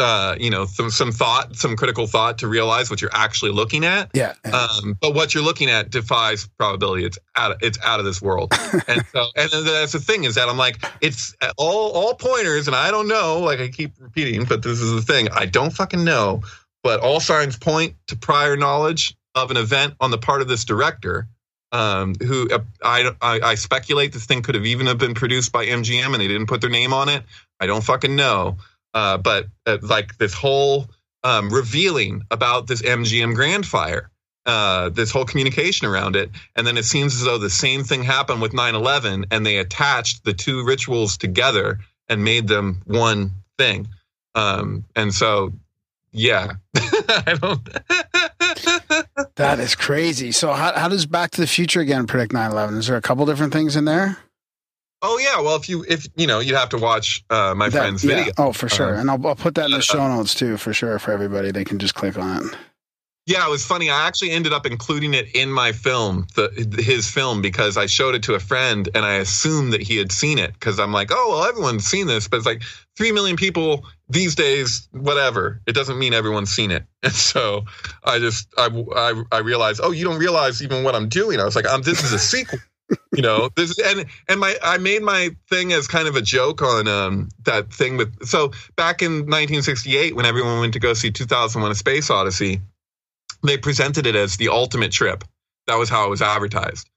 Uh, you know, some some thought, some critical thought to realize what you're actually looking at. Yeah. Um, but what you're looking at defies probability. It's out. Of, it's out of this world. and so, and that's the thing is that I'm like, it's all all pointers, and I don't know. Like I keep repeating, but this is the thing. I don't fucking know. But all signs point to prior knowledge of an event on the part of this director. Um, who uh, I, I I speculate this thing could have even have been produced by MGM, and they didn't put their name on it. I don't fucking know. Uh, but uh, like this whole um, revealing about this MGM Grand Fire, uh, this whole communication around it. And then it seems as though the same thing happened with 9 11 and they attached the two rituals together and made them one thing. Um, and so, yeah, I don't. that is crazy. So how, how does Back to the Future again predict 9-11? Is there a couple different things in there? Oh, yeah. Well, if you, if you know, you'd have to watch uh, my That- friend's yeah. video. Oh, for sure. Uh, and I'll, I'll put that in the show notes too, for sure, for everybody. They can just click on it. Yeah, it was funny. I actually ended up including it in my film, the his film, because I showed it to a friend and I assumed that he had seen it because I'm like, oh well, everyone's seen this, but it's like three million people these days, whatever. It doesn't mean everyone's seen it, and so I just I I, I realized, oh, you don't realize even what I'm doing. I was like, um, this is a sequel. You know, this is, and and my I made my thing as kind of a joke on um that thing with so back in 1968 when everyone went to go see 2001: A Space Odyssey, they presented it as the ultimate trip. That was how it was advertised.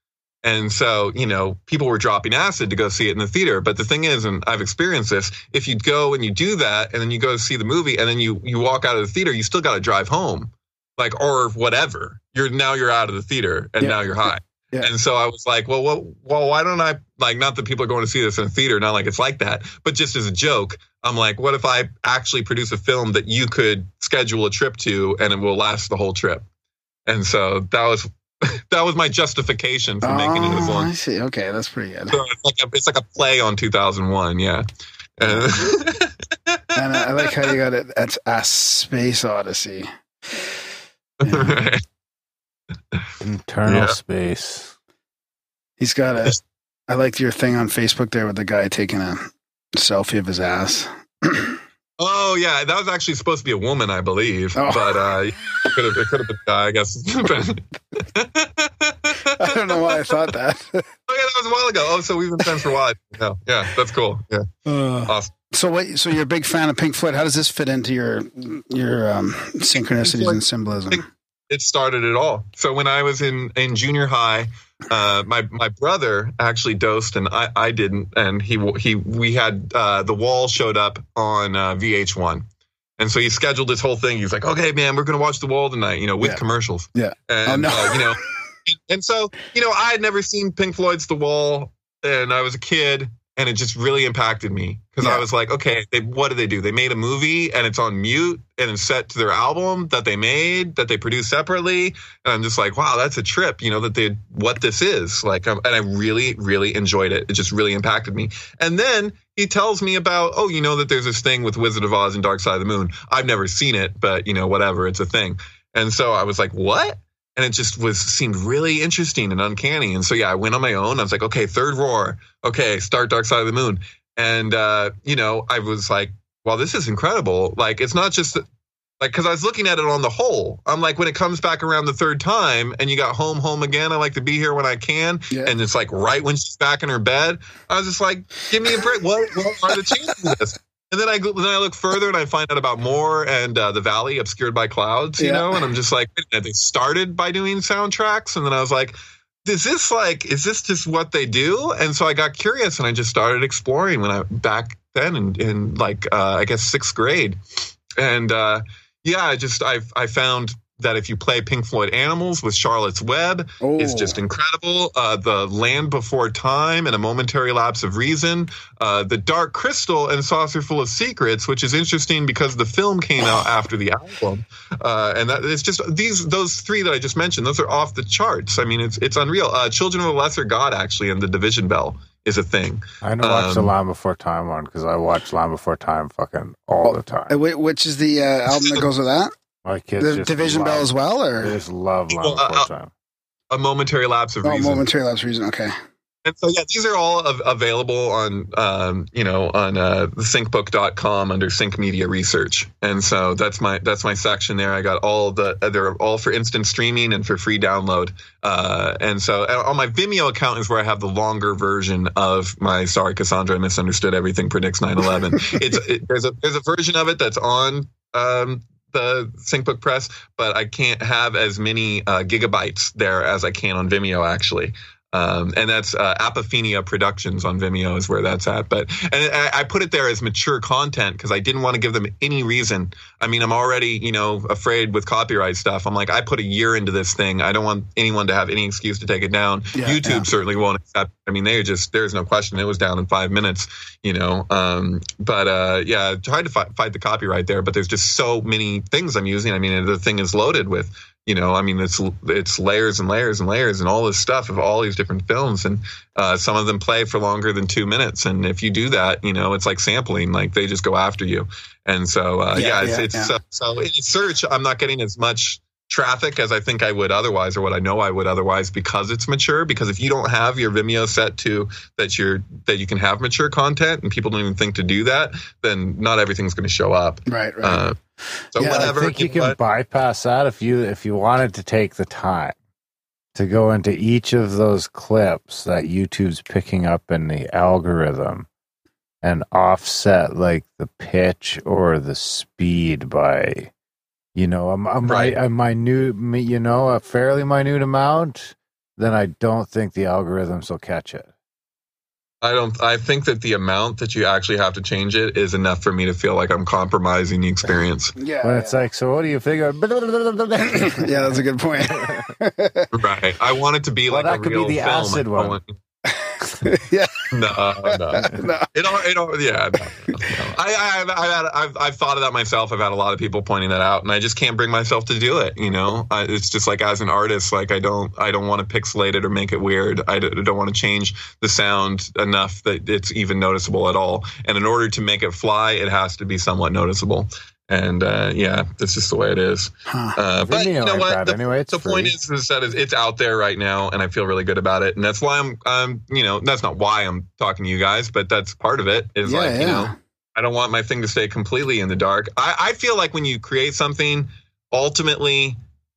And so, you know, people were dropping acid to go see it in the theater. But the thing is, and I've experienced this, if you go and you do that and then you go see the movie and then you you walk out of the theater, you still got to drive home. Like or whatever. You're now you're out of the theater and Yeah. now you're high. Yeah. And so I was like, well, well, well, why don't I like not that people are going to see this in a theater, not like it's like that, but just as a joke, I'm like, what if I actually produce a film that you could schedule a trip to and it will last the whole trip? And so that was that was my justification for making it as Oh, long. I see. Okay, that's pretty good. So it's like a, it's like a play on 2001, yeah. And- I like how you got it. That's a space odyssey. Right. Internal Yeah. space. He's got a I liked your thing on Facebook there with the guy taking a selfie of his ass. Oh yeah, that was actually supposed to be a woman, I believe, Oh. but uh, it could have it could have been a guy, I guess. I don't know why I thought that. Oh yeah, that was a while ago. Oh, so we've been friends for a while. Yeah, yeah, that's cool. Yeah, Uh, awesome. so what? So you're a big fan of Pink Floyd. How does this fit into your your um, synchronicities and symbolism? It started it all. So when I was in in junior high, uh, my my brother actually dosed, and I I didn't, and he he we had uh, the wall showed up on uh, VH1. And so he scheduled this whole thing. He's like, "Okay, man, we're gonna watch The Wall tonight," you know, with Yeah. commercials. Yeah. And Oh, no. uh, you know, and so you know, I had never seen Pink Floyd's The Wall, and I was a kid, and it just really impacted me because Yeah. I was like, okay, they, what did they do? They made a movie, and it's on mute, and it's set to their album that they made, that they produced separately, and I'm just like, wow, that's a trip, you know, that they what this is like, um, and I really, really enjoyed it. It just really impacted me. And then he tells me about, oh, you know that there's this thing with Wizard of Oz and Dark Side of the Moon. I've never seen it, but you know, whatever, it's a thing. And so I was like, what? And it just was seemed really interesting and uncanny. And so yeah, I went on my own. I was like, okay, third roar. Okay, start Dark Side of the Moon. And uh, you know, I was like, well, this is incredible. Like it's not just like because I was looking at it on the whole. I'm like, when it comes back around the third time, and you got home, home again. I like to be here when I can, Yeah. and it's like right when she's back in her bed. I was just like, give me a break. What, what are the chances of this? And then I go- then I look further and I find out about more and uh, the Valley obscured by clouds, you Yeah. know. And I'm just like, wait a minute, they started by doing soundtracks, and then I was like, is this like is this just what they do? And so I got curious and I just started exploring when I back then in, in like uh, I guess sixth grade, and uh, yeah, I just I I found that if you play Pink Floyd Animals with Charlotte's Web, Oh. is just incredible. Uh, the Land Before Time and A Momentary Lapse of Reason. Uh, the Dark Crystal and Saucerful of Secrets, which is interesting because the film came out after the album. Uh, and that, it's just these those three that I just mentioned, those are off the charts. I mean, it's it's unreal. Uh, Children of a Lesser God, actually, and The Division Bell is a thing. I didn't watch the Um, Land Before Time one because I watch Land Before Time fucking all the Uh, time. which is the uh, album that goes with that? My kids The just Division love, Bell as well, or just love Land Well, uh, uh, Time. A Momentary Lapse of oh, Reason. momentary lapse reason? Okay. And so yeah, these are all av- available on um, you know on uh, the syncbook.com under Sync Media Research. And so that's my that's my section there. I got all the they're all for instant streaming and for free download. Uh, and so uh, on my Vimeo account is where I have the longer version of my Sorry Cassandra I misunderstood everything predicts 9/11. it's it, there's a there's a version of it that's on um, the SyncBook Press, but I can't have as many uh, gigabytes there as I can on Vimeo actually. Um, and that's uh, Apophenia Productions on Vimeo is where that's at. But and I, I put it there as mature content because I didn't want to give them any reason. I mean, I'm already you know afraid with copyright stuff. I'm like, I put a year into this thing. I don't want anyone to have any excuse to take it down. Yeah, YouTube yeah. certainly won't accept. I mean, they just there's no question it was down in five minutes. You know, um, but uh, yeah, I tried to fight, fight the copyright there, but there's just so many things I'm using. I mean, the thing is loaded with you know, I mean, it's it's layers and layers and layers and all this stuff of all these different films, and uh, some of them play for longer than two minutes. And if you do that, you know, it's like sampling; like they just go after you. And so, uh, Yeah, yeah, it's, yeah, it's yeah. So, so in search, I'm not getting as much traffic as I think I would otherwise, or what I know I would otherwise, because it's mature. Because if you don't have your Vimeo set to that you're that you can have mature content, and people don't even think to do that, then not everything's going to show up. Right, right. Uh, so Yeah, I whatever. I think you know can what? bypass that if you if you wanted to take the time to go into each of those clips that YouTube's picking up in the algorithm and offset like the pitch or the speed by you know a, a, Right. a minute you know a fairly minute amount then I don't think the algorithms will catch it. I don't. I think that the amount that you actually have to change it is enough for me to feel like I'm compromising the experience. yeah. When it's like, so what do you figure? yeah, that's a good point. right. I want it to be Well, like that a could be the film. acid I one. yeah. No, no. No. It all, it all, yeah. No, no. I, I, I've, I've, had, I've, I've thought of that myself. I've had a lot of people pointing that out, and I just can't bring myself to do it. You know, I, it's just like as an artist, like I don't, I don't want to pixelate it or make it weird. I d- don't want to change the sound enough that it's even noticeable at all. And in order to make it fly, it has to be somewhat noticeable. And uh, yeah, that's just the way it is. Huh. Uh, but you know what? The, anyway. It's the point is, is that it's- out there right now, and I feel really good about it. And that's why I'm, I'm, you know, that's not why I'm talking to you guys, but that's part of it. Is Yeah, like, you know. I don't want my thing to stay completely in the dark. I, I feel like when you create something, ultimately,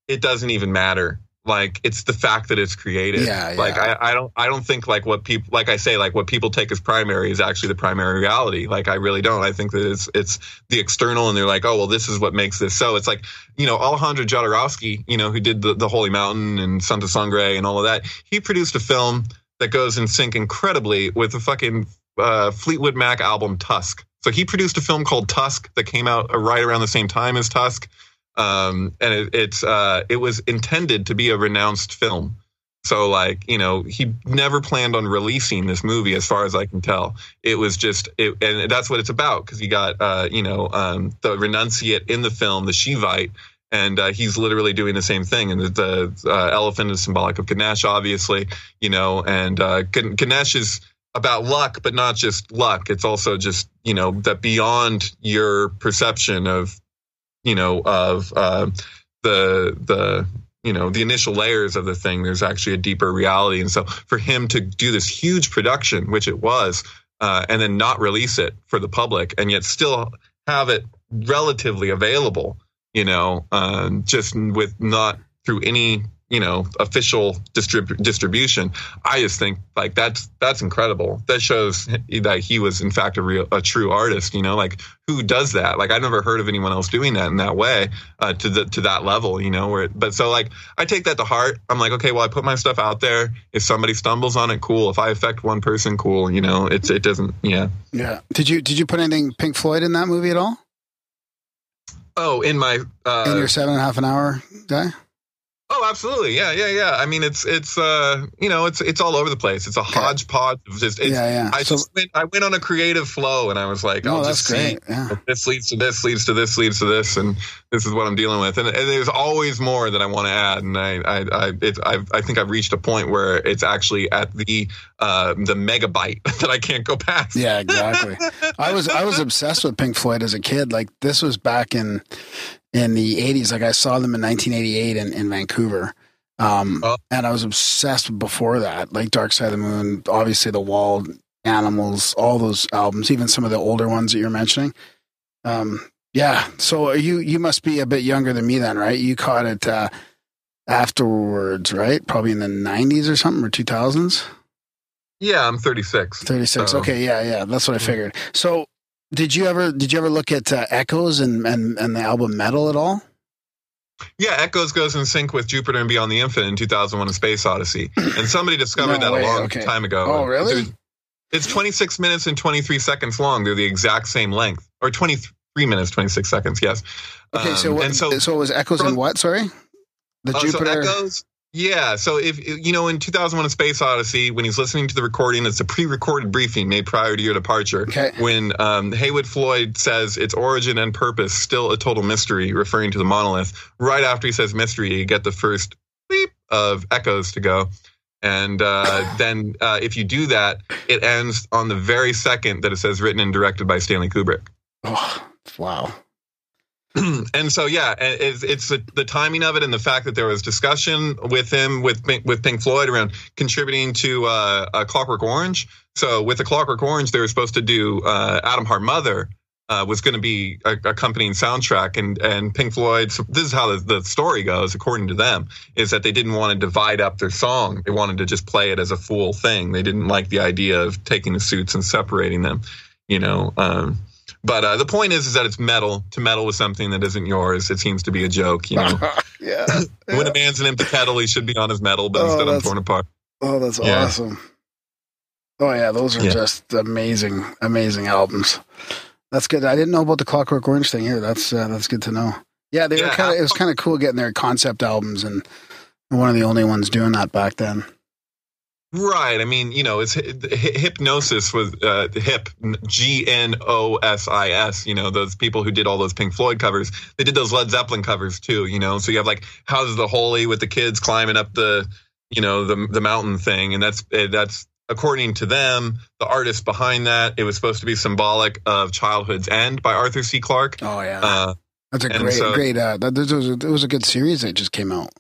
it doesn't even matter. Like it's the fact that it's created. Yeah, yeah. Like. I, I don't I don't think like what people like I say like what people take as primary is actually the primary reality. Like I really don't. I think that it's it's the external and they're like, oh well this is what makes this so. It's like, you know, Alejandro Jodorowsky, you know, who did the, the Holy Mountain and Santa Sangre and all of that, he produced a film that goes in sync incredibly with the fucking uh, Fleetwood Mac album Tusk. So he produced a film called Tusk that came out uh, right around the same time as Tusk, um, and it, it's uh, it was intended to be a renounced film. So like you know he never planned on releasing this movie, as far as I can tell. It was just it, and that's what it's about because you got uh, you know um, the renunciate in the film, the Shivite. And uh, he's literally doing the same thing. And the, the uh, elephant is symbolic of Ganesh, obviously, you know. And uh, Ganesh is about luck, but not just luck. It's also just you know that beyond your perception of you know of uh, the the you know the initial layers of the thing. There's actually a deeper reality, and so for him to do this huge production, which it was, uh, and then not release it for the public, and yet still have it relatively available, you know, um, just with not through any you know official distrib- distribution i just think like that's that's incredible that shows that he was in fact a real a true artist you know like who does that like i've never heard of anyone else doing that in that way uh, to the to that level you know where it, but so like i take that to heart i'm like okay well i put my stuff out there if somebody stumbles on it cool if i affect one person cool you know it's it doesn't yeah Yeah. Did you did you put anything Pink Floyd in that movie at all? oh in my uh in your seven and a half an hour guy? Oh, absolutely. Yeah, yeah, yeah. I mean, it's it's uh, you know, it's it's all over the place. It's a hodgepodge of just. It's, Yeah, yeah. I So- just went, I went on a creative flow, and I was like, No, I'll that's just see. great. Yeah. This leads to this, leads to this, leads to this, and this is what I'm dealing with. And, and there's always more that I want to add. And I, I, I, it, I've, I think I've reached a point where it's actually at the, uh, the megabyte that I can't go past. Yeah, exactly. I was I was obsessed with Pink Floyd as a kid. Like this was back in in the eighties. Like I saw them in nineteen eighty eight in, in Vancouver. Um Oh. and I was obsessed before that, like Dark Side of the Moon, obviously the Wall, Animals, all those albums, even some of the older ones that you're mentioning. Um yeah. So you you must be a bit younger than me then, right? You caught it uh afterwards, right? Probably in the nineties or something or two thousands? Yeah, I'm 36. 36 So- okay yeah yeah that's what i figured so did you ever did you ever look at uh, echoes and, and and the album Meddle at all Yeah, Echoes goes in sync with Jupiter and Beyond the Infinite in 2001: A Space Odyssey, and somebody discovered No that a long okay. time ago. Oh, really? It's 26 minutes and 23 seconds long. They're the exact same length, or 23 minutes 26 seconds. Yes. okay so, Um, what, and so so, so it was echoes from- and what sorry the uh, so jupiter Echoes. Yeah, so if you know in 2001: A Space Odyssey, when he's listening to the recording, it's a pre-recorded briefing made prior to your departure. Okay. When um, Heywood Floyd says its origin and purpose still a total mystery, referring to the monolith. Right after he says mystery, you get the first beep of echoes to go. And uh, then, uh, if you do that, it ends on the very second that it says written and directed by Stanley Kubrick. oh wow and so yeah, it's, it's the, the timing of it and the fact that there was discussion with him with with Pink Floyd around contributing to uh, a Clockwork Orange. So with the Clockwork Orange, they were supposed to do uh, Atom Heart Mother. Uh, was going to be a, accompanying soundtrack and and Pink Floyd. So this is how the, the story goes, according to them, is that they didn't want to divide up their song. They wanted to just play it as a full thing. They didn't like the idea of taking the suits and separating them. You know, um, but uh, the point is, is that it's Meddle. To meddle with something that isn't yours, it seems to be a joke. You know, yeah when a man's an empty kettle, he should be on his mettle, but Oh, instead I'm that's- torn apart. oh that's Yeah. awesome oh yeah those are Yeah. just amazing amazing albums that's good i didn't know about the clockwork orange thing here that's uh, that's good to know yeah they were kind of it was kind of cool getting their concept albums and one of the only ones doing that back then Right. I mean, you know, it's hy- hy- Hipgnosis was uh, hip G N O S I S. You know, those people who did all those Pink Floyd covers. They did those Led Zeppelin covers too. You know, so you have like Houses of the Holy with the kids climbing up the, you know, the the mountain thing, and that's eh, that's according to them, the artist behind that, it was supposed to be symbolic of Childhood's End by Arthur C. Clarke. Oh yeah, Uh, that's a great, so- great. Uh, that, this was a, it was a good series that just came out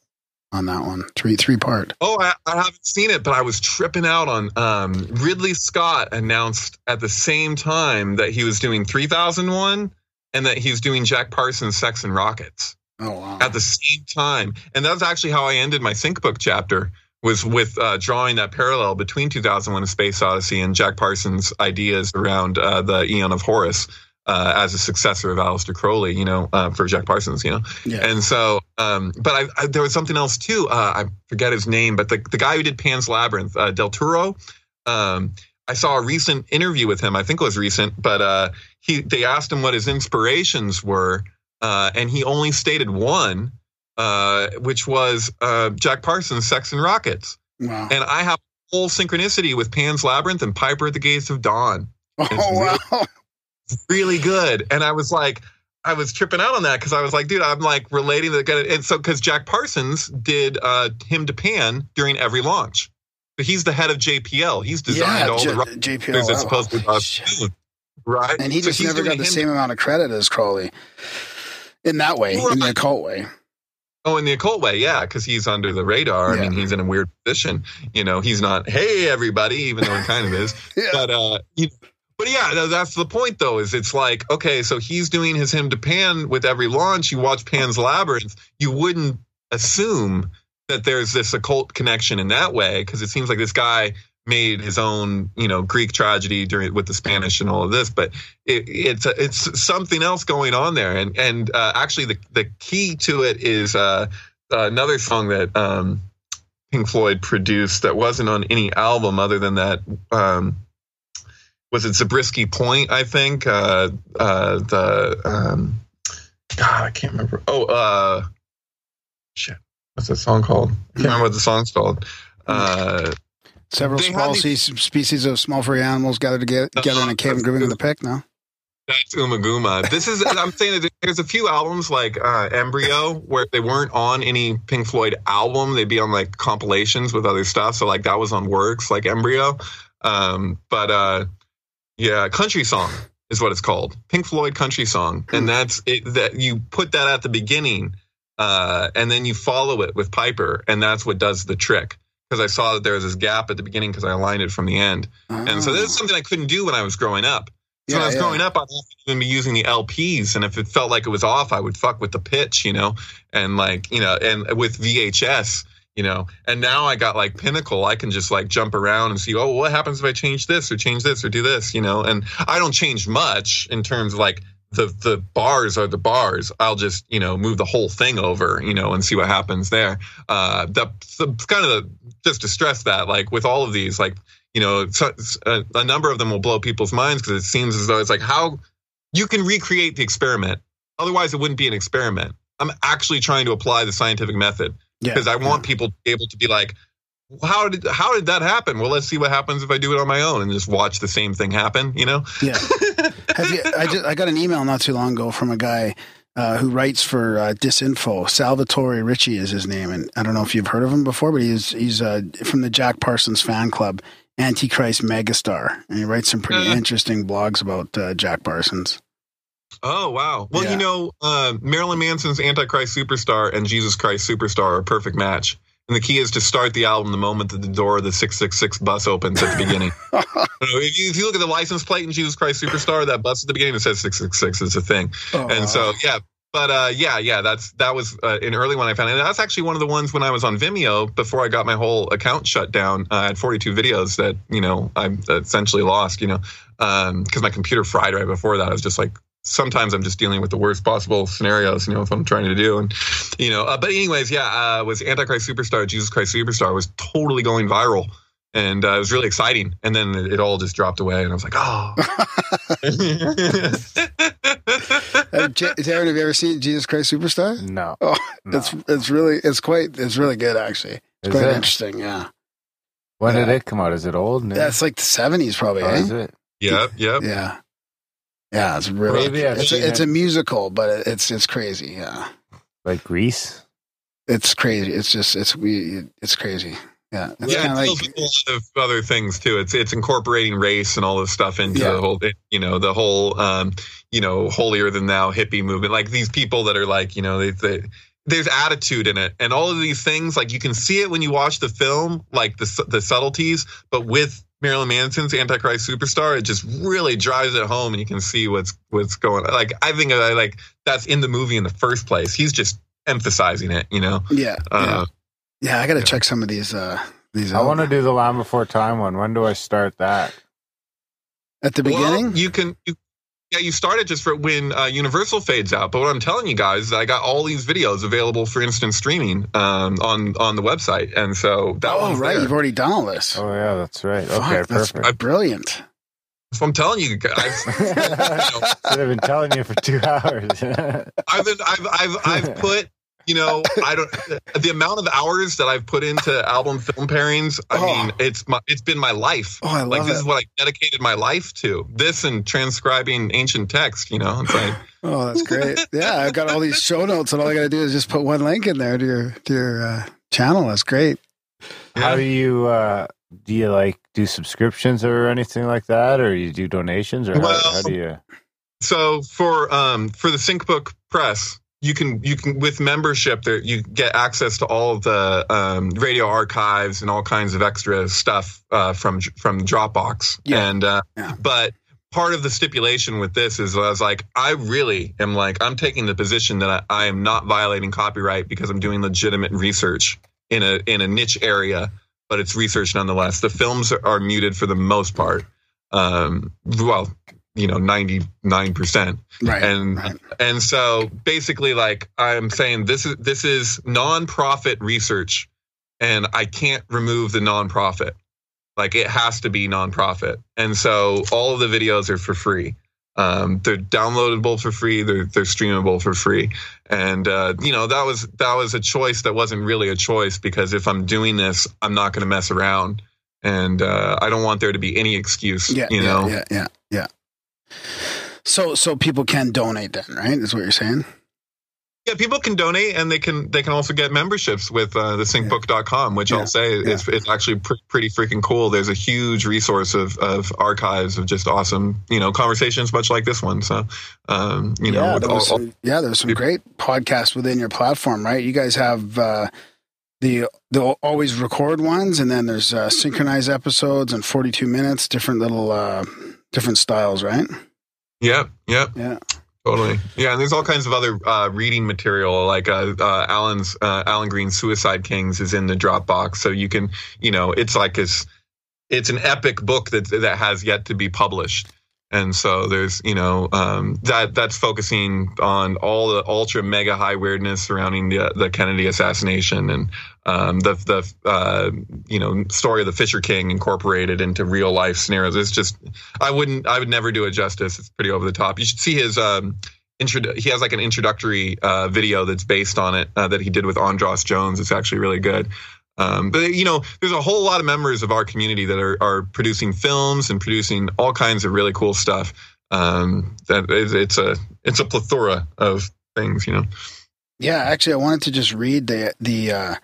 on that one. Three three part. Oh, I, I haven't seen it, but I was tripping out on um, Ridley Scott announced at the same time that he was doing 3001 and that he's doing Jack Parsons' Sex and Rockets Oh wow. at the same time. And that's actually how I ended my SyncBook chapter was with uh, drawing that parallel between 2001: A Space Odyssey and Jack Parsons' ideas around uh, the Eon of Horus. Uh, as a successor of Aleister Crowley, you know, uh, for Jack Parsons, you know, yeah. and so, um, but I, I, there was something else too. Uh, I forget his name, but the, the guy who did Pan's Labyrinth, uh, Del Toro. Um, I saw a recent interview with him. I think it was recent, but uh, he they asked him what his inspirations were, uh, and he only stated one, uh, which was uh, Jack Parsons' Sex and Rockets. wow. And I have full synchronicity with Pan's Labyrinth and Piper at the Gates of Dawn oh wow. Really good. And I was like, I was tripping out on that because I was like, dude, I'm like relating the and so because Jack Parsons did uh, hymn to Pan during every launch. But he's the head of JPL. He's designed yeah, all J- the JPL. that wow. supposed to be shit. right? and he So just never got the same amount of credit as Crowley. In that way, in the occult way. Oh, in the occult way, yeah, because he's under the radar. I mean, he's in a weird position. You know, he's not, hey, everybody, even though he kind of is. Yeah. But uh, you but yeah, tha- that's the point though. Is it's like okay, so he's doing his hymn to Pan with every launch. You watch Pan's Labyrinth, you wouldn't assume that there's this occult connection in that way because it seems like this guy made his own, you know, Greek tragedy during with the Spanish and all of this, but it, it's a, it's something else going on there. And and uh, actually, the the key to it is uh, another song that um, Pink Floyd produced that wasn't on any album other than that. Um, was it Zabriskie Point? I think uh, uh, the um, God, I can't remember. Oh, uh, shit, what's that song called? I can't remember what the song's called. Uh, Several small these- species of small furry animals gathered together, together in a cave and grooving in the pick. No, That's Ummagumma. This is I'm saying that there's a few albums like uh, Embryo where they weren't on any Pink Floyd album. They'd be on like compilations with other stuff. So like that was on Works, like Embryo. Um, but uh, yeah, Country Song is what it's called. Pink Floyd Country Song, and that's it. That you put that at the beginning, uh, and then you follow it with Piper, and that's what does the trick. Because I saw that there was this gap at the beginning because I aligned it from the end. And so this is something I couldn't do when I was growing up. So when I was yeah. growing up, I'd often be using the LPs, and if it felt like it was off, I would fuck with the pitch, you know, and like you know, and with VHS, you know, and now I got like Pinnacle, I can just like jump around and see, oh, what happens if I change this or change this or do this, you know, and I don't change much in terms of like the the bars are the bars. I'll just you know move the whole thing over, you know, and see what happens there. Uh, that's kind of the, just to stress that, like with all of these, like you know, a, a number of them will blow people's minds because it seems as though it's like how you can recreate the experiment. Otherwise, it wouldn't be an experiment. I'm actually trying to apply the scientific method yeah, because I want people to be able to be like, how did how did that happen? Well, let's see what happens if I do it on my own and just watch the same thing happen. You know? Yeah. Have you, I just I got an email not too long ago from a guy uh, who writes for uh, Disinfo. Salvatore Ricci is his name, and I don't know if you've heard of him before, but he's he's uh, from the Jack Parsons fan club, Antichrist Megastar, and he writes some pretty Uh. interesting blogs about uh, Jack Parsons. Oh wow! Well, Yeah. you know, uh, Marilyn Manson's "Antichrist Superstar" and "Jesus Christ Superstar" are a perfect match. And the key is to start the album the moment that the door of the 666 bus opens at the beginning. If, you, if you look at the license plate in Jesus Christ Superstar, that bus at the beginning that says 666 is a thing. Oh, and so, yeah. But uh, yeah, yeah, that's that was uh, an early one I found, and that's actually one of the ones when I was on Vimeo before I got my whole account shut down. Uh, I had 42 videos that you know I essentially lost, you know, because my computer fried right before that. I was just like, sometimes I'm just dealing with the worst possible scenarios, you know, if I'm trying to do, and you know. Uh, but anyways, yeah, uh, was Antichrist Superstar, Jesus Christ Superstar was totally going viral. And uh, it was really exciting, and then it, it all just dropped away, and I was like, "Oh." Uh, J- Darren, have you ever seen Jesus Christ Superstar? No. Oh, no. it's it's really it's quite it's really good actually. It's Is quite it? interesting. Yeah, When did it come out? Is it old? No? yeah, it's like the seventies probably. Oh, eh? is it? yep, yep. Yeah. Yeah, it's really Maybe I've it's seen a, it's it. a musical, but it's it's crazy. Yeah, Like Grease? it's crazy. It's just it's we it's crazy. yeah. It's yeah, kind of like a lot of other things too. It's it's incorporating race and all this stuff into Yeah. the whole, you know, the whole, um, you know, holier than thou hippie movement. Like these people that are like, you know, they, they there's attitude in it, and all of these things. Like you can see it when you watch the film, like the the subtleties, but with Marilyn Manson's Antichrist Superstar, it just really drives it home, and you can see what's what's going. on. Like I think I like that's in the movie in the first place. He's just emphasizing it, you know. yeah, yeah. Uh, yeah. I got to check some of these. uh These. I want to do the Land Before Time one. When do I start that? at the beginning. Well, you can. You, yeah, you start it just for when uh, Universal fades out. But what I'm telling you guys, I got all these videos available for instant streaming um, on on the website, and so that oh one's right, there. you've already done all this. Oh yeah, that's right. Fuck, Okay, that's perfect. brilliant. So I'm telling you guys. you know, I've been telling you for two hours. I've been, I've, I've, I've put, you know, I don't, the amount of hours that I've put into album film pairings. I Oh. mean, it's my, it's been my life. Oh, I like this it. is what I dedicated my life to. This and transcribing ancient text. You know, it's like, Oh, that's great. yeah, I've got all these show notes, and all I got to do is just put one link in there to your to your uh, channel. That's great. How do you uh do you like do subscriptions or anything like that, or you do donations, or how, how do you? so for um for the SyncBook Press, you can you can with membership there you get access to all of the um, radio archives and all kinds of extra stuff uh, from from Dropbox. Yeah. And uh, Yeah. but part of the stipulation with this is I was like I really am like I'm taking the position that I, I am not violating copyright because I'm doing legitimate research in a in a niche area, but it's research nonetheless. The films are, are muted for the most part. Um, well, you know, ninety nine percent. Right. and right. and so basically like i'm saying this is this is non-profit research and i can't remove the non-profit. Like it has to be non-profit. And so all of the videos are for free. Um, they're downloadable for free. They're they're streamable for free. And uh, you know that was that was a choice that wasn't really a choice because if i'm doing this i'm not going to mess around. And uh, i don't want there to be any excuse Yeah, you know? yeah, yeah, yeah. So, so people can donate then, right? Is what you're saying? Yeah, people can donate and they can they can also get memberships with uh, the syncbook.com, which Yeah. I'll say is it's actually pr- pretty freaking cool. There's a huge resource of, of archives of just awesome, you know, conversations much like this one. So, um, you know, yeah, with there all- some, yeah, there's some great podcasts within your platform, right? You guys have uh, the the always record ones, and then there's uh, synchronized episodes and 42 minutes, different little uh, different styles, right? Yep, yep, Yeah. totally. Yeah, and there's all kinds of other uh, reading material, like uh, uh, Alan's uh, Alan Green's Suicide Kings is in the Dropbox, so you can, you know, it's like it's it's an epic book that that has yet to be published. And so there's, you know, um, that that's focusing on all the ultra mega high weirdness surrounding the, the Kennedy assassination and um, the the uh, you know story of the Fisher King incorporated into real life scenarios. It's just I wouldn't I would never do it justice. It's pretty over the top. You should see his um, intro. He has like an introductory uh, video that's based on it uh, that he did with Andros Jones. It's actually really good. Um, but you know, there's a whole lot of members of our community that are, are producing films and producing all kinds of really cool stuff. Um, that is, it's a it's a plethora of things, you know. Yeah, actually, I wanted to just read the the.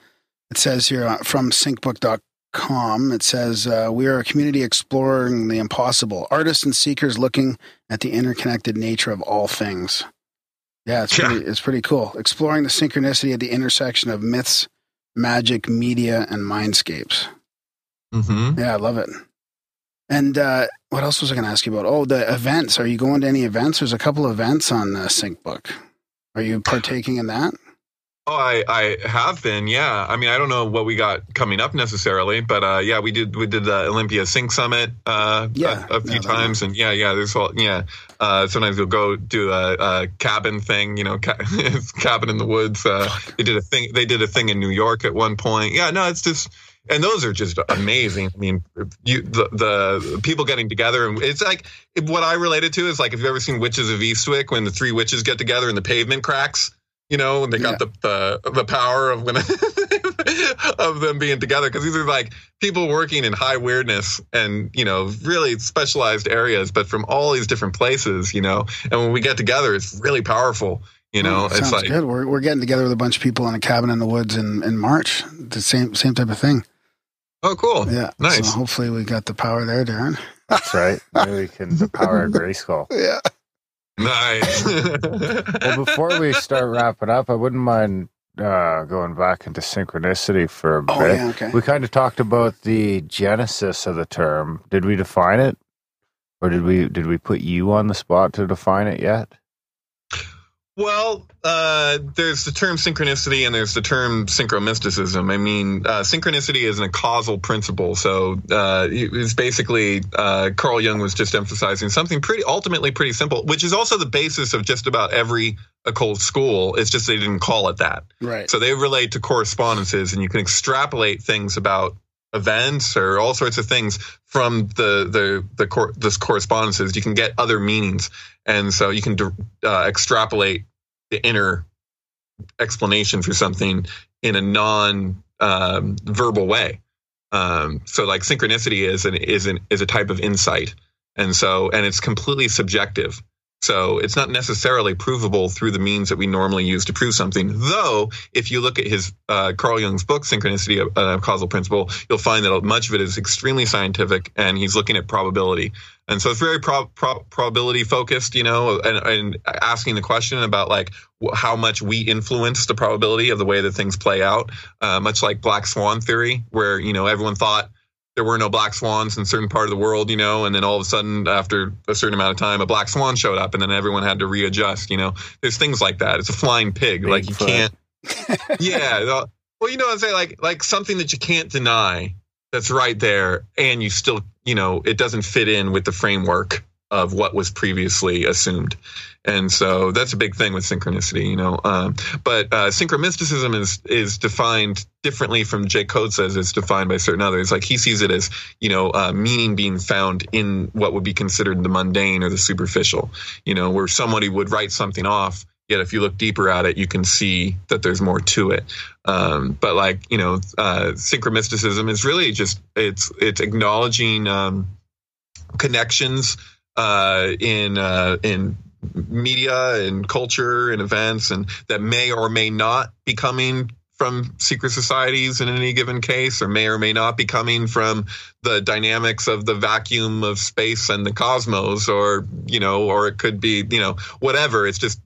It says here uh, from syncbook.com. It says uh, we are a community exploring the impossible, artists and seekers looking at the interconnected nature of all things. Yeah, it's Yeah. pretty. It's pretty cool. Exploring the synchronicity at the intersection of myths, magic, media, and mindscapes. Mm-hmm. Yeah, I love it. And uh, what else was I going to ask you about? Oh, the events. Are you going to any events? There's a couple events on uh, SyncBook. Are you partaking in that? Oh, I, I have been, yeah. I mean, I don't know what we got coming up necessarily, but uh, yeah, we did we did the Olympia Sync Summit uh, Yeah, a, a few that times, and yeah, yeah. There's all yeah. Uh, sometimes we'll go do a, a cabin thing, you know, ca- cabin in the woods. Uh, they did a thing. They did a thing in New York at one point. Yeah, no, it's just. And those are just amazing. I mean, you the, the people getting together, and it's like what I related to is like, have you've ever seen Witches of Eastwick when the three witches get together and the pavement cracks? You know, when they got the, the the power of when of them being together because these are like people working in high weirdness and you know really specialized areas, but from all these different places. You know, and when we get together, it's really powerful. You know, Oh, it's sounds like good. We're we're getting together with a bunch of people in a cabin in the woods in, in March. The same same type of thing. Oh, cool. Yeah. Nice. So hopefully we got the power there, Darren. That's right. Maybe we can the power of Grayskull. Yeah. Nice. Well, before we start wrapping up, I wouldn't mind uh, going back into synchronicity for a Oh, bit. yeah, okay. We kind of talked about the genesis of the term. Did we define it, or did we did we put you on the spot to define it yet? Well, uh, there's the term synchronicity and there's the term synchromysticism. I mean, uh, synchronicity isn't a causal principle. So uh, it's basically uh, Carl Jung was just emphasizing something pretty ultimately pretty simple, which is also the basis of just about every occult school. It's just they didn't call it that. Right. So they relate to correspondences, and you can extrapolate things about events or all sorts of things from the the the cor- this correspondences. You can get other meanings, and so you can uh, extrapolate the inner explanation for something in a non um, verbal way. Um, so, like synchronicity is an is an is a type of insight, and so and it's completely subjective. So it's not necessarily provable through the means that we normally use to prove something. Though, if you look at his uh, Carl Jung's book, Synchronicity, a uh, Causal Principle, you'll find that much of it is extremely scientific, and he's looking at probability. And so it's very pro- pro- probability focused, you know, and, and asking the question about like how much we influence the probability of the way that things play out, uh, much like Black Swan theory, where you know everyone thought there were no black swans in a certain part of the world, you know, and then all of a sudden, after a certain amount of time, a black swan showed up, and then everyone had to readjust. You know, there's things like that. It's a flying pig. like you Bigfoot. can't. yeah. Well, you know what I'm saying? Like like something that you can't deny that's right there, and you still, you know, it doesn't fit in with the framework of what was previously assumed. And so that's a big thing with synchronicity, you know. Um, but uh, synchromysticism is is defined differently from Jake Kotze says it's defined by certain others. Like he sees it as, you know, uh, meaning being found in what would be considered the mundane or the superficial. You know, where somebody would write something off, yet if you look deeper at it, you can see that there's more to it. Um, but like, you know, uh, synchromysticism is really just it's it's acknowledging um, connections uh, in uh, in media and culture and events and that may or may not be coming from secret societies in any given case or may or may not be coming from the dynamics of the vacuum of space and the cosmos or you know or it could be you know whatever it's just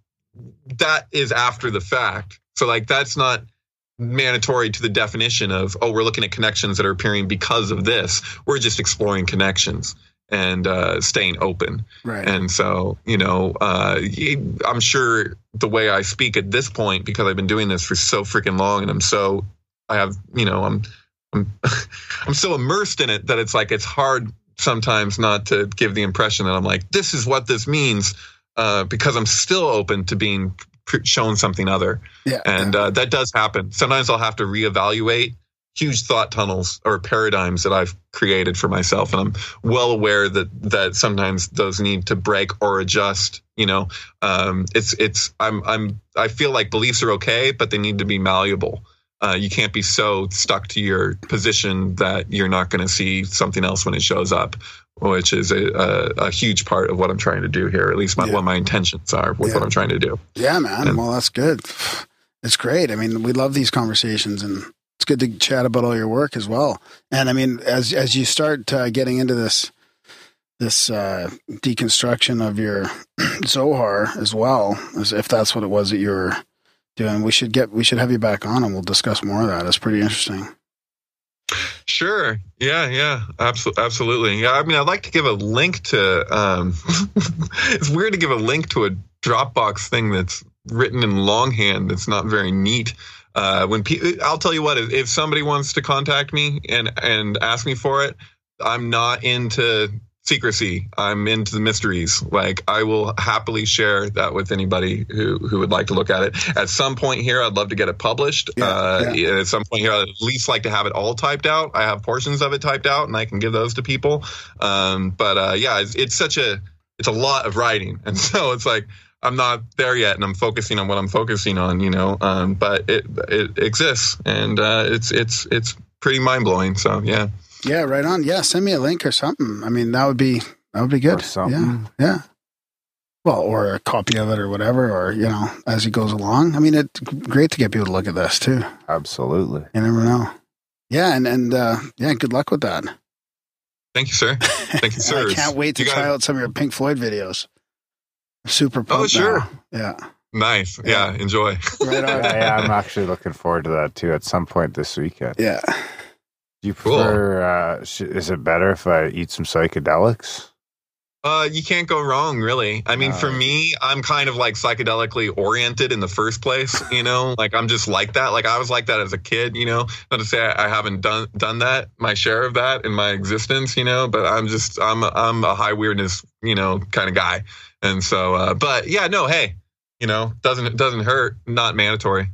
that is after the fact. So like that's not mandatory to the definition of oh we're looking at connections that are appearing because of this. We're just exploring connections and uh, staying open. Right. and so, you know, uh, I'm sure the way I speak at this point, because I've been doing this for so freaking long, and I'm so, I have, you know, I'm, I'm, I'm so immersed in it that it's like it's hard sometimes not to give the impression that I'm like, this is what this means, uh, because I'm still open to being shown something other, yeah. and uh, that does happen. Sometimes I'll have to reevaluate huge thought tunnels or paradigms that I've created for myself, and I'm well aware that that sometimes those need to break or adjust. You know, um, it's it's I'm I'm I feel like beliefs are okay, but they need to be malleable. Uh, you can't be so stuck to your position that you're not going to see something else when it shows up, which is a, a, a huge part of what I'm trying to do here. At least my, Yeah. what my intentions are with Yeah. what I'm trying to do. Yeah, man. And- well, that's good. It's great. I mean, we love these conversations, and it's good to chat about all your work as well. And I mean, as as you start uh, getting into this this uh, deconstruction of your Zohar as well, as if that's what it was that you were doing, we should get we should have you back on, and we'll discuss more of that. It's pretty interesting. Sure. Yeah. Yeah. Absolutely. Absolutely. Yeah. I mean, I'd like to give a link to. Um, it's weird to give a link to a Dropbox thing that's written in longhand. That's not very neat. Uh, when pe- I'll tell you what, if, if somebody wants to contact me and and ask me for it, I'm not into secrecy. I'm into the mysteries. Like I will happily share that with anybody who who would like to look at it. At some point here, I'd love to get it published. Yeah, uh, yeah. At some point here, I'd at least like to have it all typed out. I have portions of it typed out, and I can give those to people. Um, but uh, yeah, it's, it's such a it's a lot of writing, and so it's like. I'm not there yet, and I'm focusing on what I'm focusing on, you know. Um, but it it exists, and uh, it's it's it's pretty mind blowing. So yeah, Yeah, right on. Yeah, send me a link or something. I mean, that would be that would be good. Or something. Yeah, yeah. Well, or a copy of it or whatever, or you know, as he goes along. I mean, it's great to get people to look at this too. Absolutely. You never know. Yeah, and and uh, yeah, good luck with that. Thank you, sir. Thank you, sir. I can't wait to You try gotta- out some of your Pink Floyd videos. I'm super pumped. Oh, sure. now. Yeah. Nice. Yeah. Enjoy. Right on. yeah, yeah, I'm actually looking forward to that too at some point this weekend. Yeah. Do you Cool. prefer? Uh, sh- is it better if I eat some psychedelics? Uh, you can't go wrong, really. I mean, for Uh, me, I'm kind of like psychedelically oriented in the first place. You know, like I'm just like that. Like I was like that as a kid. You know, not to say I, I haven't done done that, my share of that in my existence. You know, but I'm just I'm I'm a high weirdness, you know, kind of guy. And so, uh, but yeah, no, hey, you know, doesn't it doesn't hurt. Not mandatory.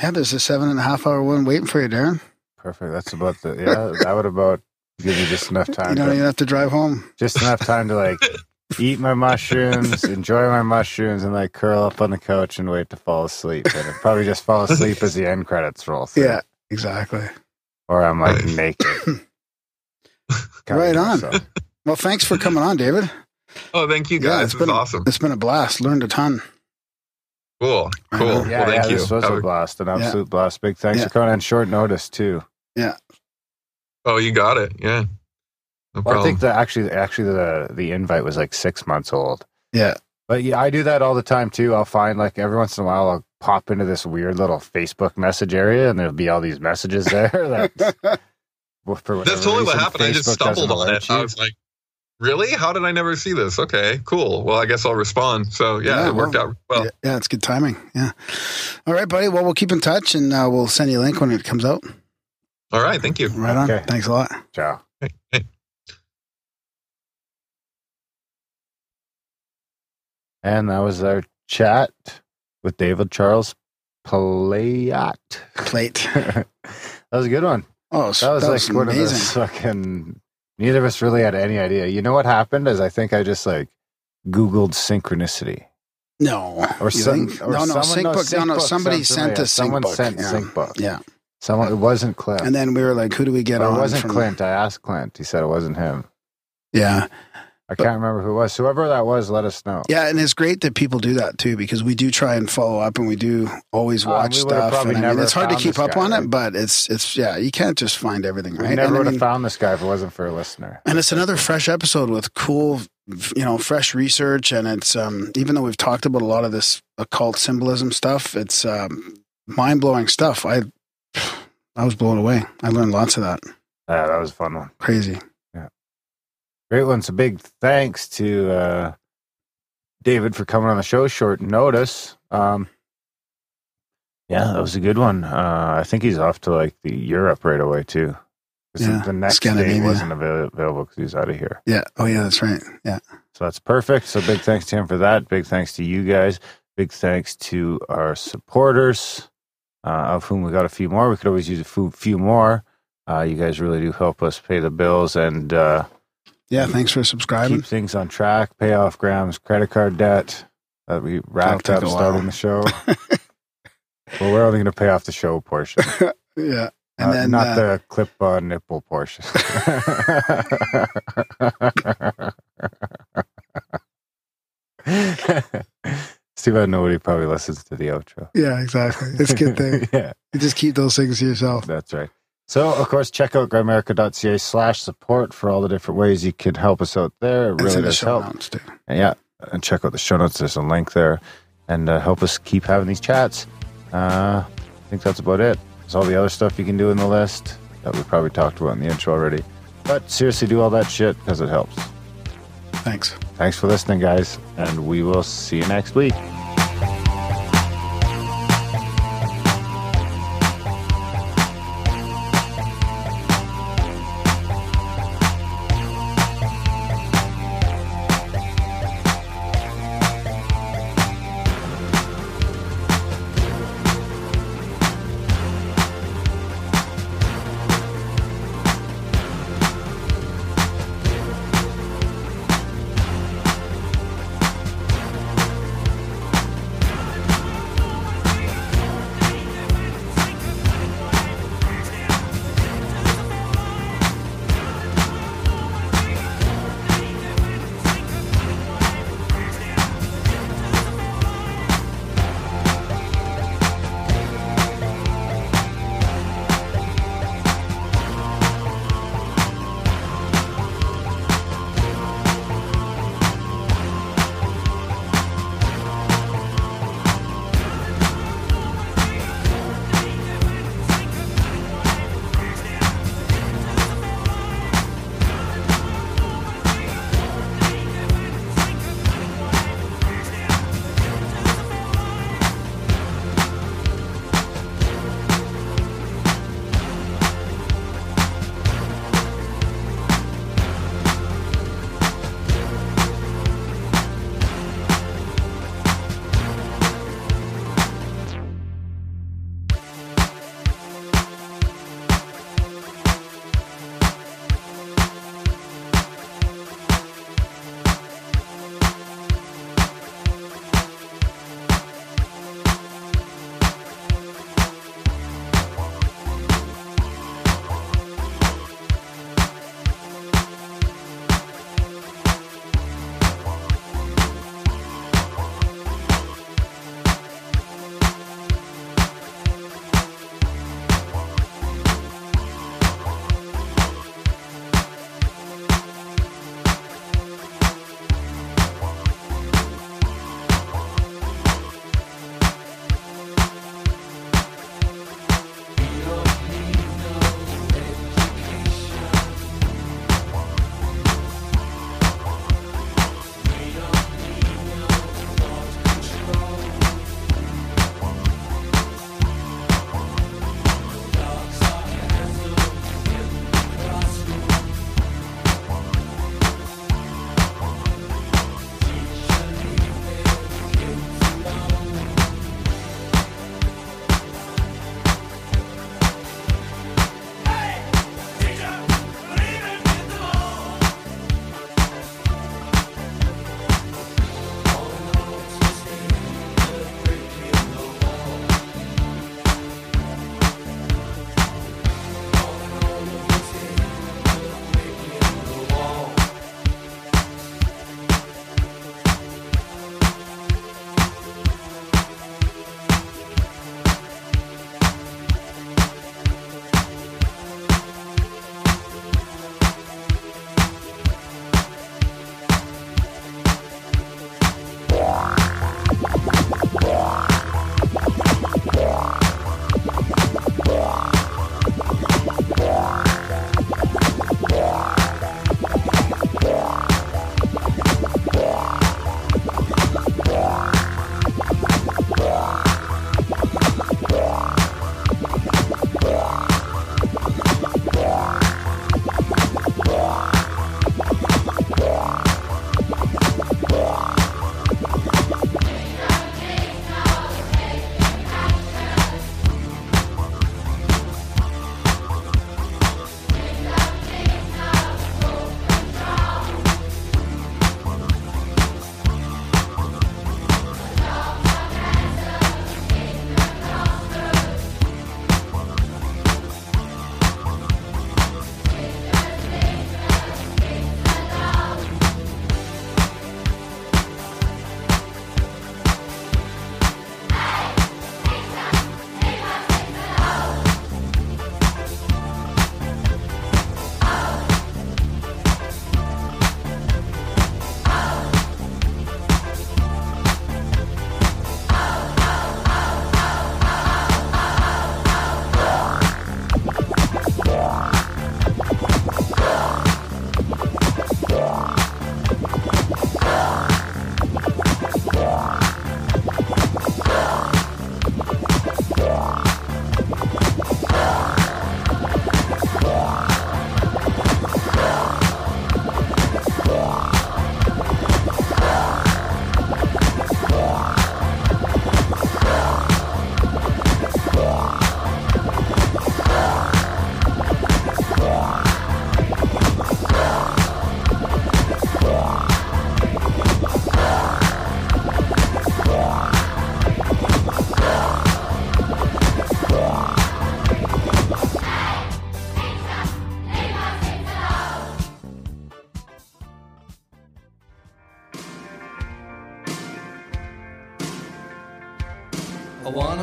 Yeah, there's a seven and a half hour one waiting for you, Darren. Perfect. That's about the yeah. that would about give you just enough time. You time. don't to, even have to drive home. just enough time to like eat my mushrooms, enjoy my mushrooms, and like curl up on the couch and wait to fall asleep. And I'd probably just fall asleep as the end credits roll. through. Yeah, exactly. Or I'm like Nice. naked. Right on. myself. Well, thanks for coming on, David. Oh, thank you Yeah, guys. it's this is been- awesome. It's been a blast. Learned a ton. Cool. Cool. Yeah, well, thank yeah, you. this was Have a a- blast, an absolute blast. Big thanks Yeah. for coming on short notice too. Oh, you got it. Yeah. No Well, I think that actually, actually, the the invite was like six months old. Yeah. But yeah, I do that all the time too. I'll find like every once in a while, I'll pop into this weird little Facebook message area, and there'll be all these messages there. That for That's totally what reason, happened. I just stumbled on it. you. I was like, really? How did I never see this? Okay, cool. Well, I guess I'll respond. So yeah, Yeah, it worked well, out well. yeah, yeah, it's good timing. Yeah. All right, buddy. Well, we'll keep in touch and uh, we'll send you a link when it comes out. All right, thank you. Right on. Okay. Thanks a lot. Ciao. Hey, hey. And that was our chat with David Charles Playat. Plate. that was a good one. Oh, That was like one of amazing. those fucking. Neither of us really had any idea. You know what happened? Is I think I just like Googled synchronicity No. or You some. Or no, no, someone, sync no, book. sync no, no, book somebody sent familiar. a sync Someone book. sent yeah. sync book. Yeah. Someone. It wasn't Clint. And then we were like, who do we get on? it wasn't Clint. I asked Clint. He said it wasn't him. Yeah. I can't remember who it was. Whoever that was, let us know. Yeah. And it's great that people do that too, because we do try and follow up and we do always Uh, watch we stuff. And I mean, it's hard to keep up guy, on right? it, but it's, it's, yeah, you can't just find everything, We never And I would have mean- found this guy if it wasn't for a listener. and it's another fresh episode with cool you know fresh research and it's um even though we've talked about a lot of this occult symbolism stuff it's um mind-blowing stuff i i was blown away i learned lots of that Yeah, that was a fun one. crazy Yeah. Great one. So big thanks to uh, David for coming on the show short notice. Um, yeah, that was a good one. Uh, I think he's off to like the Europe right away too. Yeah, the next Scandinavia. wasn't avail- available because he's out of here. yeah oh yeah that's right yeah So that's perfect. So big thanks to him for that. Big thanks to you guys. Big thanks to our supporters, uh, of whom we got a few more. We could always use a few, few more. Uh, you guys really do help us pay the bills and uh, yeah thanks for subscribing keep things on track, pay off Graham's credit card debt that we wrapped up starting the show. well, we're only going to pay off the show portion, yeah and uh, then not uh, the clip-on nipple portion. it's too bad nobody probably listens to the outro. yeah exactly it's a good thing yeah, you just keep those things to yourself that's right. So, of course, check out grimerica.ca slash support for all the different ways you can help us out there. It really does help. notes yeah, and check out the show notes. There's a link there, and uh, help us keep having these chats. Uh, I think that's about it. There's all the other stuff you can do in the list that we probably talked about in the intro already. But seriously, do all that shit because it helps. thanks Thanks for listening, guys, and we will see you next week.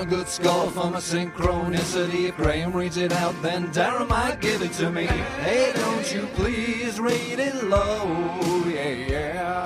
Good score for my synchronicity. If Graham reads it out, then Darren might give it to me. Hey, don't you please read it low, yeah, yeah.